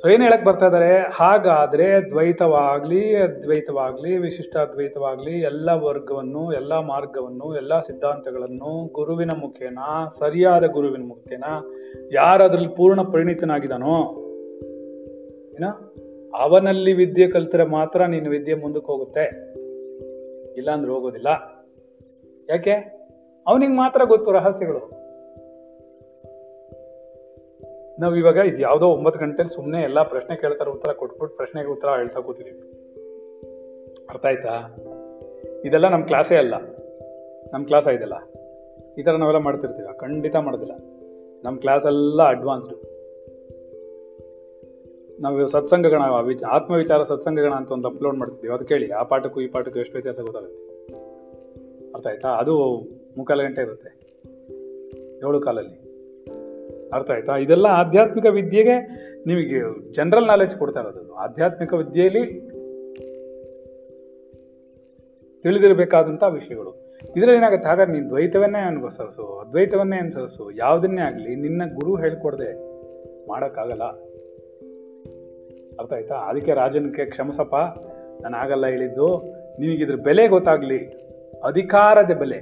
ಸೊ ಏನು ಹೇಳಕ್ ಬರ್ತಾ ಇದ್ದಾರೆ ಹಾಗಾದ್ರೆ ದ್ವೈತವಾಗ್ಲಿ, ಅದ್ವೈತವಾಗ್ಲಿ, ವಿಶಿಷ್ಟ ಅದ್ವೈತವಾಗ್ಲಿ ಎಲ್ಲ ವರ್ಗವನ್ನು, ಎಲ್ಲ ಮಾರ್ಗವನ್ನು, ಎಲ್ಲ ಸಿದ್ಧಾಂತಗಳನ್ನು ಗುರುವಿನ ಮುಖೇನ, ಸರಿಯಾದ ಗುರುವಿನ ಮುಖೇನ ಯಾರದ್ರಲ್ಲಿ ಪೂರ್ಣ ಪರಿಣಿತನಾಗಿದ್ದಾನೋ, ಏನ? ಅವನಲ್ಲಿ ವಿದ್ಯೆ ಕಲ್ತರೆ ಮಾತ್ರ ನಿನ್ನ ವಿದ್ಯೆ ಮುಂದಕ್ಕೆ ಹೋಗುತ್ತೆ. ಇಲ್ಲಾಂದ್ರೆ ಹೋಗೋದಿಲ್ಲ. ಯಾಕೆ? ಅವನಿಗೆ ಮಾತ್ರ ಗೊತ್ತು ರಹಸ್ಯಗಳು. ನಾವು ಇವಾಗ ಇದು ಯಾವುದೋ ಒಂಬತ್ತು ಗಂಟೆಲಿ ಸುಮ್ಮನೆ ಎಲ್ಲ ಪ್ರಶ್ನೆ ಕೇಳ್ತಾರೆ ಉತ್ತರ ಕೊಟ್ಬಿಟ್ಟು ಪ್ರಶ್ನೆಗೆ ಉತ್ತರ ಹೇಳ್ತಾ ಕೂತಿದ್ದೀವಿ ಅರ್ಥ ಆಯ್ತಾ? ಇದೆಲ್ಲ ನಮ್ಮ ಕ್ಲಾಸೇ ಅಲ್ಲ. ನಮ್ಮ ಕ್ಲಾಸ್ ಇದೆಲ್ಲ ಈ ಥರ ನಾವೆಲ್ಲ ಮಾಡ್ತಿರ್ತೀವಿ? ಖಂಡಿತ ಮಾಡೋದಿಲ್ಲ. ನಮ್ಮ ಕ್ಲಾಸ್ ಎಲ್ಲ ಅಡ್ವಾನ್ಸ್ಡ್ ನಾವು ಸತ್ಸಂಗಗಣ, ವಿಚ, ಆತ್ಮವಿಚಾರ ಸತ್ಸಂಗಗಳ ಅಂತ ಒಂದು ಅಪ್ಲೋಡ್ ಮಾಡ್ತಿದ್ದೀವಿ ಅದು ಕೇಳಿ, ಆ ಪಾಠಕ್ಕೂ ಈ ಪಾಠಕ್ಕೂ ಎಷ್ಟು ವ್ಯತ್ಯಾಸ ಗೊತ್ತಾಗುತ್ತೆ? ಅರ್ಥ ಆಯ್ತಾ? ಅದು ಮುಕ್ಕಾಲು ಗಂಟೆ ಇರುತ್ತೆ. ಏಳು ಕಾಲಲ್ಲಿ. ಅರ್ಥ ಆಯ್ತಾ? ಇದೆಲ್ಲ ಆಧ್ಯಾತ್ಮಿಕ ವಿದ್ಯೆಗೆ ನಿಮಗೆ ಜನರಲ್ ನಾಲೆಜ್ ಕೊಡ್ತಾ ಇರೋದು ಆಧ್ಯಾತ್ಮಿಕ ವಿದ್ಯೆಯಲ್ಲಿ ತಿಳಿದಿರಬೇಕಾದಂಥ ವಿಷಯಗಳು. ಇದರಲ್ಲಿ ಏನಾಗುತ್ತೆ? ಹಾಗಾದ್ರೆ ನೀನು ದ್ವೈತವನ್ನೇ ಅನುಸರಿಸು ಅದ್ವೈತವನ್ನೇ ಅನುಸರಿಸು ಯಾವುದನ್ನೇ ಆಗಲಿ ನಿನ್ನ ಗುರು ಹೇಳ್ಕೊಡ್ದೆ ಮಾಡೋಕ್ಕಾಗಲ್ಲ. ಅರ್ಥ ಆಯ್ತಾ? ಅದಕ್ಕೆ ರಾಜನಿಗೆ ಕ್ಷಮಸಪ್ಪ, ನಾನು ಆಗಲ್ಲ ಹೇಳಿದ್ದು. ನಿನಗಿದ್ರ ಬೆಲೆ ಗೊತ್ತಾಗ್ಲಿ. ಅಧಿಕಾರದ ಬೆಲೆ.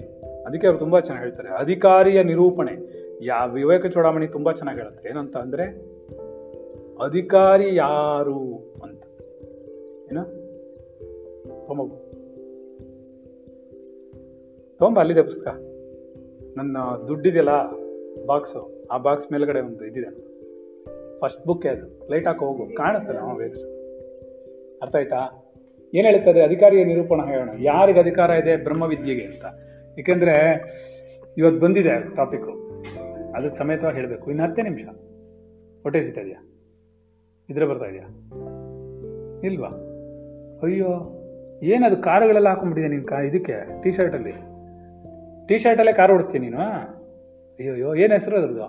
ಅದಕ್ಕೆ ಅವ್ರು ತುಂಬಾ ಚೆನ್ನಾಗಿ ಹೇಳ್ತಾರೆ. ಅಧಿಕಾರಿಯ ನಿರೂಪಣೆ. ಯಾ ವಿವೇಕ ಚೂಡಾಮಣಿ ತುಂಬಾ ಚೆನ್ನಾಗಿ ಹೇಳುತ್ತೆ. ಏನಂತ ಅಂದ್ರೆ, ಅಧಿಕಾರಿ ಯಾರು ಅಂತ. ಏನ? ತೊಂಬ ತೊಂಬ, ಅಲ್ಲಿದೆ ಪುಸ್ತಕ. ನನ್ನ ದುಡ್ಡಿದೆಯಲ್ಲ ಬಾಕ್ಸು ಆ ಬಾಕ್ಸ್ ಮೇಲ್ಗಡೆ ಒಂದು ಇದಿದೆ. ಫಸ್ಟ್ ಬುಕ್ ಅದು ಲೈಟ್ ಹಾಕೋ, ಹೋಗು. ಕಾಣಿಸ್ತಲ್ಲ ನಾವು ವೇಗ ಅರ್ಥ ಆಯ್ತಾ? ಏನ್ ಹೇಳ್ತದೆ ಅಧಿಕಾರಿಯ ನಿರೂಪಣ ಹೇಳೋಣ. ಯಾರಿಗೆ ಅಧಿಕಾರ ಇದೆ? ಬ್ರಹ್ಮವಿದ್ಯೆಗೆ ಅಂತ. ಏಕೆಂದ್ರೆ, ಇವತ್ತು ಬಂದಿದೆ ಟಾಪಿಕ್ ಅದಕ್ಕೆ ಸಮೇತವಾಗಿ ಹೇಳಬೇಕು. ಇನ್ನು ಹತ್ತೇ ನಿಮಿಷ. ಹೊಟ್ಟೆ ಸಿಗ್ತಾ ಇದೆಯಾ? ಇದ್ರೆ ಬರ್ತಾ ಇದೆಯಾ? ಇಲ್ವಾ? ಅಯ್ಯೋ, ಏನದು ಕಾರುಗಳೆಲ್ಲ ಹಾಕೊಂಡ್ಬಿಟ್ಟಿದೆ ನೀನು ಕಾ, ಇದಕ್ಕೆ ಟೀ ಶರ್ಟಲ್ಲಿ ಟೀ ಶರ್ಟಲ್ಲೇ ಕಾರ್ ಓಡಿಸ್ತೀನಿ ನೀನು ಅಯ್ಯೋ ಅಯ್ಯೋ ಏನು ಹೆಸರು ಅದ್ರದ್ದು?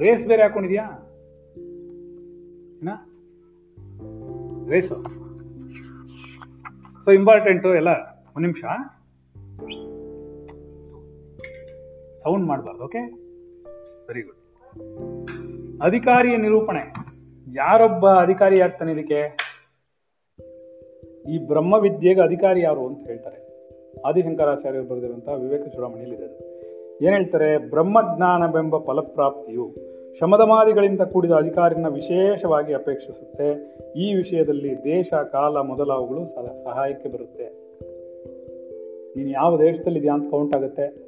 ರೇಸ್ ಬೇರೆ ಹಾಕೊಂಡಿದ್ಯಾ? ರೇಸು ಸೊ ಇಂಪಾರ್ಟೆಂಟು ಎಲ್ಲ, ಒಂದು ನಿಮಿಷ ಸೌಂಡ್ ಮಾಡಬಾರ್ದು ಓಕೆ ವೆರಿ ಗುಡ್ ಅಧಿಕಾರಿಯ ನಿರೂಪಣೆ. ಯಾರೊಬ್ಬ ಅಧಿಕಾರಿ ಆಗ್ತಾನೆ ಇದಕ್ಕೆ? ಈ ಬ್ರಹ್ಮವಿದ್ಯೆಗೆ ಅಧಿಕಾರಿ ಯಾರು ಅಂತ ಹೇಳ್ತಾರೆ. ಆದಿಶಂಕರಾಚಾರ್ಯರು ಬರೆದಿರುವಂತಹ ವಿವೇಕ ಚೂಡಾಮಣಿಯಲ್ಲಿ ಇದೆ ಅದು. ಏನ್ ಹೇಳ್ತಾರೆ? ಬ್ರಹ್ಮಜ್ಞಾನವೆಂಬ ಫಲಪ್ರಾಪ್ತಿಯು ಶಮದಮಾದಿಗಳಿಂದ ಕೂಡಿದ ಅಧಿಕಾರಿನ ವಿಶೇಷವಾಗಿ ಅಪೇಕ್ಷಿಸುತ್ತೆ. ಈ ವಿಷಯದಲ್ಲಿ ದೇಶ ಕಾಲ ಮೊದಲಾವುಗಳು ಸಹಾಯಕ್ಕೆ ಬರುತ್ತೆ. ನೀನು ಯಾವ ದೇಶದಲ್ಲಿ ಇದೆಯಾ ಅಂತ ಕೌಂಟ್ ಆಗುತ್ತೆ.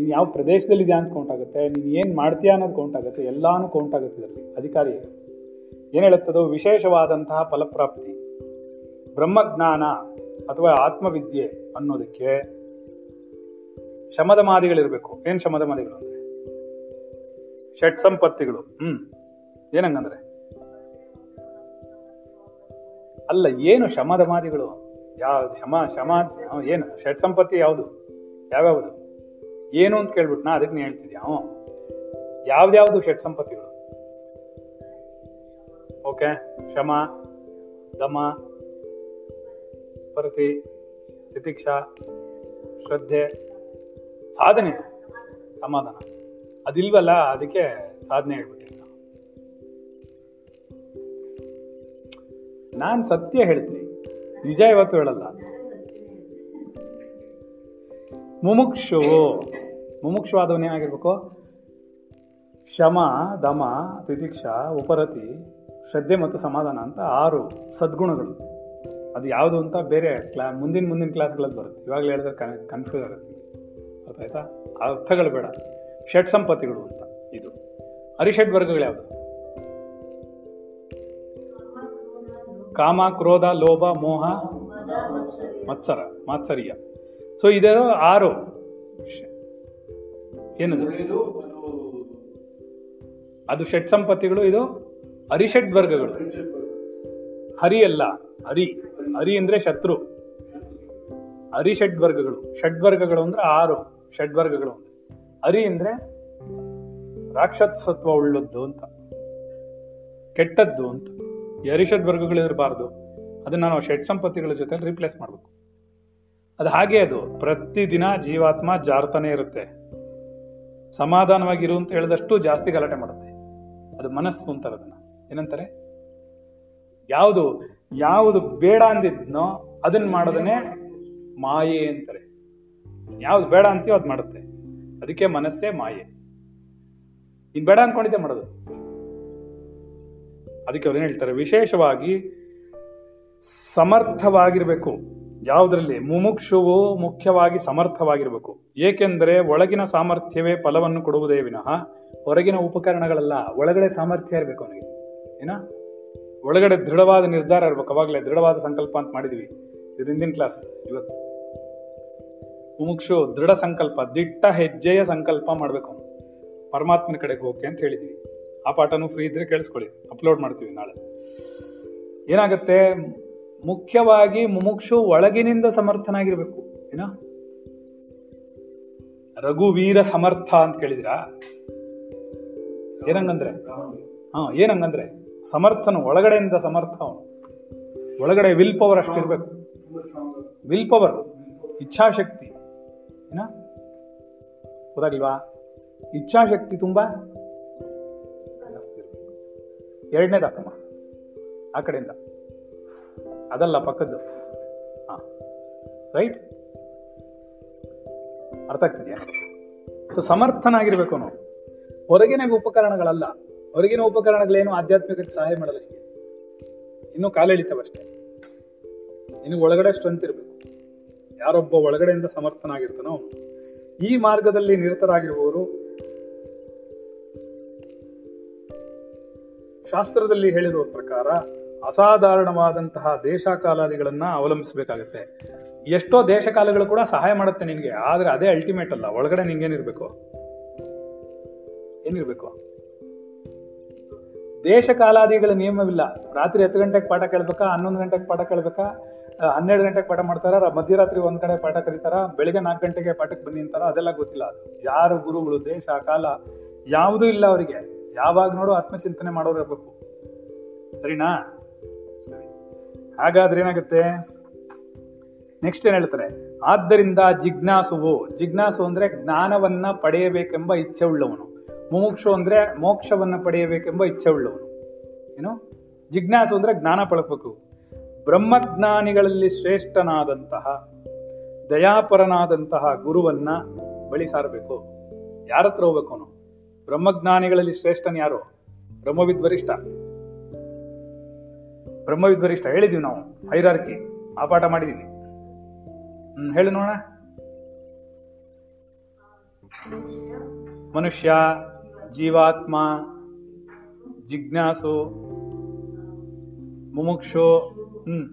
ನೀನು ಯಾವ ಪ್ರದೇಶದಲ್ಲಿದ್ಯಾ ಅಂತ ಕೌಂಟ್ ಆಗುತ್ತೆ, ನೀನು ಏನು ಮಾಡ್ತೀಯಾ ಅನ್ನೋದು ಕೌಂಟ್ ಆಗುತ್ತೆ, ಎಲ್ಲಾನು ಕೌಂಟ್ ಆಗುತ್ತೆ ಇದರಲ್ಲಿ, ಅಧಿಕಾರಿ ಏನು ಹೇಳುತ್ತದೋ, ವಿಶೇಷವಾದಂತಹ ಫಲಪ್ರಾಪ್ತಿ. ಬ್ರಹ್ಮಜ್ಞಾನ ಅಥವಾ ಆತ್ಮವಿದ್ಯೆ ಅನ್ನೋದಕ್ಕೆ ಶಮದ ಮಾದಿಗಳಿರಬೇಕು ಏನ್ ಶಮದ ಮಾದಿಗಳು ಅಂದ್ರೆ? ಷಟ್ ಸಂಪತ್ತಿಗಳು. ಹ್ಮ್. ಏನಂಗಂದ್ರೆ ಅಲ್ಲ, ಏನು ಶಮದ ಮಾದಿಗಳು ಯಾವ ಶಮ ಶಮ, ಏನು, ಷಟ್ ಸಂಪತ್ತಿ ಯಾವುದು? ಯಾವ್ಯಾವುದು? ಏನು ಅಂತ ಕೇಳ್ಬಿಟ್ನಾ? ಅದಕ್ಕೆ ನೀನು ಹೇಳ್ತಿದ್ಯಾ? ಯಾವ್ದ್ಯಾವ್ದು ಷಟ್ ಸಂಪತ್ತಿಗಳು? ಓಕೆ. ಶಮ, ದಮ, ಪ್ರತಿ, ತಿತಿಕ್ಷಾ, ಶ್ರದ್ಧೆ, ಸಾಧನೆ. ಸಮಾಧಾನ. ಅದಿಲ್ವಲ್ಲ, ಅದಕ್ಕೆ ಸಾಧನೆ ಹೇಳ್ಬಿಟ್ಟಿದ್ದ ನಾನು. ಸತ್ಯ ಹೇಳ್ತೀನಿ. ನಿಜ ಇವತ್ತು ಹೇಳಲ್ಲ. ಮುಮುಕ್ಷು ಏನಾಗಿರ್ಬೇಕು? ಶಮ, ದಮ ತಿತಿಕ್ಷ ಉಪರತಿ, ಶ್ರದ್ಧೆ ಮತ್ತು ಸಮಾಧಾನ ಅಂತ ಆರು ಸದ್ಗುಣಗಳು. ಅದು ಯಾವುದು ಅಂತ ಬೇರೆ ಕ್ಲಾ, ಮುಂದಿನ ಮುಂದಿನ ಕ್ಲಾಸ್ಗಳಲ್ಲಿ ಬರುತ್ತೆ. ಇವಾಗಲೇ ಹೇಳಿದ್ರೆ ಕನ್ಫ್ಯೂಸ್ ಆಗುತ್ತೆ. ಅರ್ಥ ಆಯ್ತಾ ಅರ್ಥಗಳು ಬೇಡ. ಷಟ್ ಸಂಪತ್ತಿಗಳು ಅಂತ ಇದು. ಅರಿಷಡ್ ವರ್ಗಗಳು ಯಾವುದು? ಕಾಮ, ಕ್ರೋಧ, ಲೋಭ, ಮೋಹ, ಮತ್ಸರ, ಮಾತ್ಸರ್ಯ. ಸೊ ಇದರ ಆರು. ಏನದು? ಅದು ಷಟ್ ಸಂಪತ್ತಿಗಳು ಇದು ಹರಿಷಟ್ ವರ್ಗಗಳು. ಹರಿ ಅಲ್ಲ ಹರಿ. ಹರಿ ಅಂದ್ರೆ ಶತ್ರು. ಹರಿ ಷಡ್ವರ್ಗಗಳು ಷಡ್ವರ್ಗಗಳು ಅಂದ್ರೆ ಆರು. ಷಡ್ವರ್ಗಗಳು ಅಂದ್ರೆ. ಹರಿ ಅಂದ್ರೆ ರಾಕ್ಷಸತ್ವ ಉಳ್ಳದ್ದು ಅಂತ. ಕೆಟ್ಟದ್ದು ಅಂತ. ಈ ಹರಿಷಡ್ ವರ್ಗಗಳು ಇರಬಾರ್ದು ಅದನ್ನ ನಾವು ಷಡ್ ಸಂಪತ್ತಿಗಳ ಜೊತೆ ರಿಪ್ಲೇಸ್ ಮಾಡ್ಬೇಕು. ಅದು ಹಾಗೆ ಅದು. ಪ್ರತಿದಿನ ಜೀವಾತ್ಮ ಜಾರ್ತಾನೆ ಇರುತ್ತೆ. ಸಮಾಧಾನವಾಗಿರು ಅಂತ ಹೇಳಿದಷ್ಟು ಜಾಸ್ತಿ ಗಲಾಟೆ ಮಾಡುತ್ತೆ. ಅದು ಮನಸ್ಸು ಅಂತಾರೆ ಅದನ್ನ ಏನಂತಾರೆ? ಯಾವುದು ಯಾವುದು ಬೇಡ ಅಂದಿದ್ನೋ ಅದನ್ನ ಮಾಡೋದನ್ನೇ ಮಾಯೆ ಅಂತಾರೆ. ಯಾವ್ದು ಬೇಡ ಅಂತೀವೋ ಅದು ಮಾಡುತ್ತೆ. ಅದಕ್ಕೆ ಮನಸ್ಸೇ ಮಾಯೆ. ಇನ್ ಬೇಡ ಅನ್ಕೊಂಡಿದ್ದೆ ಮಾಡೋದು. ಅದಕ್ಕೆ ಅವ್ರೇನ್ ಹೇಳ್ತಾರೆ? ವಿಶೇಷವಾಗಿ ಸಮರ್ಥವಾಗಿರ್ಬೇಕು. ಯಾವುದ್ರಲ್ಲಿ? ಮುಮುಕ್ಷುವು ಮುಖ್ಯವಾಗಿ ಸಮರ್ಥವಾಗಿರಬೇಕು. ಏಕೆಂದರೆ ಒಳಗಿನ ಸಾಮರ್ಥ್ಯವೇ ಫಲವನ್ನು ಕೊಡುವುದೇ ವಿನಃ, ಹೊರಗಿನ ಉಪಕರಣಗಳಲ್ಲ, ಒಳಗಡೆ ಸಾಮರ್ಥ್ಯ ಇರಬೇಕು ಅವನಿಗೆ. ಏನ? ಒಳಗಡೆ ದೃಢವಾದ ನಿರ್ಧಾರ ಇರಬೇಕು. ಅವಾಗಲೇ ದೃಢವಾದ ಸಂಕಲ್ಪ ಅಂತ ಮಾಡಿದ್ವಿ. ಇದರಿಂದಿನ ಕ್ಲಾಸ್ ಇವತ್ತು. ಮುಮುಕ್ಷು ದೃಢ ಸಂಕಲ್ಪ, ದಿಟ್ಟ ಹೆಜ್ಜೆಯ ಸಂಕಲ್ಪ ಮಾಡಬೇಕು ಪರಮಾತ್ಮನ ಕಡೆಗೆ ಹೋಗೋಕೆ ಅಂತ ಹೇಳಿದ್ವಿ. ಆ ಪಾಠನೂ ಫ್ರೀ ಇದ್ರೆ ಕೇಳಿಸ್ಕೊಳ್ಳಿ. ಅಪ್ಲೋಡ್ ಮಾಡ್ತೀವಿ ನಾಳೆ. ಏನಾಗುತ್ತೆ? ಮುಖ್ಯವಾಗಿ ಮುಮುಕ್ಷು ಒಳಗಿನಿಂದ ಸಮರ್ಥನಾಗಿರ್ಬೇಕು, ಏನ? ರಘುವೀರ ಸಮರ್ಥ ಅಂತ ಕೇಳಿದ್ರ? ಏನಂಗಂದ್ರೆ? ಹಾ, ಏನಂಗಂದ್ರೆ? ಸಮರ್ಥನು ಒಳಗಡೆಯಿಂದ ಸಮರ್ಥ ಒಳಗಡೆ ವಿಲ್ ಪವರ್ ಅಷ್ಟಿರ್ಬೇಕು. ವಿಲ್ ಪವರ್ ಇಚ್ಛಾಶಕ್ತಿ, ಏನ? ಗೊತ್ತಾಗಿಲ್ವಾ ಇಚ್ಛಾಶಕ್ತಿ ತುಂಬಾ ಜಾಸ್ತಿ ಇರ್ಬೇಕು. ಆ ಕಡೆಯಿಂದ. ಅದಲ್ಲ ಪಕ್ಕದ್ದು. ಹಾಂ. ರೈಟ್ ಅರ್ಥ ಆಗ್ತಿದ್ಯಾ? ಸೊ ಸಮರ್ಥನಾಗಿರ್ಬೇಕು ನಾವು. ಹೊರಗಿನ ಉಪಕರಣಗಳಲ್ಲ. ಹೊರಗಿನ ಉಪಕರಣಗಳೇನು ಆಧ್ಯಾತ್ಮಿಕಕ್ಕೆ ಸಹಾಯ ಮಾಡಲ್ಲ ಇನ್ನು ಕಾಲೆಳಿತವಷ್ಟೇ. ಇನ್ನು ಒಳಗಡೆ ಸ್ಟ್ರೆಂತ್ ಇರಬೇಕು. ಯಾರೊಬ್ಬ ಒಳಗಡೆಯಿಂದ ಸಮರ್ಥನಾಗಿರ್ತಾನೋ ಈ ಮಾರ್ಗದಲ್ಲಿ ನಿರತರಾಗಿರುವವರು ಶಾಸ್ತ್ರದಲ್ಲಿ ಹೇಳಿರುವ ಪ್ರಕಾರ ಅಸಾಧಾರಣವಾದಂತಹ ದೇಶ ಕಾಲಾದಿಗಳನ್ನ ಅವಲಂಬಿಸಬೇಕಾಗತ್ತೆ. ಎಷ್ಟೋ ದೇಶಕಾಲಗಳು ಕೂಡ ಸಹಾಯ ಮಾಡುತ್ತೆ ನಿನಗೆ, ಆದ್ರೆ ಅದೇ ಅಲ್ಟಿಮೇಟ್ ಅಲ್ಲ. ಒಳಗಡೆ ನಿಂಗೇನಿರ್ಬೇಕು? ಏನಿರ್ಬೇಕು? ದೇಶ ಕಾಲಾದಿಗಳ ನಿಯಮವಿಲ್ಲ. ರಾತ್ರಿ ಹತ್ತು ಗಂಟೆಗೆ ಪಾಠ ಕೇಳ್ಬೇಕಾ? ಹನ್ನೊಂದು ಗಂಟೆಗೆ ಪಾಠ ಕೇಳ್ಬೇಕಾ? ಹನ್ನೆರಡು ಗಂಟೆಗೆ ಪಾಠ ಮಾಡ್ತಾರ? ಮಧ್ಯರಾತ್ರಿ ಒಂದ್ ಕಡೆ ಪಾಠ ಕರೀತಾರ? ಬೆಳಿಗ್ಗೆ ನಾಲ್ಕು ಗಂಟೆಗೆ ಪಾಠಕ್ಕೆ ಬನ್ನಿ ಅಂತಾರ? ಅದೆಲ್ಲ ಗೊತ್ತಿಲ್ಲ. ಅದು ಯಾರು ಗುರುಗಳು ದೇಶ ಕಾಲ ಯಾವುದೂ ಇಲ್ಲ ಅವರಿಗೆ. ಯಾವಾಗ ನೋಡು ಆತ್ಮಚಿಂತನೆ ಮಾಡೋರು ಇರ್ಬೇಕು. ಸರಿನಾ? ಸರಿ ಹಾಗಾದ್ರೆ ಏನಾಗುತ್ತೆ? ನೆಕ್ಸ್ಟ್ ಏನ್ ಹೇಳ್ತಾರೆ? ಆದ್ದರಿಂದ ಜಿಜ್ಞಾಸುವು ಜಿಜ್ಞಾಸು ಅಂದ್ರೆ ಜ್ಞಾನವನ್ನ ಪಡೆಯಬೇಕೆಂಬ ಇಚ್ಛೆ ಉಳ್ಳವನು. ಮುಮುಕ್ಷು ಅಂದ್ರೆ ಮೋಕ್ಷವನ್ನ ಪಡೆಯಬೇಕೆಂಬ ಇಚ್ಛೆ ಉಳ್ಳವನು. ಏನು? ಜಿಜ್ಞಾಸು ಅಂದ್ರೆ ಜ್ಞಾನ ಪಳಕಬೇಕು ಬ್ರಹ್ಮಜ್ಞಾನಿಗಳಲ್ಲಿ ಶ್ರೇಷ್ಠನಾದಂತಹ, ದಯಾಪರನಾದಂತಹ ಗುರುವನ್ನ ಬಳಿ ಸಾರಬೇಕು. ಯಾರತ್ರ ಹೋಗ್ಬೇಕು ಅವನು? ಬ್ರಹ್ಮಜ್ಞಾನಿಗಳಲ್ಲಿ ಶ್ರೇಷ್ಠನ್ ಯಾರು? ಬ್ರಹ್ಮವಿದ್ ವರಿಷ್ಠ ಬ್ರಹ್ಮವಿದ್ ಹೇಳಿದ್ದೀವಿ ನಾವು. ಹೈರಾರ್ಕಿ. ಆ ಪಾಠ ಮಾಡಿದೀವಿ. ಹ್ಮ್, ಹೇಳಿ ನೋಡ ಮನುಷ್ಯ, ಜೀವಾತ್ಮ, ಜಿಜ್ಞಾಸು, ಮುಮುಕ್ಷು, ಹ್ಮ್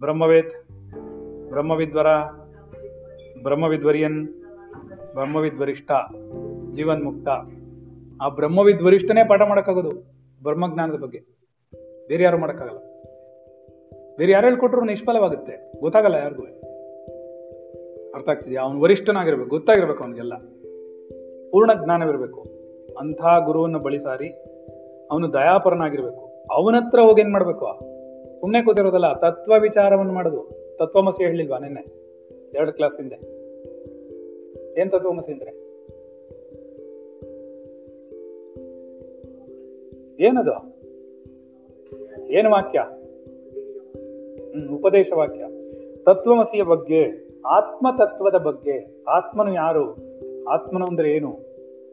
ಬ್ರಹ್ಮವೇತ್ ಬ್ರಹ್ಮವಿದ್ವರ, ಬ್ರಹ್ಮವಿದ್ವರಿಯನ್, ಬ್ರಹ್ಮವಿದ್ವರಿಷ್ಠ ಜೀವನ್ ಮುಕ್ತ ಆ ಬ್ರಹ್ಮವಿದ್ವರಿಷ್ಠನೇ ಪಾಠ ಮಾಡೋಕ್ಕಾಗೋದು. ಬ್ರಹ್ಮಜ್ಞಾನದ ಬಗ್ಗೆ. ಬೇರೆ ಯಾರು ಮಾಡಕ್ಕಾಗಲ್ಲ. ಬೇರೆ ಯಾರು ಹೇಳ್ಕೊಟ್ರು ನಿಷ್ಫಲವಾಗುತ್ತೆ. ಗೊತ್ತಾಗಲ್ಲ ಯಾರಿಗೂ. ಅರ್ಥ ಆಗ್ತಿದೆಯಾ? ಅವನು ವರಿಷ್ಠನಾಗಿರ್ಬೇಕು, ಗೊತ್ತಾಗಿರ್ಬೇಕು ಅವನಿಗೆಲ್ಲ. ಪೂರ್ಣ ಜ್ಞಾನವಿರಬೇಕು. ಅಂಥ ಗುರುವನ್ನು ಬಳಿ ಸಾರಿ ಅವನು ದಯಾಪರನಾಗಿರ್ಬೇಕು. ಅವನ ಹತ್ರ ಹೋಗಿ ಏನ್ ಮಾಡ್ಬೇಕು? ಸುಮ್ಮನೆ ಕೂತಿರೋದಲ್ಲ, ತತ್ವ ವಿಚಾರವನ್ನು ಮಾಡೋದು. ತತ್ವಮಸಿ ಹೇಳಿಲ್ವಾ ನಿನ್ನೆ? ಎರಡು ಕ್ಲಾಸ್ ಹಿಂದೆ. ಏನ್ ತತ್ವಮಸಿ ಅಂದ್ರೆ? ಏನದು? ಏನು ವಾಕ್ಯ? ಉಪದೇಶ ವಾಕ್ಯ. ತತ್ವಮಸಿಯ ಬಗ್ಗೆ, ಆತ್ಮತತ್ವದ ಬಗ್ಗೆ ಆತ್ಮನು ಯಾರು? ಆತ್ಮನು ಅಂದ್ರೆ ಏನು?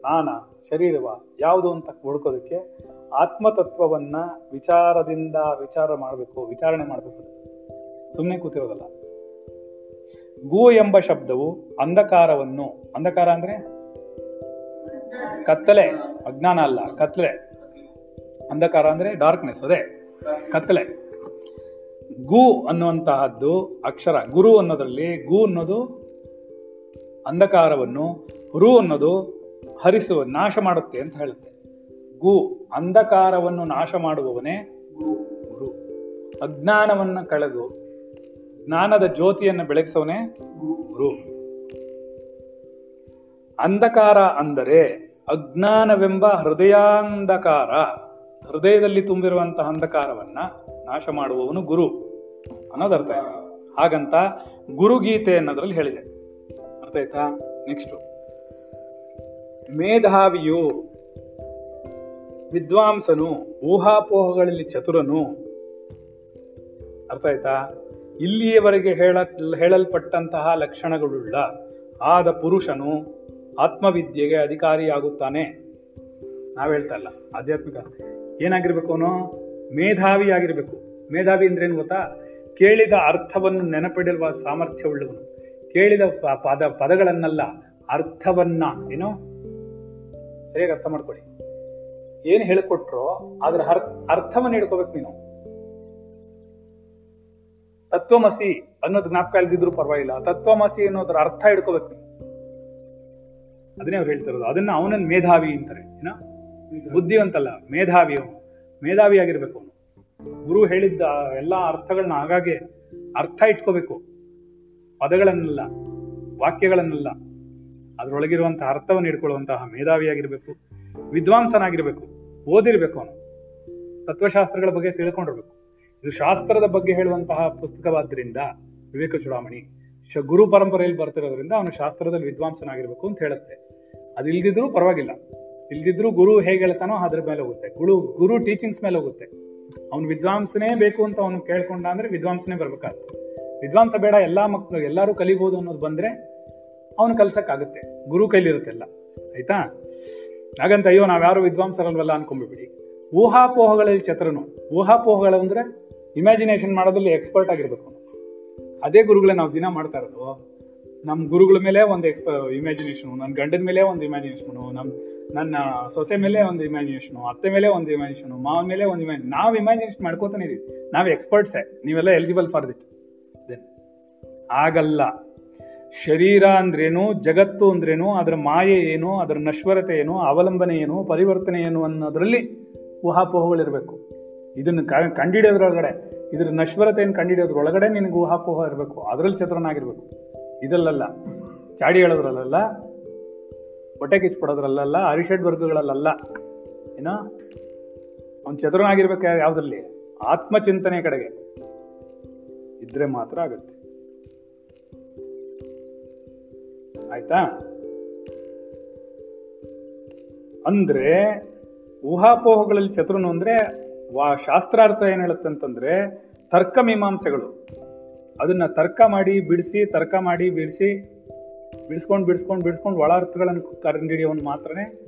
ನಾನ ಶರೀರವ, ಯಾವುದು ಅಂತ ಹುಡ್ಕೋದಕ್ಕೆ ಆತ್ಮತತ್ವವನ್ನ ವಿಚಾರದಿಂದ ವಿಚಾರ ಮಾಡಬೇಕು, ವಿಚಾರಣೆ ಮಾಡಬೇಕು. ಸುಮ್ಮನೆ ಕೂತಿರೋದಲ್ಲ. ಗೋ ಎಂಬ ಶಬ್ದವು ಅಂಧಕಾರವನ್ನು, ಅಂಧಕಾರ ಅಂದ್ರೆ? ಕತ್ತಲೆ, ಅಜ್ಞಾನ ಅಲ್ಲ ಕತ್ತಲೆ ಅಂಧಕಾರ ಅಂದ್ರೆ ಡಾರ್ಕ್ನೆಸ್ ಅದೇ? ಕತ್ತಲೆ ಗು ಅನ್ನುವಂತಹದ್ದು ಅಕ್ಷರ. ಗುರು ಅನ್ನೋದರಲ್ಲಿ ಗು ಅನ್ನೋದು ಅಂಧಕಾರವನ್ನು, ರು ಅನ್ನೋದು ಹರಿಸುವ ನಾಶ ಮಾಡುತ್ತೆ ಅಂತ ಹೇಳುತ್ತೆ. ಗು ಅಂಧಕಾರವನ್ನು ನಾಶ ಮಾಡುವವನೇ ಗುರು ಅಜ್ಞಾನವನ್ನ ಕಳೆದು, ಜ್ಞಾನದ ಜ್ಯೋತಿಯನ್ನು ಬೆಳಗಿಸವನೇ ಗುರು ಅಂಧಕಾರ ಅಂದರೆ ಅಜ್ಞಾನವೆಂಬ ಹೃದಯಾಂಧಕಾರ. ಹೃದಯದಲ್ಲಿ ತುಂಬಿರುವಂತಹ ಅಂಧಕಾರವನ್ನ ನಾಶ ಮಾಡುವವನು ಗುರು ಅನ್ನೋದು ಅರ್ಥ ಆಯ್ತಾ. ಹಾಗಂತ ಗುರುಗೀತೆ ಅನ್ನೋದ್ರಲ್ಲಿ ಹೇಳಿದೆ. ಅರ್ಥ ಆಯ್ತಾ? ನೆಕ್ಸ್ಟ್ ಮೇಧಾವಿಯು ವಿದ್ವಾಂಸನು, ಊಹಾಪೋಹಗಳಲ್ಲಿ ಚತುರನು. ಅರ್ಥ ಆಯ್ತಾ? ಇಲ್ಲಿಯವರೆಗೆ ಹೇಳ, ಹೇಳಲ್ಪಟ್ಟಂತಹ ಲಕ್ಷಣಗಳುಳ್ಳ ಆದ ಪುರುಷನು ಆತ್ಮವಿದ್ಯೆಗೆ ಅಧಿಕಾರಿಯಾಗುತ್ತಾನೆ. ನಾವ್ ಹೇಳ್ತಾ ಇಲ್ಲ. ಆಧ್ಯಾತ್ಮಿಕ. ಏನಾಗಿರ್ಬೇಕು ಅವನು? ಮೇಧಾವಿ ಆಗಿರ್ಬೇಕು ಮೇಧಾವಿ ಅಂದ್ರೆ ಏನ್ ಗೊತ್ತಾ? ಕೇಳಿದ ಅರ್ಥವನ್ನು ಸಾಮರ್ಥ್ಯ ಸಾಮರ್ಥ್ಯವುಳ್ಳವನು. ಕೇಳಿದ ಪದ, ಪದಗಳನ್ನಲ್ಲ, ಅರ್ಥವನ್ನ, ಏನು? ಸರಿಯಾಗಿ ಅರ್ಥ ಮಾಡ್ಕೊಳ್ಳಿ ಏನ್ ಹೇಳಿಕೊಟ್ರೋ ಅದ್ರ ಅರ್- ಅರ್ಥವನ್ನ ಹಿಡ್ಕೋಬೇಕು ನೀನು. ತತ್ವಮಸಿ ಅನ್ನೋದು ಜ್ಞಾಪಕ ಇಲ್ದಿದ್ರು ಪರವಾಗಿಲ್ಲ. ತತ್ವಮಸಿ ಅನ್ನೋದ್ರ ಅರ್ಥ ಹಿಡ್ಕೋಬೇಕು ನೀವು ಅದನ್ನೇ ಅವ್ರು ಹೇಳ್ತಿರೋದು ಅದನ್ನ ಅವನನ್ನ ಮೇಧಾವಿ ಅಂತಾರೆ. ಏನ? ಬುದ್ಧಿವಂತಲ್ಲ, ಮೇಧಾವಿ ಅವನು. ಮೇಧಾವಿ ಅವನು. ಗುರು ಹೇಳಿದ್ದ ಎಲ್ಲಾ ಅರ್ಥಗಳನ್ನ ಹಾಗಾಗಿ ಅರ್ಥ ಇಟ್ಕೋಬೇಕು. ಪದಗಳನ್ನೆಲ್ಲ, ವಾಕ್ಯಗಳನ್ನೆಲ್ಲ. ಅದರೊಳಗಿರುವಂತಹ ಅರ್ಥವನ್ನು ಇಟ್ಕೊಳ್ಳುವಂತಹ ಮೇಧಾವಿಯಾಗಿರ್ಬೇಕು. ವಿದ್ವಾಂಸನಾಗಿರ್ಬೇಕು. ಓದಿರ್ಬೇಕು ಅವನು. ತತ್ವಶಾಸ್ತ್ರಗಳ ಬಗ್ಗೆ ತಿಳ್ಕೊಂಡಿರ್ಬೇಕು. ಇದು ಶಾಸ್ತ್ರದ ಬಗ್ಗೆ ಹೇಳುವಂತಹ ಪುಸ್ತಕವಾದ್ದರಿಂದ ವಿವೇಕ ಚುಡಾಮಣಿ ಶ ಗುರು ಪರಂಪರೆಯಲ್ಲಿ ಬರ್ತಿರೋದ್ರಿಂದ ಅವನು ಶಾಸ್ತ್ರದಲ್ಲಿ ವಿದ್ವಾಂಸನಾಗಿರ್ಬೇಕು ಅಂತ ಹೇಳುತ್ತೆ. ಅದು ಇಲ್ದಿದ್ರೂ ಪರವಾಗಿಲ್ಲ. ಇಲ್ದಿದ್ರೂ ಗುರು ಹೇಗೆ ಹೇಳ್ತಾನೋ ಅದ್ರ ಮೇಲೆ ಹೋಗುತ್ತೆ. ಗುರು ಗುರು ಟೀಚಿಂಗ್ಸ್ ಮೇಲೆ ಹೋಗುತ್ತೆ. ಅವನು ವಿದ್ವಾಂಸನೇ ಬೇಕು ಅಂತ ಅವನು ಕೇಳ್ಕೊಂಡ ಅಂದ್ರೆ ವಿದ್ವಾಂಸನೇ ಬರ್ಬೇಕಾಗುತ್ತೆ. ವಿದ್ವಾಂಸ ಬೇಡ, ಎಲ್ಲಾ ಮಕ್ಕಳು ಎಲ್ಲರೂ ಕಲಿಬಹುದು ಅನ್ನೋದು ಬಂದ್ರೆ ಅವನು ಕಲ್ಸಕ್ಕಾಗುತ್ತೆ. ಗುರು ಕೈಲಿರುತ್ತೆಲ್ಲ ಆಯ್ತಾ? ಹಾಗಂತ ಅಯ್ಯೋ, ನಾವ್ಯಾರು ವಿದ್ವಾಂಸರಲ್ವಲ್ಲ ಅನ್ಕೊಂಡ್ಬಿಡಿ ಊಹಾಪೋಹಗಳಲ್ಲಿ ಚತುರನು ಊಹಾಪೋಹಗಳು ಅಂದ್ರೆ ಇಮ್ಯಾಜಿನೇಷನ್ ಮಾಡೋದ್ರಲ್ಲಿ ಎಕ್ಸ್ಪರ್ಟ್ ಆಗಿರ್ಬೇಕು ಅದೇ ಗುರುಗಳೇ ನಾವು ದಿನ ಮಾಡ್ತಾ ಇರೋದು. ನಮ್ಮ ಗುರುಗಳ ಮೇಲೆ ಒಂದು ಎಕ್ಸ್ಪ ಇಮ್ಯಾಜಿನೇಷನು ನನ್ನ ಗಂಡನ ಮೇಲೆ ಒಂದು ಇಮ್ಯಾಜಿನೇಷನು ನಮ್ಮ ನನ್ನ ಸೊಸೆ ಮೇಲೆ ಒಂದು ಇಮ್ಯಾಜಿನೇಷನು ಅತ್ತೆ ಮೇಲೆ ಒಂದು ಇಮ್ಯಾಜಿನೇಷನು ಮಾವನ ಮೇಲೆ ಒಂದು ಇಮ್ಯಾಜ್ ನಾವು ಇಮ್ಯಾಜಿನೇಷನ್ ಮಾಡ್ಕೋತಾನೆ ಇದೀವಿ. ನಾವು ಎಕ್ಸ್ಪರ್ಟ್ಸೇ ನೀವೆಲ್ಲ ಎಲಿಜಿಬಲ್ ಫಾರ್ ದಿಟ್ ದೆನ್ ಆಗಲ್ಲ. ಶರೀರ ಅಂದ್ರೇನು ಜಗತ್ತು ಅಂದ್ರೇನು ಅದರ ಮಾಯೆ ಏನು ಅದರ ನಶ್ವರತೆ ಏನು ಅವಲಂಬನೆ ಏನು ಪರಿವರ್ತನೆ ಏನು ಅನ್ನೋದ್ರಲ್ಲಿ ಊಹಾಪೋಹಗಳಿರಬೇಕು. ಇದನ್ನು ಕ- ಕಂಡಿಡಿಯೋದ್ರೊಳಗಡೆ ಇದ್ರ ನಶ್ವರತೆಯನ್ನು ಕಂಡಿಡಿಯೋದ್ರೊಳಗಡೆ ನಿನಗೆ ಊಹಾಪೋಹ ಇರಬೇಕು. ಅದರಲ್ಲಿ ಚತುರನಾಗಿರ್ಬೇಕು. ಇದಲ್ಲಲ್ಲ ಚಾಡಿ ಹೇಳೋದ್ರಲ್ಲ ಹೊಟ್ಟೆ ಕಿಚ್ಪಡೋದ್ರಲ್ಲ ಅರಿಷಡ್ ವರ್ಗಗಳಲ್ಲ ಏನೋ ಅವ್ನು ಚತುರನಾಗಿರ್ಬೇಕು ಯಾವುದರಲ್ಲಿ, ಆತ್ಮಚಿಂತನೆ ಕಡೆಗೆ ಇದ್ರೆ ಮಾತ್ರ ಆಗತ್ತೆ. ಆಯ್ತಾ? ಅಂದ್ರೆ, ಊಹಾಪೋಹಗಳಲ್ಲಿ ಚತುರನು ಅಂದ್ರೆ, ವಾ ಶಾಸ್ತ್ರಾರ್ಥ ಏನ್ ಹೇಳುತ್ತೆ ಅಂತಂದ್ರೆ, ತರ್ಕ ಮೀಮಾಂಸೆಗಳು. ಅದನ್ನ ತರ್ಕ ಮಾಡಿ ಬಿಡಿಸಿ ತರ್ಕ ಮಾಡಿ ಬಿಡಿಸಿ ಬಿಡಿಸ್ಕೊಂಡು ಬಿಡಿಸ್ಕೊಂಡು ಬಿಡಿಸ್ಕೊಂಡು ಒಳ ಅರ್ಥಗಳನ್ನು ಕಂಡುಹಿಡಿಯೋನು ಮಾತ್ರನೇ.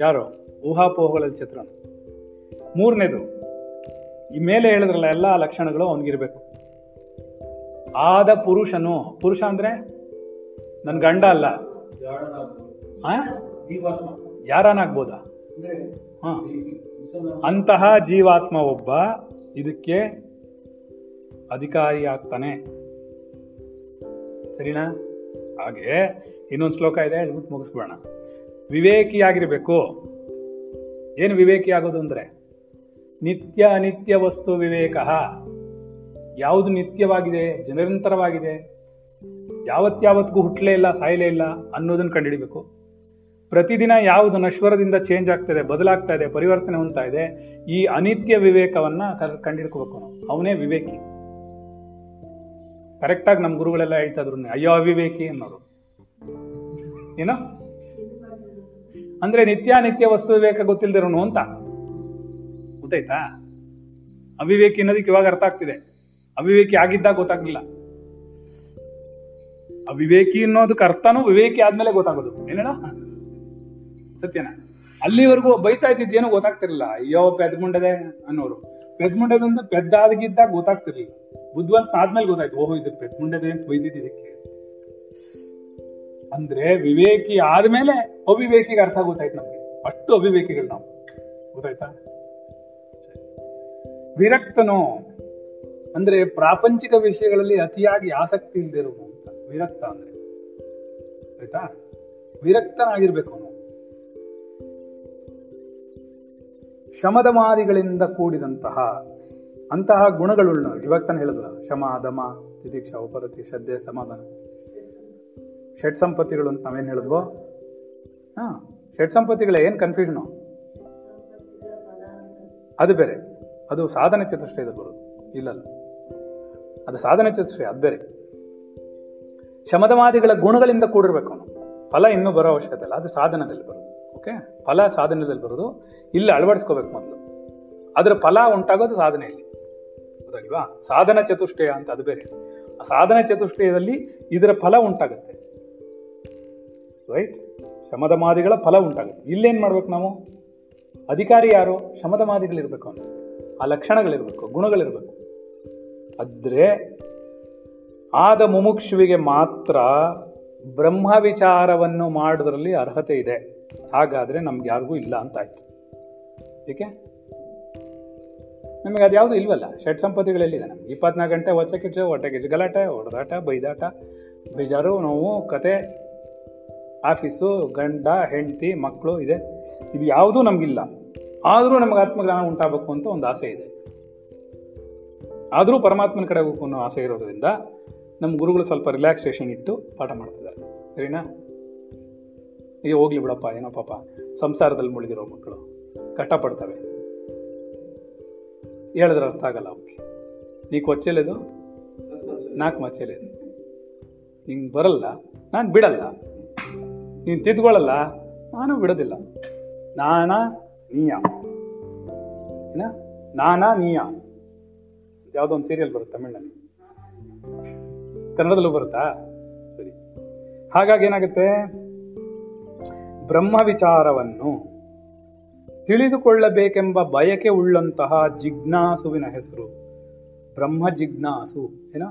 ಯಾರು? ಊಹಾಪೋಹಗಳಲ್ಲಿ ಚಿತ್ರಣ ಮೂರನೇದು ಈ ಮೇಲೆ ಹೇಳಿದ್ರಲ್ಲ ಎಲ್ಲ ಲಕ್ಷಣಗಳು ಅವನಿಗಿರ್ಬೇಕು. ಆದ ಪುರುಷನು ಪುರುಷ ಅಂದ್ರೆ ನನ್ ಗಂಡ ಅಲ್ಲ. ಆ? ಯಾರನಾಗ್ಬೋದಾ? ಹ. ಅಂತಹ ಜೀವಾತ್ಮ ಒಬ್ಬ ಇದಕ್ಕೆ ಅಧಿಕಾರಿ ಆಗ್ತಾನೆ ಸರಿನಾ? ಹಾಗೆ ಇನ್ನೊಂದು ಶ್ಲೋಕ ಇದೆ ಹೇಳ್ಬಿಟ್ಟು ಮುಗಿಸ್ಬಿಡೋಣ. ವಿವೇಕಿಯಾಗಿರ್ಬೇಕು. ಏನು ವಿವೇಕಿ ಆಗೋದು ಅಂದ್ರೆ? ನಿತ್ಯ ಅನಿತ್ಯ ವಸ್ತು ವಿವೇಕ. ಯಾವುದು ನಿತ್ಯವಾಗಿದೆ ನಿರಂತರವಾಗಿದೆ ಯಾವತ್ಯಾವತ್ತಿಗೂ ಹುಟ್ಟಲೇ ಇಲ್ಲ, ಸಾಯಲೇ ಇಲ್ಲ ಅನ್ನೋದನ್ನು ಕಂಡುಹಿಡಿಬೇಕು ಪ್ರತಿದಿನ ಯಾವುದು ನಶ್ವರದಿಂದ ಚೇಂಜ್ ಆಗ್ತಾ ಇದೆ, ಬದಲಾಗ್ತಾ ಇದೆ, ಪರಿವರ್ತನೆ ಹೊಂದ್ತಾ ಇದೆ, ಈ ಅನಿತ್ಯ ವಿವೇಕವನ್ನ ಕಂಡಿಡ್ಕೋಬೇಕು ನಾವು ಅವನೇ ವಿವೇಕಿ. ಕರೆಕ್ಟಾಗಿ ನಮ್ಮ ಗುರುಗಳೆಲ್ಲ ಹೇಳ್ತಾ ಇದ್ರು, ಅಯ್ಯೋ ಅವಿವೇಕಿ ಅನ್ನೋರು. ಏನೋ? ಅಂದ್ರೆ ನಿತ್ಯ ನಿತ್ಯ ವಸ್ತು ವಿವೇಕ ಗೊತ್ತಿಲ್ದಿರೋನು ಅಂತ. ಗೊತ್ತಾಯ್ತಾ? ಅವಿವೇಕಿ ಅನ್ನೋದಕ್ಕೆ ಇವಾಗ ಅರ್ಥ ಆಗ್ತಿದೆ. ಅವಿವೇಕಿ ಆಗಿದ್ದಾಗ ಗೊತ್ತಾಗ್ಲಿಲ್ಲ. ಅವಿವೇಕಿ ಅನ್ನೋದಕ್ಕೆ ಅರ್ಥನೂ ವಿವೇಕಿ ಆದ್ಮೇಲೆ ಗೊತ್ತಾಗೋದು. ಏನೇಳ ಸತ್ಯನ? ಅಲ್ಲಿವರೆಗೂ ಬೈತಾ ಇದ್ದಿದ್ದೇನೋ ಗೊತ್ತಾಗ್ತಿರ್ಲಿಲ್ಲ. ಅಯ್ಯೋ ಪೆದ್ಮುಂಡದೆ ಅನ್ನೋರು. ಪೆದ್ಮುಂಡದಂದ್ರೆ ಪೆದ್ದಾದಗಿದ್ದಾಗ ಗೊತ್ತಾಗ್ತಿರ್ಲಿಲ್ಲ. ಬುದ್ಧಿವಂತ ಆದ್ಮೇಲೆ ಗೊತ್ತಾಯ್ತು, ಓಹೋ ಇದು ಪೆದ್ಮುಂಡದೆ ಅಂತ ಬೈದಿದ್ದು ಇದಕ್ಕೆ ಅಂದ್ರೆ ವಿವೇಕಿ ಆದ್ಮೇಲೆ ಅವಿವೇಕಿಗೆ ಅರ್ಥ ಗೊತ್ತಾಯ್ತು ನಮ್ಗೆ. ಅಷ್ಟು ಅವಿವೇಕಿಗಳು ನಾವು. ಗೊತ್ತಾಯ್ತಾ. ವಿರಕ್ತನು, ಅಂದ್ರೆ ಪ್ರಾಪಂಚಿಕ ವಿಷಯಗಳಲ್ಲಿ ಅತಿಯಾಗಿ ಆಸಕ್ತಿ ಇಲ್ದಿರೋನು ಅಂತ. ವಿರಕ್ತ ಅಂದ್ರೆ. ಆಯ್ತಾ? ವಿರಕ್ತನಾಗಿರ್ಬೇಕು ಅವನು. ಶಮದಮಾದಿಗಳಿಂದ ಕೂಡಿದಂತಹ ಅಂತಹ ಗುಣಗಳುಳ್ಳ, ಇವಾಗ ತಾನು ಹೇಳಿದ್ರ ಶಮ, ದಮ ತಿತಿಕ್ಷ ಉಪರತಿ, ಶ್ರದ್ಧೆ, ಸಮಾಧಾನ. ಷಟ್ ಸಂಪತ್ತಿಗಳು ಅಂತ ನಾವೇನ್ ಹೇಳಿದ್ವೋ? ಹಾ, ಷಟ್ ಸಂಪತ್ತಿಗಳ ಏನ್ ಕನ್ಫ್ಯೂಷನು ಅದು ಬೇರೆ. ಅದು ಸಾಧನೆ ಚತುಷ್ಟಯದಲ್ಲಿ ಬರೋದು. ಇಲ್ಲಲ್ಲ. ಅದು ಸಾಧನೆ ಚತುಷ್ಟಯ, ಅದು ಬೇರೆ. ಶಮದಮಾದಿಗಳ ಗುಣಗಳಿಂದ ಕೂಡಿರ್ಬೇಕು ಅವನು. ಫಲ ಇನ್ನೂ ಬರೋ ಅವಶ್ಯಕತೆ ಇಲ್ಲ, ಅದು ಸಾಧನದಲ್ಲಿ ಬರೋದು. ಓಕೆ? ಫಲ ಸಾಧನದಲ್ಲಿ ಬರೋದು. ಇಲ್ಲಿ, ಅಳವಡಿಸ್ಕೋಬೇಕು ಮೊದಲು. ಅದರ ಫಲ ಉಂಟಾಗೋದು ಸಾಧನೆಯಲ್ಲಿ. ಗೊತ್ತಾಗಿಲ್ವಾ ಸಾಧನ ಚತುಷ್ಟಯ ಅಂತ ಅದು ಬೇರೆ. ಆ ಸಾಧನ ಚತುಷ್ಟಯದಲ್ಲಿ ಇದರ ಫಲ ಉಂಟಾಗುತ್ತೆ. ರೈಟ್ ಶಮದಮಾದಿಗಳ ಫಲ ಉಂಟಾಗುತ್ತೆ. ಇಲ್ಲೇನ್ ಮಾಡ್ಬೇಕು ನಾವು? ಅಧಿಕಾರಿ ಯಾರು? ಶಮದ ಮಾದಿಗಳಿರ್ಬೇಕು ಅಂತ ಆ ಲಕ್ಷಣಗಳಿರ್ಬೇಕು, ಗುಣಗಳಿರ್ಬೇಕು. ಆದರೆ ಆದ ಮುಮುಕ್ಷುವಿಗೆ ಮಾತ್ರ ಬ್ರಹ್ಮ ವಿಚಾರವನ್ನು ಮಾಡೋದ್ರಲ್ಲಿ ಅರ್ಹತೆ ಇದೆ. ಹಾಗಾದ್ರೆ ನಮ್ಗೆ ಯಾರಿಗೂ ಇಲ್ಲ ಅಂತ ಆಯ್ತು. ಏಕೆ? ನಮಗೆ ಅದು ಯಾವುದು ಇಲ್ವಲ್ಲ, ಷಟ್ ಸಂಪತ್ತಿಗಳೆಲ್ಲಿದೆ ನಮ್ಗೆ. ಇಪ್ಪತ್ನಾಲ್ಕು ಗಂಟೆ ಹೊಚ್ಚ ಕಿಚ್ಚು ಹೊಟ್ಟೆ ಕಿಚ್ಚು ಗಲಾಟೆ ಹೊಡೆದಾಟ ಬೈದಾಟ, ಬೇಜಾರು, ನೋವು, ಕತೆ, ಆಫೀಸು, ಗಂಡ, ಹೆಂಡತಿ ಮಕ್ಕಳು ಇದೆ. ಇದು ಯಾವುದೂ ನಮಗಿಲ್ಲ. ಆದರೂ ನಮ್ಗೆ ಆತ್ಮಜ್ಞಾನ ಉಂಟಾಗಬೇಕು ಅಂತ ಒಂದು ಆಸೆ ಇದೆ. ಆದರೂ ಪರಮಾತ್ಮನ ಕಡೆ ಹೋಗಬೇಕು ಅನ್ನೋ ಆಸೆ ಇರೋದ್ರಿಂದ ನಮ್ಮ ಗುರುಗಳು ಸ್ವಲ್ಪ ರಿಲ್ಯಾಕ್ಸೇಷನ್ ಇಟ್ಟು ಪಾಠ ಮಾಡ್ತಿದ್ದಾರೆ. ಸರಿನಾ? ಈಗ ಹೋಗ್ಲಿ ಬಿಡಪ್ಪ, ಏನೋ ಪಾಪ. ಸಂಸಾರದಲ್ಲಿ ಮುಳುಗಿರೋ ಮಕ್ಕಳು. ಕಷ್ಟಪಡ್ತವೆ. ಹೇಳಿದ್ರೆ ಅರ್ಥ ಆಗಲ್ಲ ಅವಕ್ಕೆ ನೀ ಕೊಚ್ಚೆಲೆದು ನಾಲ್ಕು ಮಚ್ಚೆಲೆದು ನಿಂಗೆ ಬರಲ್ಲ, ನಾನು ಬಿಡಲ್ಲ. ನೀನು ತಿದ್ಕೊಳ್ಳಲ್ಲ ನಾನು ಬಿಡೋದಿಲ್ಲ. ನಾನಾ ನೀಯ. ನಾನ ನೀಯ. ಯಾವುದೋ ಒಂದು ಸೀರಿಯಲ್ ಬರುತ್ತೆ ತಮಿಳ್ನಲ್ಲಿ. ಕನ್ನಡದಲ್ಲೂ ಬರುತ್ತಾ? ಸರಿ. ಹಾಗಾಗಿ ಏನಾಗುತ್ತೆ? ಬ್ರಹ್ಮ ವಿಚಾರವನ್ನು ತಿಳಿದುಕೊಳ್ಳಬೇಕೆಂಬ ಬಯಕೆ ಉಳ್ಳಂತಹ ಜಿಜ್ಞಾಸುವಿನ ಹೆಸರು ಬ್ರಹ್ಮ ಜಿಜ್ಞಾಸು ಏನ?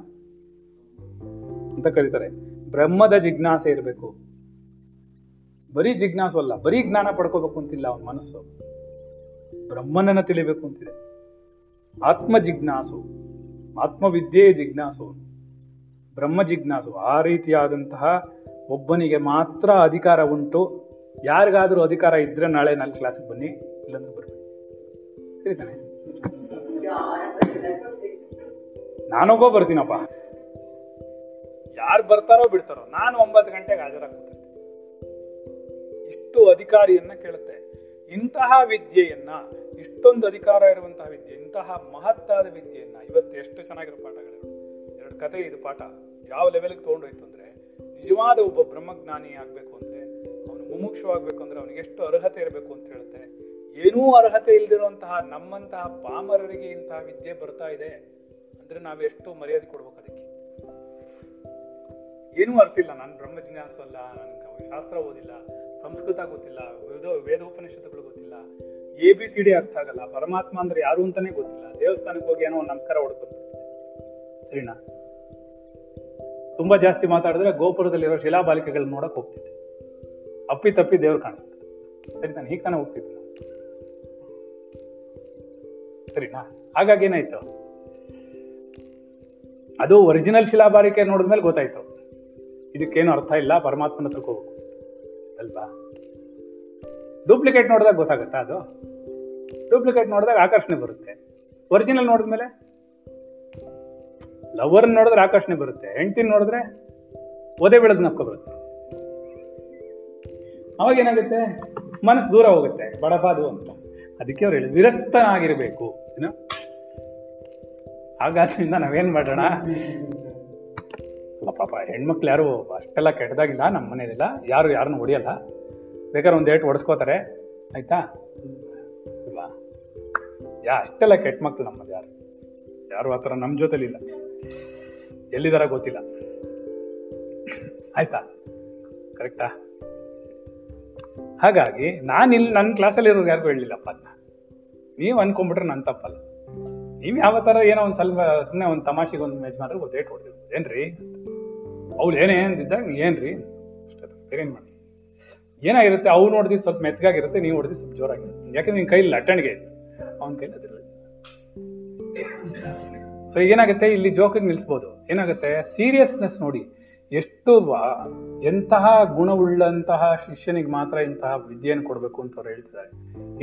ಅಂತ ಕರೀತಾರೆ. ಬ್ರಹ್ಮದ ಜಿಜ್ಞಾಸೆ ಇರಬೇಕು. ಬರೀ ಜಿಜ್ಞಾಸು ಅಲ್ಲ, ಬರೀ ಜ್ಞಾನ ಪಡ್ಕೋಬೇಕು ಅಂತಿಲ್ಲ ಅವನ ಮನಸ್ಸು. ಬ್ರಹ್ಮನನ್ನ ತಿಳಿಬೇಕು ಅಂತಿದೆ. ಆತ್ಮ ಜಿಜ್ಞಾಸು ಆತ್ಮವಿದ್ಯೆ ಜಿಜ್ಞಾಸು ಬ್ರಹ್ಮ ಜಿಜ್ಞಾಸು ಆ ರೀತಿಯಾದಂತಹ ಒಬ್ಬನಿಗೆ ಮಾತ್ರ ಅಧಿಕಾರ ಉಂಟು ಯಾರಿಗಾದ್ರೂ ಅಧಿಕಾರ ಇದ್ರೆ ನಾಳೆ ನಾಲ್ಕು ಕ್ಲಾಸಿಗೆ ಬನ್ನಿ, ಇಲ್ಲಂದ್ರೆ ಬರ್ಬೇಕು ಸರಿ ತಾನೆ? ನಾನೊಬ್ಬ ಬರ್ತೀನಪ್ಪ. ಯಾರು ಬರ್ತಾರೋ ಬಿಡ್ತಾರೋ, ನಾನು ಒಂಬತ್ತು ಗಂಟೆಗೆ ಹಾಜರಾಗ್ತೀನಿ ಇಷ್ಟು ಅಧಿಕಾರಿಯನ್ನ ಕೇಳುತ್ತೆ. ಇಂತಹ ವಿದ್ಯೆಯನ್ನ, ಇಷ್ಟೊಂದು ಅಧಿಕಾರ ಇರುವಂತಹ ವಿದ್ಯೆ, ಇಂತಹ ಮಹತ್ತಾದ ವಿದ್ಯೆಯನ್ನ ಇವತ್ತು ಎಷ್ಟು ಚೆನ್ನಾಗಿರೋ ಪಾಠಗಳು ಎರಡು ಕತೆ ಇದು ಪಾಠ. ಯಾವ ಲೆವೆಲ್ಗೆ ತಗೊಂಡೋಯ್ತು ಅಂದ್ರೆ, ನಿಜವಾದ ಒಬ್ಬ ಬ್ರಹ್ಮಜ್ಞಾನಿ ಆಗ್ಬೇಕು ಅಂದ್ರೆ ಅವನು ಮುಮುಕ್ಷು ಆಗ್ಬೇಕು ಅಂದ್ರೆ ಅವನಿಗೆ ಎಷ್ಟು ಅರ್ಹತೆ ಇರಬೇಕು ಅಂತ ಹೇಳುತ್ತೆ ಏನೂ ಅರ್ಹತೆ ಇಲ್ದಿರುವಂತಹ ನಮ್ಮಂತಹ ಪಾಮರರಿಗೆ ಇಂತಹ ವಿದ್ಯೆ ಬರ್ತಾ ಇದೆ ಅಂದ್ರೆ ನಾವು ಎಷ್ಟು ಮರ್ಯಾದೆ ಕೊಡ್ಬೇಕು ಅದಕ್ಕೆ. ಏನೂ ಅರ್ಥ ಇಲ್ಲ, ನಾನು ಬ್ರಹ್ಮಜಿಜ್ಞಾಸು ಅಲ್ಲ ನನ್ಗೆ ಶಾಸ್ತ್ರ ಓದಿಲ್ಲ, ಸಂಸ್ಕೃತ ಗೊತ್ತಿಲ್ಲ, ವೇದ ವೇದೋಪನಿಷತ್ಗಳು ಗೊತ್ತಿಲ್ಲ, ಎ, ಬಿ, ಸಿ, ಡಿ ಅರ್ಥ ಆಗಲ್ಲ, ಪರಮಾತ್ಮ ಅಂದ್ರೆ ಯಾರು ಅಂತಾನೆ ಗೊತ್ತಿಲ್ಲ. ದೇವಸ್ಥಾನಕ್ಕೆ ಹೋಗಿ ಏನೋ ಒಂದು ನಮಸ್ಕಾರ ಹೊಡ್ಕೊಂಡು ಸರಿನಾ? ತುಂಬಾ ಜಾಸ್ತಿ ಮಾತಾಡಿದ್ರೆ ಗೋಪುರದಲ್ಲಿರೋ ಶಿಲಾಬಾಲಿಕೆಗಳನ್ನ ನೋಡಕ್ ಹೋಗ್ತಿದ್ದೆ. ಅಪ್ಪಿ ತಪ್ಪಿ ದೇವ್ರು ಕಾಣಿಸ್ಬಿಡ್ತು ಸರಿ, ನಾನು ಹೀಗೆ ತಾನೇ ಹೋಗ್ತಿದ್ದೆ. ಸರಿನಾ? ಹಾಗಾಗಿ ಏನಾಯ್ತು? ಅದು ಒರಿಜಿನಲ್ ಶಿಲಾಬಾರಿಕೆ ನೋಡಿದ್ಮೇಲೆ ಗೊತ್ತಾಯ್ತು. ಇದಕ್ಕೇನು ಅರ್ಥ ಇಲ್ಲ, ಪರಮಾತ್ಮನ ಹತ್ರಕ್ಕೆ ಅಲ್ವಾ? ಡೂಪ್ಲಿಕೇಟ್ ನೋಡಿದಾಗ ಗೊತ್ತಾಗುತ್ತಾ ಅದು? ಡೂಪ್ಲಿಕೇಟ್ ನೋಡಿದಾಗ ಆಕರ್ಷಣೆ ಬರುತ್ತೆ. ಒರಿಜಿನಲ್ ನೋಡಿದ್ಮೇಲೆ ಲವರ್ ನೋಡಿದ್ರೆ ಆಕರ್ಷಣೆ ಬರುತ್ತೆ. ಹೆಂಡ್ತಿನ ನೋಡಿದ್ರೆ ಒದೆ ಬೆಳೆದ್ ನಕ್ಕೋ ಬರುತ್ತೆ. ಅವಾಗ ಏನಾಗುತ್ತೆ? ಮನಸ್ಸು ದೂರ ಹೋಗುತ್ತೆ ಬಡಬಾದು ಅಂತ. ಅದಕ್ಕೆ ಅವ್ರು ಹೇಳಿ ವಿರಕ್ತನಾಗಿರ್ಬೇಕು. ಏನು? ಹಾಗಾದ್ರಿಂದ ನಾವೇನ್ ಮಾಡೋಣ? ಅಲ್ಲ ಪಾಪ, ಹೆಣ್ಮಕ್ಳು ಯಾರು ಅಷ್ಟೆಲ್ಲ ಕೆಟ್ಟದಾಗಿಲ್ಲ ನಮ್ಮ ಮನೇಲಿಲ್ಲ ಯಾರು ಯಾರನ್ನು ಹೊಡಿಯಲ್ಲ. ಬೇಕಾದ್ರೆ ಒಂದು ಏಟು ಹೊಡೆಸ್ಕೋತಾರೆ. ಆಯ್ತಾ? ಅಲ್ವಾ ಯಾ, ಅಷ್ಟೆಲ್ಲ ಕೆಟ್ಟ ಮಕ್ಳು ನಮ್ಮದು ಯಾರು? ಯಾರು ಆ ಥರ ನಮ್ಮ ಜೊತೆಲಿಲ್ಲ ಎಲ್ಲಿದಾರ ಗೊತ್ತಿಲ್ಲ. ಆಯ್ತಾ? ಕರೆಕ್ಟಾ? ಹಾಗಾಗಿ ನಾನು ಇಲ್ಲಿ ನನ್ನ ಕ್ಲಾಸಲ್ಲಿ ಇರೋರು ಯಾರಿಗೂ ಹೇಳಲಿಲ್ಲಪ್ಪ ಅದನ್ನ ನೀವು ಅನ್ಕೊಂಡ್ಬಿಟ್ರೆ ನನ್ನ ತಪ್ಪಲ್ಲ. ನೀವು ಯಾವ ಥರ ಏನೋ ಒಂದು ಸ್ವಲ್ಪ ಸುಮ್ಮನೆ ಒಂದು ತಮಾಷೆಗೆ ಒಂದು ಮೆಜ್ ಒಂದು ಏಟ್ ಹೊಡೆದಿರ್ಬೋದು ಏನ್ರಿ? ಅವ್ಳು ಏನೇ ಅಂದಿದ್ದಾಗ ಏನ್ರಿ? ಅಷ್ಟೇ ಬೇರೆ ಏನು ಮಾಡಿ ಏನಾಗಿರುತ್ತೆ? ಅವ್ನು ನೋಡಿದ್ ಸ್ವಲ್ಪ ಮೆತ್ತಗಾಗಿರುತ್ತೆ ನೀವು ಹೊಡೆದಿದ್ದು ಸ್ವಲ್ಪ ಜೋರಾಗಿರುತ್ತೆ. ಯಾಕಂದ್ರೆ ನಿನ್ನ ಕೈಲಿ ಲಟ್ಟಣಿಗೆ ಇತ್ತು ಅವನ ಕೈಲಿ ಅದಿರಲಿಲ್ಲ ಸೊ ಏನಾಗುತ್ತೆ? ಇಲ್ಲಿ ಜೋಕಿಗೆ ನಿಲ್ಲಿಸ್ಬೋದು ಏನಾಗುತ್ತೆ? ಸೀರಿಯಸ್ನೆಸ್ ನೋಡಿ. ಎಷ್ಟು ಎಂತಹ ಗುಣವುಳ್ಳಂತಹ ಶಿಷ್ಯನಿಗೆ ಮಾತ್ರ ಇಂತಹ ವಿದ್ಯೆಯನ್ನು ಕೊಡಬೇಕು ಅಂತ ಅವ್ರು ಹೇಳ್ತಿದ್ದಾರೆ.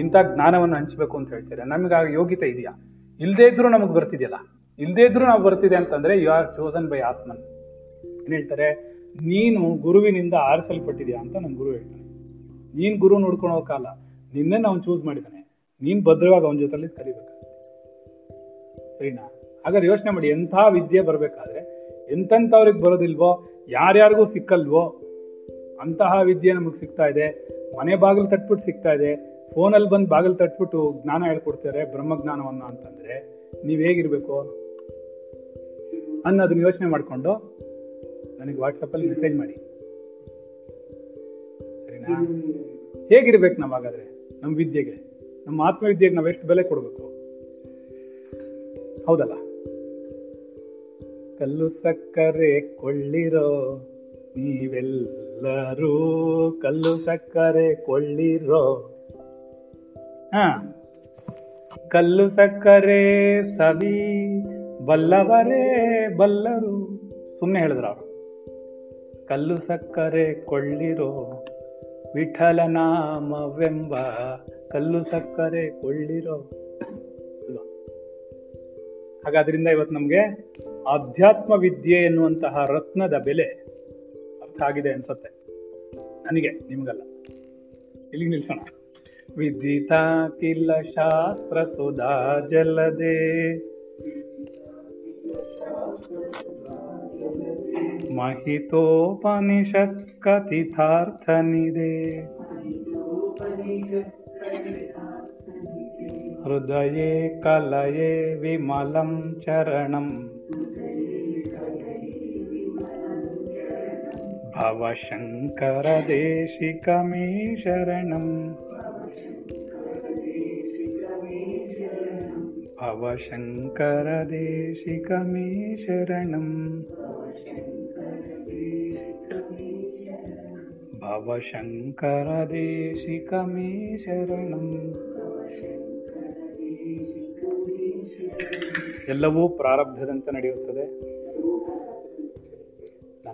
ಇಂತಹ ಜ್ಞಾನವನ್ನು ಹಂಚಬೇಕು ಅಂತ ಹೇಳ್ತಾರೆ ನಮಗೆ ಆ ಯೋಗ್ಯತೆ ಇದೆಯಾ? ಇಲ್ಲದೇ ಇದ್ರೂ ನಮಗೆ ಬರ್ತಿದೆಯಲ್ಲ? ಇಲ್ಲದೇ ಇದ್ರೂ ನಾವು ಬರ್ತಿದೆ ಅಂತಂದ್ರೆ you are chosen by Atman ಏನ್ ಹೇಳ್ತಾರೆ? ನೀನು ಗುರುವಿನಿಂದ ಆರಿಸಲ್ಪಟ್ಟಿದ್ಯಾ? ಅಂತ ನಮ್ ಗುರು ಹೇಳ್ತಾನೆ ನೀನ್ ಗುರು ನೋಡ್ಕೊಳೋ ಕಾಲ, ನಿನ್ನೆ ಅವ್ನು ಚೂಸ್ ಮಾಡಿದಾನೆ ನೀನ್ ಭದ್ರವಾಗಿ ಅವನ ಜೊತೆಲಿ ಕಲಿಬೇಕು ಸರಿನಾ? ಹಾಗಾದ್ರೆ ಯೋಚನೆ ಮಾಡಿ, ಎಂಥ ವಿದ್ಯೆ ಬರ್ಬೇಕಾದ್ರೆ ಎಂತೆಂಥವ್ರಿಗೆ ಬರೋದಿಲ್ವೋ, ಯಾರ್ಯಾರಿಗೂ ಸಿಕ್ಕಲ್ವೋ, ಅಂತಹ ವಿದ್ಯೆ ನಮಗೆ ಸಿಗ್ತಾ ಇದೆ. ಮನೆ ಬಾಗಿಲು ತಟ್ಬಿಟ್ಟು ಸಿಗ್ತಾ ಇದೆ. ಫೋನಲ್ಲಿ ಬಂದು ಬಾಗಿಲು ತಟ್ಬಿಟ್ಟು ಜ್ಞಾನ ಹೇಳ್ಕೊಡ್ತಾರೆ, ಬ್ರಹ್ಮಜ್ಞಾನವನ್ನ ಅಂತಂದ್ರೆ. ನೀವು ಹೇಗಿರ್ಬೇಕು? ಅನ್ನೋದನ್ನ ಯೋಚನೆ ಮಾಡಿಕೊಂಡು ನನಗೆ ವಾಟ್ಸಪ್ಪಲ್ಲಿ ಮೆಸೇಜ್ ಮಾಡಿ. ಸರಿನಾ? ಹೇಗಿರ್ಬೇಕು ನಾವ್ ಹಾಗಾದ್ರೆ ನಮ್ಮ ವಿದ್ಯೆಗೆ? ನಮ್ಮ ಆತ್ಮವಿದ್ಯೆಗೆ ನಾವು ಎಷ್ಟು ಬೆಲೆ ಕೊಡಬೇಕು? ಹೌದಲ್ಲ? ಕಲ್ಲು ಸಕ್ಕರೆ ಕೊಳ್ಳಿರೋ ನೀವೆಲ್ಲರೂ ಕಲ್ಲು ಸಕ್ಕರೆ ಕೊಳ್ಳಿರೋ. ಹಾ, ಕಲ್ಲು ಸಕ್ಕರೆ ಸವಿ ಬಲ್ಲವರೇ ಬಲ್ಲರು. ಸುಮ್ಮನೆ ಹೇಳಿದ್ರು ಅವರು. ಕಲ್ಲು ಸಕ್ಕರೆ ಕೊಳ್ಳಿರೋ ವಿಠಲ ನಾಮವೆಂಬ ಕಲ್ಲು ಸಕ್ಕರೆ ಕೊಳ್ಳಿರೋ. ಹಾಗಾದ್ರಿಂದ ಇವತ್ತು ನಮ್ಗೆ ಆಧ್ಯಾತ್ಮ ವಿದ್ಯೆ ಎನ್ನುವಂತಹ ರತ್ನದ ಬೆಲೆ ಅರ್ಥ ಆಗಿದೆ ಅನ್ಸತ್ತೆ. ನನಗೆ, ನಿಮಗಲ್ಲ. ಇಲ್ಲಿಗೆ ನಿಲ್ಸೋಣ. ವಿದಿತ ಕಿಲ್ಲ ಶಾಸ್ತ್ರ ಸುಧಾ ಜಲದೆ. ಮಹಿತೋಪನಿಷತ್ ಕಥಿತಾರ್ಥನಿದೆ ಹೃದಯೇ, ಕಲಯೇ ವಿಮಲಂ ಚರಣಂ. ಭವಶಂಕರ ದೇಶಿಕಮೇ ಶರಣಂ ಭವಶಂಕರ ದೇಶಿಕಮೇ ಶರಣಂ ಭವಶಂಕರ ದೇಶಿಕಮೇ ಶರಣಂ ಎಲ್ಲವೂ ಪ್ರಾರಬ್ಧದಂತೆ ನಡೆಯುತ್ತದೆ.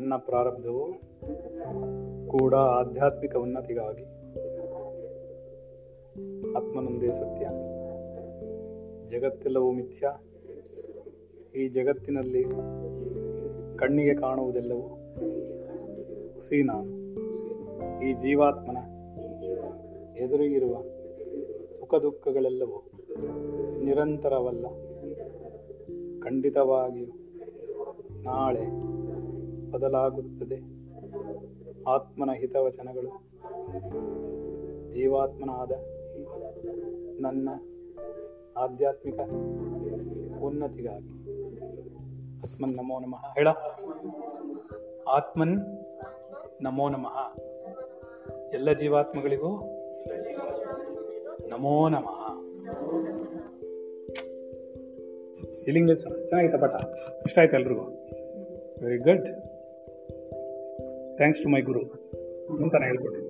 ನನ್ನ ಪ್ರಾರಬ್ಧವು ಕೂಡ ಆಧ್ಯಾತ್ಮಿಕ ಉನ್ನತಿಗಾಗಿ. ಆತ್ಮನೊಂದೇ ಸತ್ಯ. ಜಗತ್ತೆಲ್ಲವೂ ಮಿಥ್ಯ. ಈ ಜಗತ್ತಿನಲ್ಲಿ ಕಣ್ಣಿಗೆ ಕಾಣುವುದೆಲ್ಲವೂ ಹುಸಿ ಈ ಜೀವಾತ್ಮನ ಎದುರಿಗಿರುವ ಸುಖ ದುಃಖಗಳೆಲ್ಲವೂ ನಿರಂತರವಲ್ಲ. ಖಂಡಿತವಾಗಿಯೂ ನಾಳೆ ಬದಲಾಗುತ್ತದೆ. ಆತ್ಮನ ಹಿತವಚನಗಳು. ಜೀವಾತ್ಮನಾದ ನನ್ನ ಆಧ್ಯಾತ್ಮಿಕ ಉನ್ನತಿಗಾಗಿ. ಆತ್ಮನ್ ನಮೋ ನಮಃ. ಹೇಳ. ಆತ್ಮನ್ ನಮೋ ನಮಃ. ಎಲ್ಲ ಜೀವಾತ್ಮಗಳಿಗೂ ನಮೋ ನಮಃ. ಇಲ್ಲಿಂಗ್ ಚೆನ್ನಾಗಿತ್ತ ಪಟ. ಇಷ್ಟ ಆಯ್ತು ಎಲ್ರಿಗೂ? Very good thanks to my guru ಅಂತಾನೆ ಹೇಳ್ಕೊಟ್ಟೆ